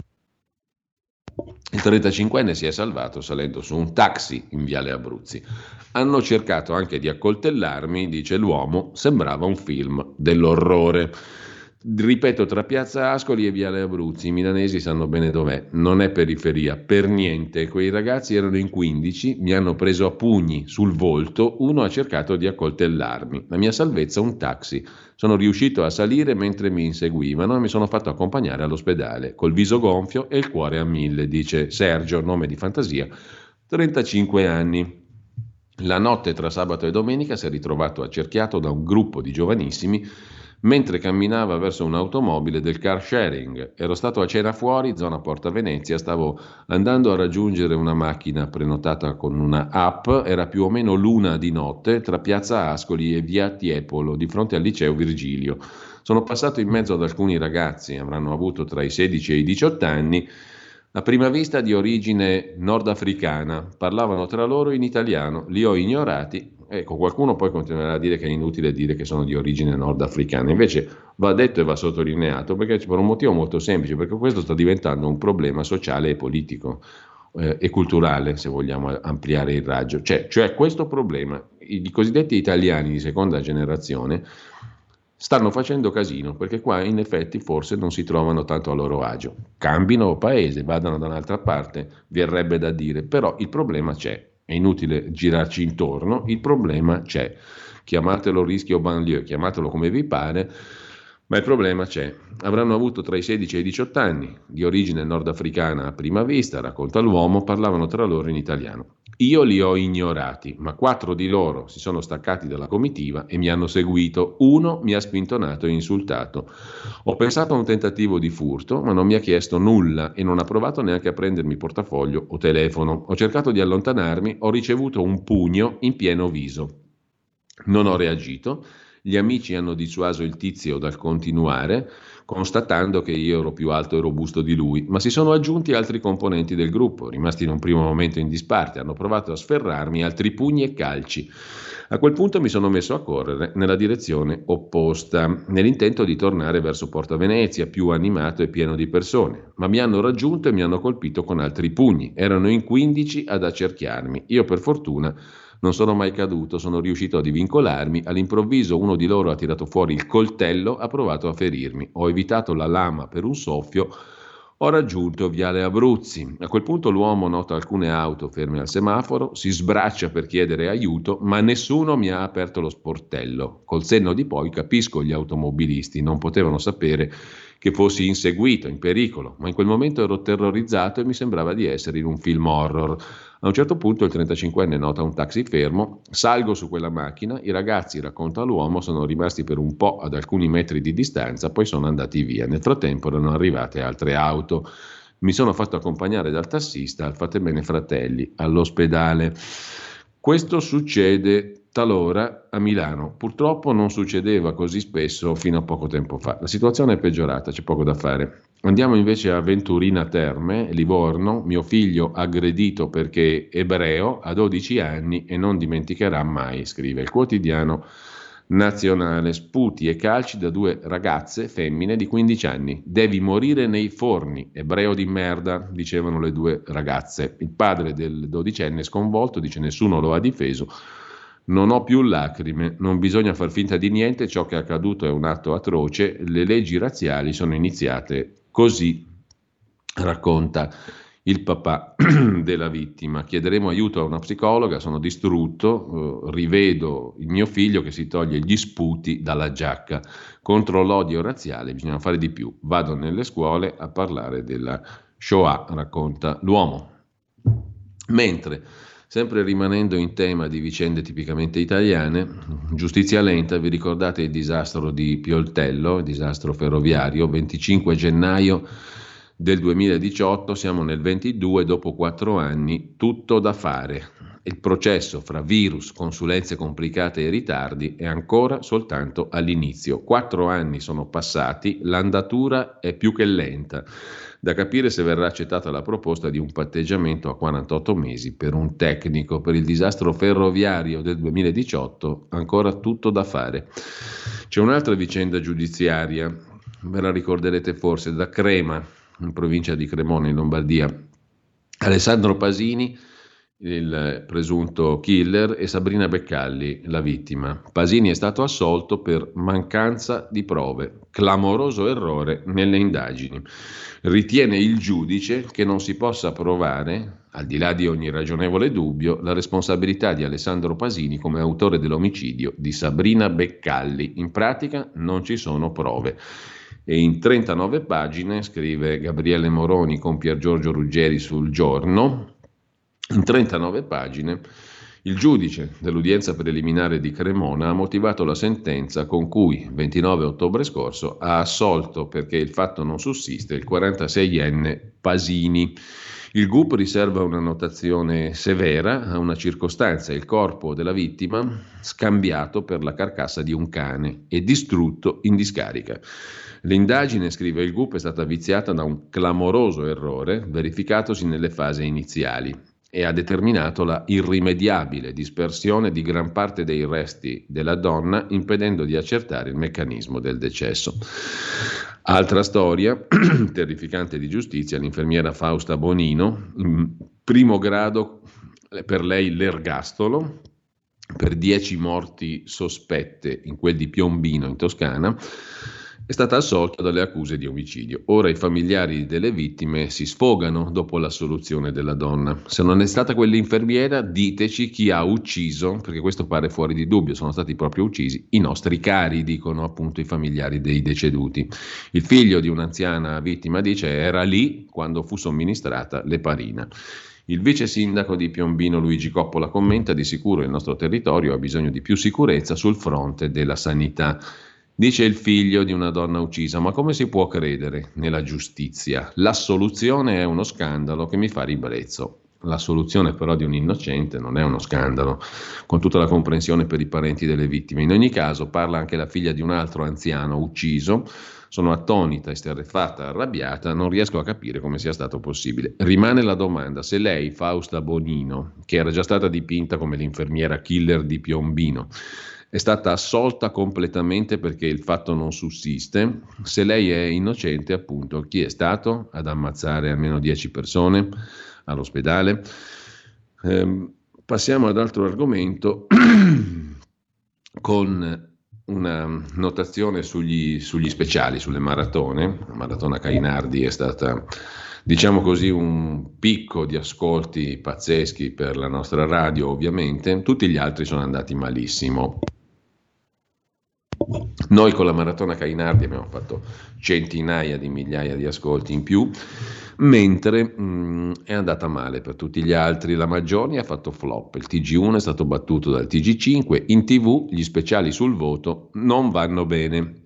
Il 35enne si è salvato salendo su un taxi in Viale Abruzzi. Hanno cercato anche di accoltellarmi, dice l'uomo, sembrava un film dell'orrore. Ripeto, tra Piazza Ascoli e Viale Abruzzi, i milanesi sanno bene dov'è, non è periferia, per niente. Quei ragazzi erano in 15, mi hanno preso a pugni sul volto, uno ha cercato di accoltellarmi. La mia salvezza un taxi. Sono riuscito a salire mentre mi inseguivano e mi sono fatto accompagnare all'ospedale, col viso gonfio e il cuore a mille, dice Sergio, nome di fantasia, 35 anni. La notte tra sabato e domenica si è ritrovato accerchiato da un gruppo di giovanissimi mentre camminava verso un'automobile del car sharing. Ero stato a cena fuori, zona Porta Venezia, stavo andando a raggiungere una macchina prenotata con una app, era più o meno l'una di notte tra Piazza Ascoli e Via Tiepolo, di fronte al liceo Virgilio. Sono passato in mezzo ad alcuni ragazzi, avranno avuto tra i 16 e i 18 anni, a prima vista di origine nordafricana, parlavano tra loro in italiano, li ho ignorati Ecco, qualcuno poi continuerà a dire che è inutile dire che sono di origine nordafricana, invece va detto e va sottolineato perché per un motivo molto semplice, perché questo sta diventando un problema sociale e politico eh, e culturale, se vogliamo ampliare il raggio. Cioè, cioè questo problema, i, i cosiddetti italiani di seconda generazione stanno facendo casino perché qua in effetti forse non si trovano tanto a loro agio. Cambino paese, vadano da un'altra parte, verrebbe da dire, però il problema c'è è inutile girarci intorno, il problema c'è. Chiamatelo rischio banlieue, chiamatelo come vi pare, ma il problema c'è. Avranno avuto tra i 16 e i 18 anni, di origine nordafricana a prima vista, racconta l'uomo, parlavano tra loro in italiano. Io li ho ignorati, ma quattro di loro si sono staccati dalla comitiva e mi hanno seguito. Uno mi ha spintonato e insultato. Ho pensato a un tentativo di furto, ma non mi ha chiesto nulla e non ha provato neanche a prendermi portafoglio o telefono. Ho cercato di allontanarmi, ho ricevuto un pugno in pieno viso. Non ho reagito Gli amici hanno dissuaso il tizio dal continuare, constatando che io ero più alto e robusto di lui, ma si sono aggiunti altri componenti del gruppo, rimasti in un primo momento in disparte, hanno provato a sferrarmi altri pugni e calci. A quel punto mi sono messo a correre nella direzione opposta, nell'intento di tornare verso Porta Venezia, più animato e pieno di persone, ma mi hanno raggiunto e mi hanno colpito con altri pugni. Erano in 15 ad accerchiarmi. Io per fortuna non sono mai caduto, sono riuscito a divincolarmi. All'improvviso uno di loro ha tirato fuori il coltello, ha provato a ferirmi. Ho evitato la lama per un soffio. Ho raggiunto Viale Abruzzi. A quel punto l'uomo nota alcune auto ferme al semaforo, si sbraccia per chiedere aiuto, ma nessuno mi ha aperto lo sportello. Col senno di poi capisco gli automobilisti, non potevano sapere che fossi inseguito, in pericolo, ma in quel momento ero terrorizzato e mi sembrava di essere in un film horror. A un certo punto il 35enne nota un taxi fermo, salgo su quella macchina, i ragazzi, racconta l'uomo, sono rimasti per un po' ad alcuni metri di distanza, poi sono andati via. Nel frattempo erano arrivate altre auto. Mi sono fatto accompagnare dal tassista al Fate Bene Fratelli all'ospedale. Questo succede talora a Milano. Purtroppo non succedeva così spesso fino a poco tempo fa. La situazione è peggiorata, c'è poco da fare. Andiamo invece a Venturina Terme, Livorno, mio figlio aggredito perché ebreo, ha 12 anni e non dimenticherà mai, scrive il quotidiano nazionale, sputi e calci da due ragazze femmine di 15 anni. Devi morire nei forni, ebreo di merda, dicevano le due ragazze. Il padre del dodicenne sconvolto dice nessuno lo ha difeso non ho più lacrime, non bisogna far finta di niente, ciò che è accaduto è un atto atroce, le leggi razziali sono iniziate così, racconta il papà della vittima. Chiederemo aiuto a una psicologa, sono distrutto, eh, rivedo il mio figlio che si toglie gli sputi dalla giacca. Contro l'odio razziale bisogna fare di più. Vado nelle scuole a parlare della Shoah, racconta l'uomo. Mentre Sempre rimanendo in tema di vicende tipicamente italiane, giustizia lenta, vi ricordate il disastro di Pioltello, il disastro ferroviario, 25 gennaio del 2018, siamo nel 22, dopo quattro anni, tutto da fare. Il processo fra virus, consulenze complicate e ritardi è ancora soltanto all'inizio. Quattro anni sono passati, l'andatura è più che lenta. Da capire se verrà accettata la proposta di un patteggiamento a 48 mesi per un tecnico. Per il disastro ferroviario del 2018 ancora tutto da fare. C'è un'altra vicenda giudiziaria, ve la ricorderete forse, da Crema, in provincia di Cremona, in Lombardia. Alessandro Pasini il presunto killer, e Sabrina Beccalli, la vittima. Pasini è stato assolto per mancanza di prove, clamoroso errore nelle indagini. Ritiene il giudice che non si possa provare, al di là di ogni ragionevole dubbio, la responsabilità di Alessandro Pasini come autore dell'omicidio di Sabrina Beccalli. In pratica non ci sono prove. E in 39 pagine, scrive Gabriele Moroni con Pier Giorgio Ruggeri sul giorno, in 39 pagine il giudice dell'udienza preliminare di Cremona ha motivato la sentenza con cui, 29 ottobre scorso, ha assolto perché il fatto non sussiste il 46enne Pasini. Il GUP riserva una notazione severa a una circostanza, il corpo della vittima scambiato per la carcassa di un cane e distrutto in discarica. L'indagine, scrive il GUP, è stata viziata da un clamoroso errore verificatosi nelle fasi iniziali e ha determinato la irrimediabile dispersione di gran parte dei resti della donna, impedendo di accertare il meccanismo del decesso. Altra storia terrificante di giustizia, l'infermiera Fausta Bonino, in primo grado per lei l'ergastolo, per dieci morti sospette in quel di Piombino in Toscana, è stata assolta dalle accuse di omicidio. Ora i familiari delle vittime si sfogano dopo l'assoluzione della donna. Se non è stata quell'infermiera, diteci chi ha ucciso, perché questo pare fuori di dubbio, sono stati proprio uccisi i nostri cari, dicono appunto i familiari dei deceduti. Il figlio di un'anziana vittima dice era lì quando fu somministrata l'eparina. Il vice sindaco di Piombino Luigi Coppola commenta di sicuro il nostro territorio ha bisogno di più sicurezza sul fronte della sanità. Dice il figlio di una donna uccisa, ma come si può credere nella giustizia? L'assoluzione è uno scandalo che mi fa ribrezzo. l'assoluzione però di un innocente non è uno scandalo, con tutta la comprensione per i parenti delle vittime. In ogni caso parla anche la figlia di un altro anziano ucciso. Sono attonita, esterrefatta, arrabbiata, non riesco a capire come sia stato possibile. Rimane la domanda se lei, Fausta Bonino, che era già stata dipinta come l'infermiera killer di Piombino, è stata assolta completamente perché il fatto non sussiste. Se lei è innocente, appunto, chi è stato ad ammazzare almeno 10 persone all'ospedale? Eh, passiamo ad altro argomento con una notazione sugli, sugli, speciali, sulle maratone. La maratona Cainardi è stata, diciamo così, un picco di ascolti pazzeschi per la nostra radio, ovviamente. Tutti gli altri sono andati malissimo. Noi con la Maratona Cainardi abbiamo fatto centinaia di migliaia di ascolti in più, mentre mh, mm, è andata male per tutti gli altri. La Maggioni ha fatto flop, il TG1 è stato battuto dal TG5, in tv gli speciali sul voto non vanno bene.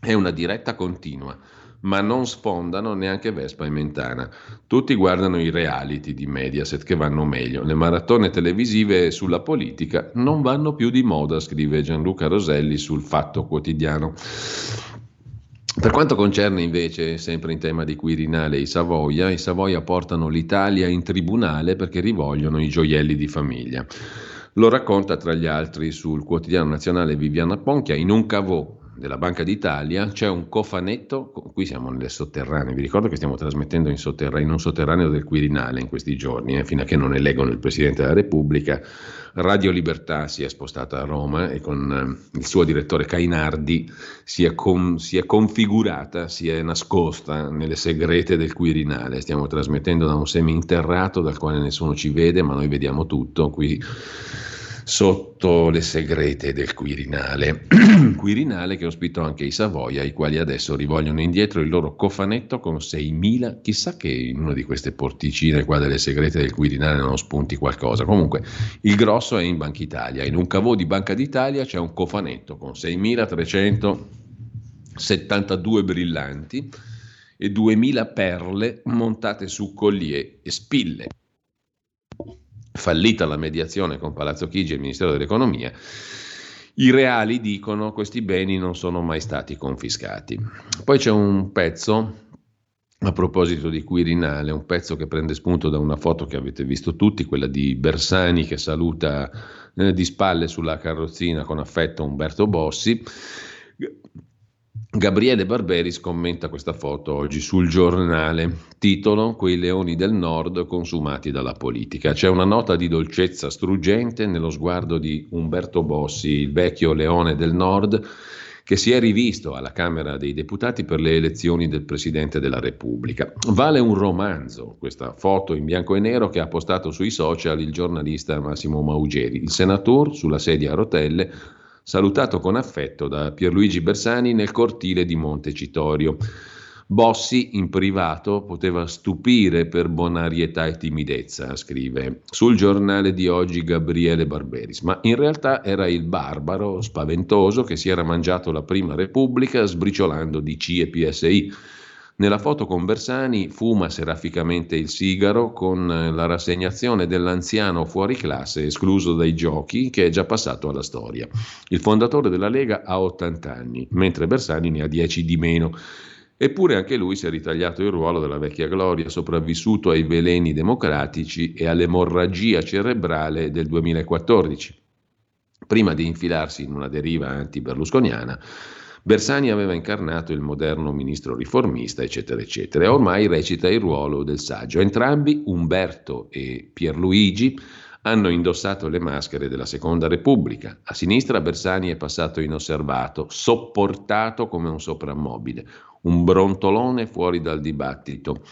È una diretta continua ma non sfondano neanche Vespa e Mentana. Tutti guardano i reality di Mediaset che vanno meglio. Le maratone televisive sulla politica non vanno più di moda, scrive Gianluca Roselli sul Fatto Quotidiano. Per quanto concerne invece, sempre in tema di Quirinale, i Savoia, i Savoia portano l'Italia in tribunale perché rivogliono i gioielli di famiglia. Lo racconta tra gli altri sul quotidiano nazionale Viviana Ponchia in un cavò della Banca d'Italia c'è un cofanetto, qui siamo nelle sotterranee, vi ricordo che stiamo trasmettendo in, in un sotterraneo del Quirinale in questi giorni, eh, fino a che non eleggono il Presidente della Repubblica. Radio Libertà si è spostata a Roma e con eh, il suo direttore Cainardi si è, con, si è configurata, si è nascosta nelle segrete del Quirinale. Stiamo trasmettendo da un semi-interrato dal quale nessuno ci vede, ma noi vediamo tutto qui sotto le segrete del Quirinale. Quirinale che ospitò anche i Savoia, i quali adesso rivogliono indietro il loro cofanetto con 6.000, chissà che in una di queste porticine qua delle segrete del Quirinale non spunti qualcosa. Comunque il grosso è in Banca Italia, in un cavò di Banca d'Italia c'è un cofanetto con 6.372 brillanti e 2.000 perle montate su collier e spille fallita la mediazione con Palazzo Chigi e il Ministero dell'Economia, i reali dicono che questi beni non sono mai stati confiscati. Poi c'è un pezzo a proposito di Quirinale, un pezzo che prende spunto da una foto che avete visto tutti, quella di Bersani che saluta eh, di spalle sulla carrozzina con affetto Umberto Bossi. Gabriele Barberis commenta questa foto oggi sul giornale, titolo Quei leoni del nord consumati dalla politica. C'è una nota di dolcezza struggente nello sguardo di Umberto Bossi, il vecchio leone del nord, che si è rivisto alla Camera dei Deputati per le elezioni del Presidente della Repubblica. Vale un romanzo questa foto in bianco e nero che ha postato sui social il giornalista Massimo Maugeri. Il senatore sulla sedia a rotelle salutato con affetto da Pierluigi Bersani nel cortile di Montecitorio. Bossi in privato poteva stupire per bonarietà e timidezza, scrive sul giornale di oggi Gabriele Barberis, ma in realtà era il barbaro spaventoso che si era mangiato la prima Repubblica sbriciolando DC e PSI nella foto con Bersani fuma seraficamente il sigaro con la rassegnazione dell'anziano fuori classe escluso dai giochi che è già passato alla storia. Il fondatore della Lega ha 80 anni, mentre Bersani ne ha 10 di meno. Eppure anche lui si è ritagliato il ruolo della vecchia gloria, sopravvissuto ai veleni democratici e all'emorragia cerebrale del 2014. Prima di infilarsi in una deriva anti-berlusconiana, Bersani aveva incarnato il moderno ministro riformista, eccetera, eccetera, e ormai recita il ruolo del saggio. Entrambi, Umberto e Pierluigi, hanno indossato le maschere della Seconda Repubblica. A sinistra Bersani è passato inosservato, sopportato come un soprammobile, un brontolone fuori dal dibattito.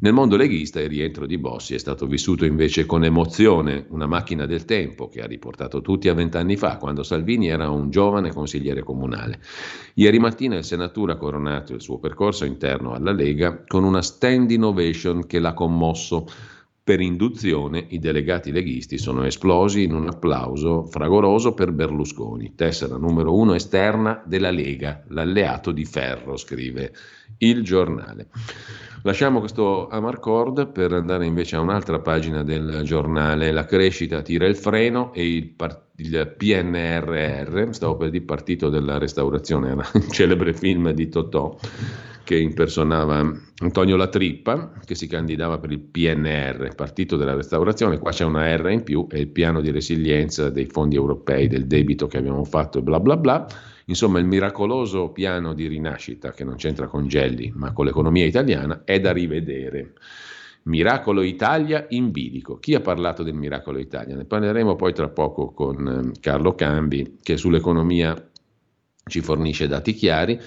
Nel mondo leghista il rientro di Bossi è stato vissuto invece con emozione, una macchina del tempo che ha riportato tutti a vent'anni fa, quando Salvini era un giovane consigliere comunale. Ieri mattina il senatore ha coronato il suo percorso interno alla Lega con una stand innovation che l'ha commosso Per induzione i delegati leghisti sono esplosi in un applauso fragoroso per Berlusconi, tessera numero uno esterna della Lega, l'alleato di ferro, scrive il giornale. Lasciamo questo Amarcord per andare invece a un'altra pagina del giornale. La crescita tira il freno e il, part- il PNRR, stavo per dire partito della restaurazione, era un celebre film di Totò che impersonava Antonio Latrippa, che si candidava per il PNR, Partito della Restaurazione, qua c'è una R in più, è il piano di resilienza dei fondi europei, del debito che abbiamo fatto e bla bla bla. Insomma, il miracoloso piano di rinascita, che non c'entra con Gelli, ma con l'economia italiana, è da rivedere. Miracolo Italia in bilico. Chi ha parlato del Miracolo Italia? Ne parleremo poi tra poco con eh, Carlo Cambi, che sull'economia ci fornisce dati chiari.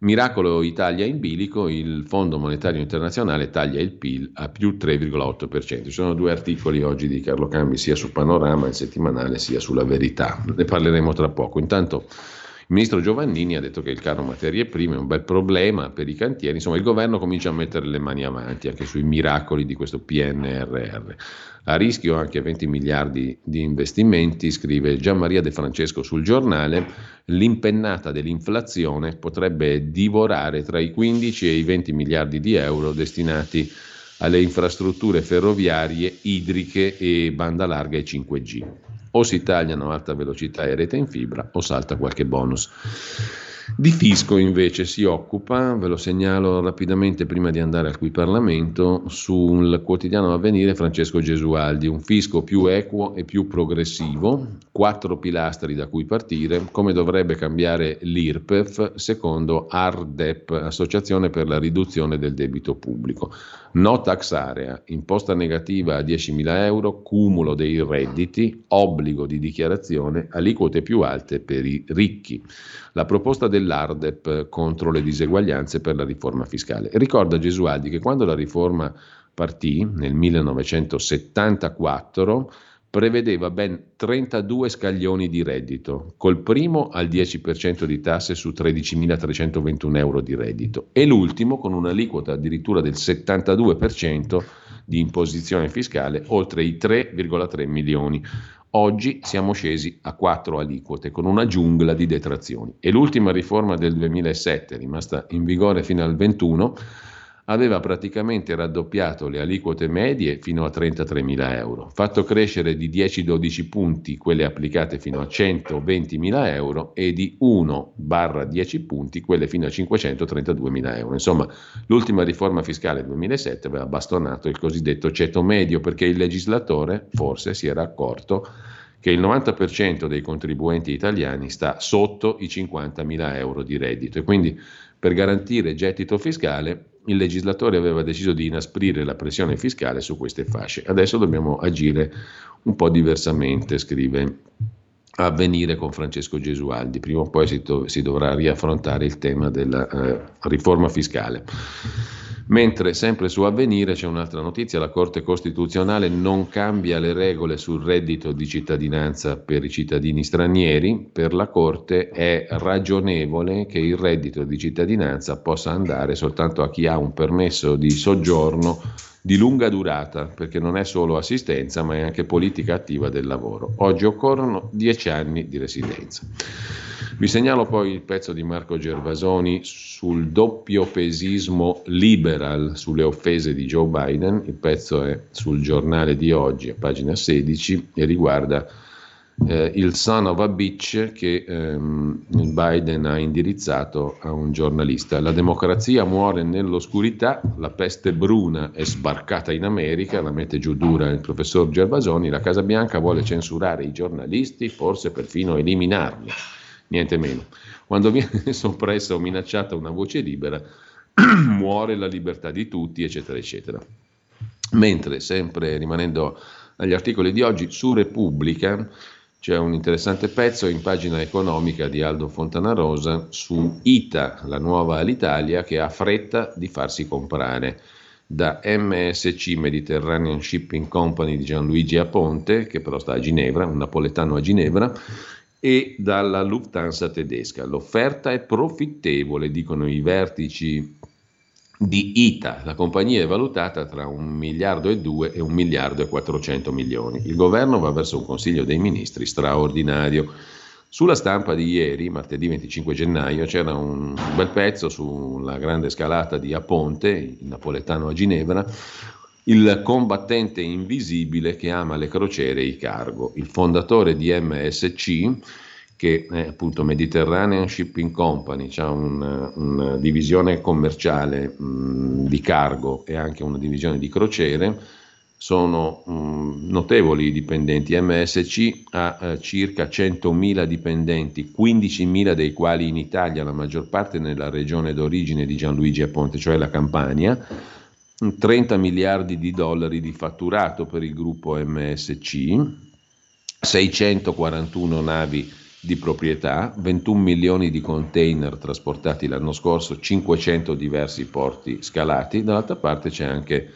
Miracolo Italia in bilico, il Fondo Monetario Internazionale taglia il PIL a più 3,8%. Ci sono due articoli oggi di Carlo Cambi, sia su Panorama, il settimanale, sia sulla Verità. Ne parleremo tra poco. Intanto il ministro Giovannini ha detto che il caro materie prime è un bel problema per i cantieri, insomma il governo comincia a mettere le mani avanti anche sui miracoli di questo PNRR. A rischio anche 20 miliardi di investimenti, scrive Gian Maria De Francesco sul giornale, l'impennata dell'inflazione potrebbe divorare tra i 15 e i 20 miliardi di euro destinati alle infrastrutture ferroviarie, idriche e banda larga e 5G o si tagliano alta velocità e rete in fibra o salta qualche bonus. Di fisco invece si occupa, ve lo segnalo rapidamente prima di andare al qui Parlamento, sul quotidiano Avvenire Francesco Gesualdi, un fisco più equo e più progressivo, quattro pilastri da cui partire, come dovrebbe cambiare l'IRPEF secondo ARDEP, Associazione per la riduzione del debito pubblico. No tax area, imposta negativa a 10.000 euro, cumulo dei redditi, obbligo di dichiarazione, aliquote più alte per i ricchi. La proposta dell'ARDEP contro le diseguaglianze per la riforma fiscale. Ricorda Gesualdi che quando la riforma partì nel 1974 prevedeva ben 32 scaglioni di reddito, col primo al 10% di tasse su 13.321 euro di reddito e l'ultimo con un'aliquota addirittura del 72% di imposizione fiscale oltre i 3,3 milioni. Oggi siamo scesi a 4 aliquote con una giungla di detrazioni e l'ultima riforma del 2007, rimasta in vigore fino al 21, aveva praticamente raddoppiato le aliquote medie fino a 33.000 euro, fatto crescere di 10-12 punti quelle applicate fino a 120.000 euro e di 1-10 punti quelle fino a 532.000 euro. Insomma, l'ultima riforma fiscale 2007 aveva bastonato il cosiddetto ceto medio perché il legislatore forse si era accorto che il 90% dei contribuenti italiani sta sotto i 50.000 euro di reddito e quindi per garantire gettito fiscale il legislatore aveva deciso di inasprire la pressione fiscale su queste fasce. Adesso dobbiamo agire un po' diversamente, scrive avvenire con Francesco Gesualdi. Prima o poi si, to- si dovrà riaffrontare il tema della eh, riforma fiscale. Mentre sempre su avvenire c'è un'altra notizia, la Corte Costituzionale non cambia le regole sul reddito di cittadinanza per i cittadini stranieri, per la Corte è ragionevole che il reddito di cittadinanza possa andare soltanto a chi ha un permesso di soggiorno di lunga durata, perché non è solo assistenza ma è anche politica attiva del lavoro. Oggi occorrono dieci anni di residenza. Vi segnalo poi il pezzo di Marco Gervasoni sul doppio pesismo liberal sulle offese di Joe Biden. Il pezzo è sul giornale di oggi, a pagina 16, e riguarda eh, il son of a bitch che ehm, Biden ha indirizzato a un giornalista. La democrazia muore nell'oscurità, la peste bruna è sbarcata in America, la mette giù dura il professor Gervasoni, la Casa Bianca vuole censurare i giornalisti, forse perfino eliminarli niente meno. Quando viene soppressa o minacciata una voce libera, muore la libertà di tutti, eccetera, eccetera. Mentre, sempre rimanendo agli articoli di oggi, su Repubblica c'è un interessante pezzo in pagina economica di Aldo Fontanarosa su ITA, la nuova Alitalia, che ha fretta di farsi comprare da MSC Mediterranean Shipping Company di Gianluigi Aponte, che però sta a Ginevra, un napoletano a Ginevra, e dalla Lufthansa tedesca. L'offerta è profittevole, dicono i vertici di ITA. La compagnia è valutata tra un miliardo e due e un miliardo e 400 milioni. Il governo va verso un Consiglio dei Ministri straordinario. Sulla stampa di ieri, martedì 25 gennaio, c'era un bel pezzo sulla grande scalata di Aponte, il napoletano a Ginevra, il combattente invisibile che ama le crociere e i cargo. Il fondatore di MSC, che è appunto Mediterranean Shipping Company, ha una, una divisione commerciale mh, di cargo e anche una divisione di crociere, sono mh, notevoli i dipendenti. MSC ha eh, circa 100.000 dipendenti, 15.000 dei quali in Italia, la maggior parte nella regione d'origine di Gianluigi Aponte, cioè la Campania. 30 miliardi di dollari di fatturato per il gruppo MSC, 641 navi di proprietà, 21 milioni di container trasportati l'anno scorso, 500 diversi porti scalati, dall'altra parte c'è anche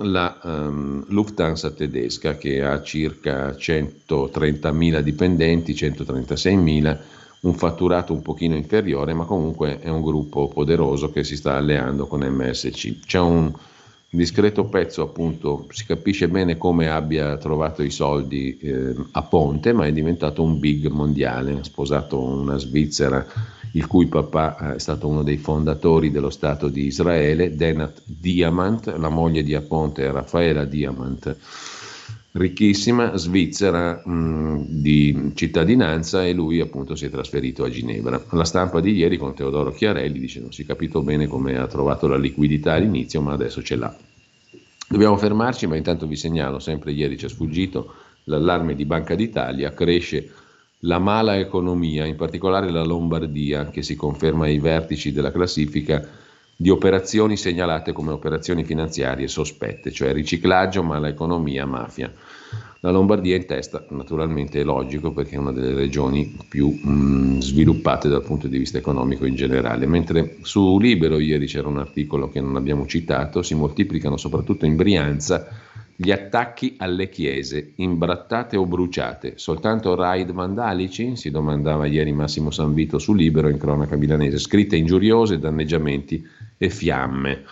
la um, Lufthansa tedesca che ha circa 130.000 dipendenti, 136.000, un fatturato un pochino inferiore, ma comunque è un gruppo poderoso che si sta alleando con MSC. C'è un discreto pezzo, appunto, si capisce bene come abbia trovato i soldi eh, a Ponte, ma è diventato un big mondiale, ha sposato una svizzera il cui papà è stato uno dei fondatori dello Stato di Israele, Denat Diamant, la moglie di Aponte Raffaela Diamant, ricchissima, svizzera mh, di cittadinanza e lui appunto si è trasferito a Ginevra. La stampa di ieri con Teodoro Chiarelli dice non si è capito bene come ha trovato la liquidità all'inizio, ma adesso ce l'ha. Dobbiamo fermarci, ma intanto vi segnalo, sempre ieri ci è sfuggito, l'allarme di Banca d'Italia, cresce la mala economia, in particolare la Lombardia, che si conferma ai vertici della classifica di operazioni segnalate come operazioni finanziarie sospette, cioè riciclaggio, mala economia, mafia. La Lombardia è in testa, naturalmente è logico perché è una delle regioni più mh, sviluppate dal punto di vista economico in generale, mentre su Libero ieri c'era un articolo che non abbiamo citato, si moltiplicano soprattutto in Brianza gli attacchi alle chiese, imbrattate o bruciate, soltanto raid vandalici? si domandava ieri Massimo Sanvito su Libero in cronaca milanese, scritte ingiuriose, danneggiamenti e fiamme.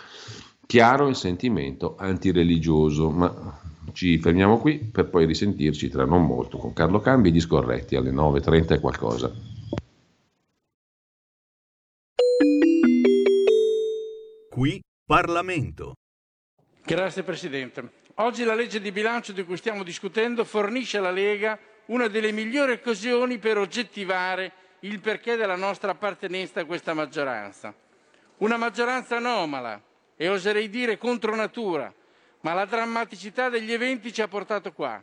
Chiaro il sentimento antireligioso, ma ci fermiamo qui per poi risentirci tra non molto con Carlo Cambi discorretti alle 9.30 e qualcosa. Qui Parlamento. Grazie Presidente. Oggi la legge di bilancio di cui stiamo discutendo fornisce alla Lega una delle migliori occasioni per oggettivare il perché della nostra appartenenza a questa maggioranza. Una maggioranza anomala e oserei dire contro natura, ma la drammaticità degli eventi ci ha portato qua.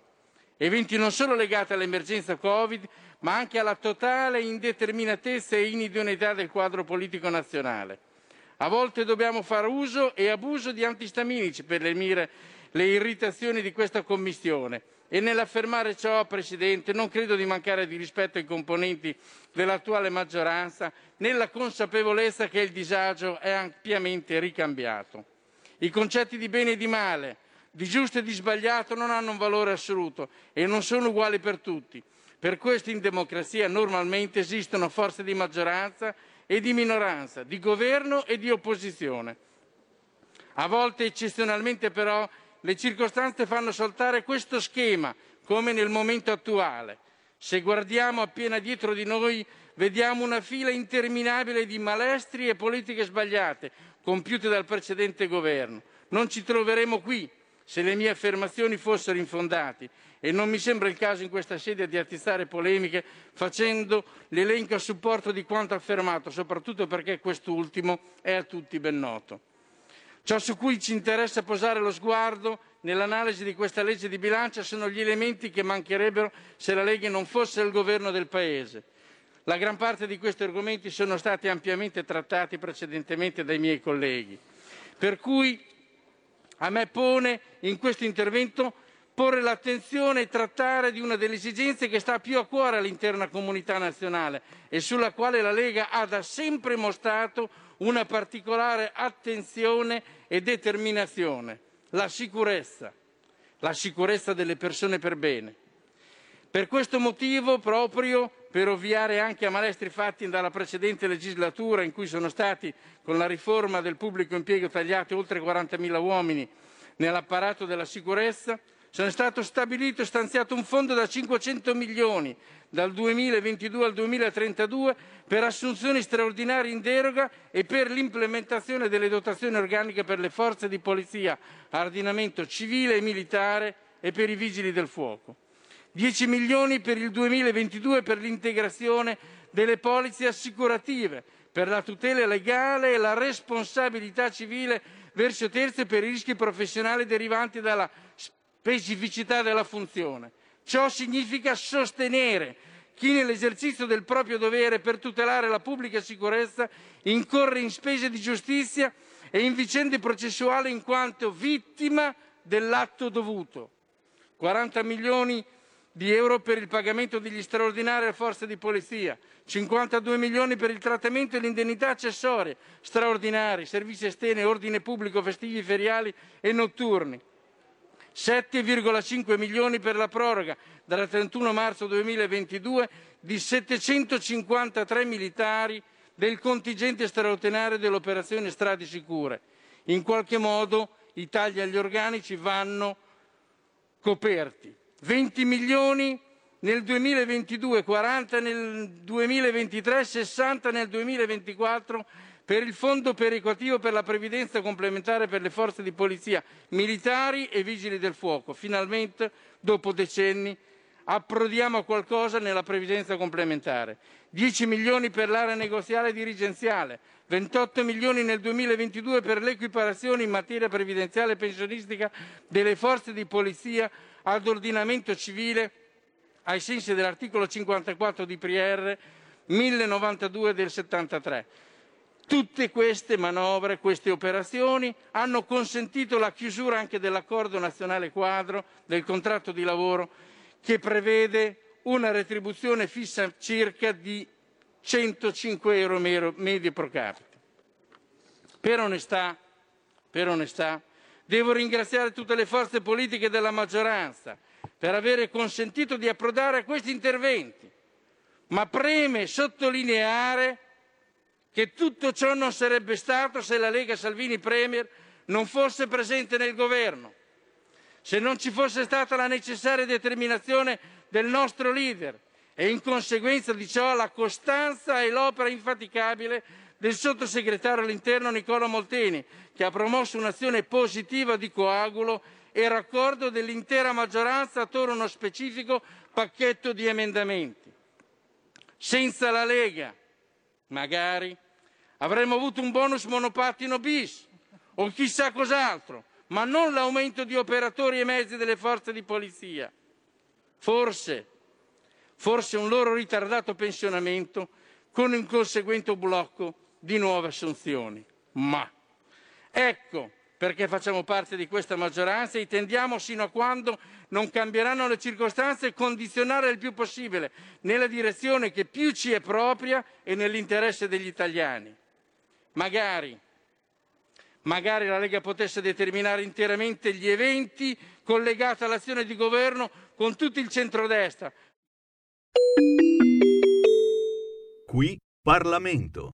Eventi non solo legati all'emergenza Covid, ma anche alla totale indeterminatezza e inidoneità del quadro politico nazionale. A volte dobbiamo fare uso e abuso di antistaminici per lenire le irritazioni di questa Commissione e nell'affermare ciò, Presidente, non credo di mancare di rispetto ai componenti dell'attuale maggioranza, nella consapevolezza che il disagio è ampiamente ricambiato. I concetti di bene e di male, di giusto e di sbagliato non hanno un valore assoluto e non sono uguali per tutti. Per questo in democrazia normalmente esistono forze di maggioranza e di minoranza, di governo e di opposizione. A volte eccezionalmente però le circostanze fanno saltare questo schema, come nel momento attuale. Se guardiamo appena dietro di noi, vediamo una fila interminabile di malestri e politiche sbagliate compiute dal precedente governo. Non ci troveremo qui se le mie affermazioni fossero infondate e non mi sembra il caso in questa sede di attizzare polemiche facendo l'elenco a supporto di quanto affermato, soprattutto perché quest'ultimo è a tutti ben noto. Ciò su cui ci interessa posare lo sguardo nell'analisi di questa legge di bilancio sono gli elementi che mancherebbero se la Lega non fosse il governo del Paese. La gran parte di questi argomenti sono stati ampiamente trattati precedentemente dai miei colleghi. Per cui a me pone in questo intervento porre l'attenzione e trattare di una delle esigenze che sta più a cuore all'interna comunità nazionale e sulla quale la Lega ha da sempre mostrato una particolare attenzione e determinazione, la sicurezza, la sicurezza delle persone per bene. Per questo motivo proprio per ovviare anche a malestri fatti dalla precedente legislatura in cui sono stati, con la riforma del pubblico impiego, tagliati oltre 40.000 uomini nell'apparato della sicurezza, sono stato stabilito e stanziato un fondo da 500 milioni dal 2022 al 2032 per assunzioni straordinarie in deroga e per l'implementazione delle dotazioni organiche per le forze di polizia ordinamento civile e militare e per i vigili del fuoco. 10 milioni per il 2022 per l'integrazione delle polizze assicurative, per la tutela legale e la responsabilità civile verso terzi per i rischi professionali derivanti dalla specificità della funzione. Ciò significa sostenere chi nell'esercizio del proprio dovere per tutelare la pubblica sicurezza incorre in spese di giustizia e in vicende processuali in quanto vittima dell'atto dovuto. 40 milioni di euro per il pagamento degli straordinari alle forze di polizia, 52 milioni per il trattamento e l'indennità accessorie, straordinari, servizi esterni, ordine pubblico, festivi feriali e notturni, 7,5 milioni per la proroga dal 31 marzo 2022 di 753 militari del contingente straordinario dell'operazione Strade Sicure. In qualche modo i tagli agli organici vanno coperti. 20 milioni nel 2022, 40 nel 2023, 60 nel 2024 per il fondo perequativo per la previdenza complementare per le forze di polizia militari e vigili del fuoco. Finalmente, dopo decenni, approdiamo a qualcosa nella previdenza complementare. 10 milioni per l'area negoziale dirigenziale, 28 milioni nel 2022 per l'equiparazione in materia previdenziale e pensionistica delle forze di polizia ad ordinamento civile ai sensi dell'articolo 54 di PRR 1092 del 73. Tutte queste manovre, queste operazioni hanno consentito la chiusura anche dell'accordo nazionale quadro del contratto di lavoro che prevede una retribuzione fissa circa di 105 euro medi pro capite. Per onestà, per onestà Devo ringraziare tutte le forze politiche della maggioranza per aver consentito di approdare a questi interventi, ma preme sottolineare che tutto ciò non sarebbe stato se la Lega Salvini Premier non fosse presente nel governo, se non ci fosse stata la necessaria determinazione del nostro leader e in conseguenza di ciò la costanza e l'opera infaticabile del sottosegretario all'interno Nicola Molteni, che ha promosso un'azione positiva di coagulo e raccordo dell'intera maggioranza attorno a uno specifico pacchetto di emendamenti. Senza la Lega, magari, avremmo avuto un bonus monopattino bis o chissà cos'altro, ma non l'aumento di operatori e mezzi delle forze di polizia. Forse, forse un loro ritardato pensionamento con un conseguente blocco di nuove assunzioni. Ma ecco perché facciamo parte di questa maggioranza e tendiamo sino a quando non cambieranno le circostanze condizionare il più possibile nella direzione che più ci è propria e nell'interesse degli italiani. Magari, magari la Lega potesse determinare interamente gli eventi collegati all'azione di governo con tutto il centrodestra. Qui Parlamento.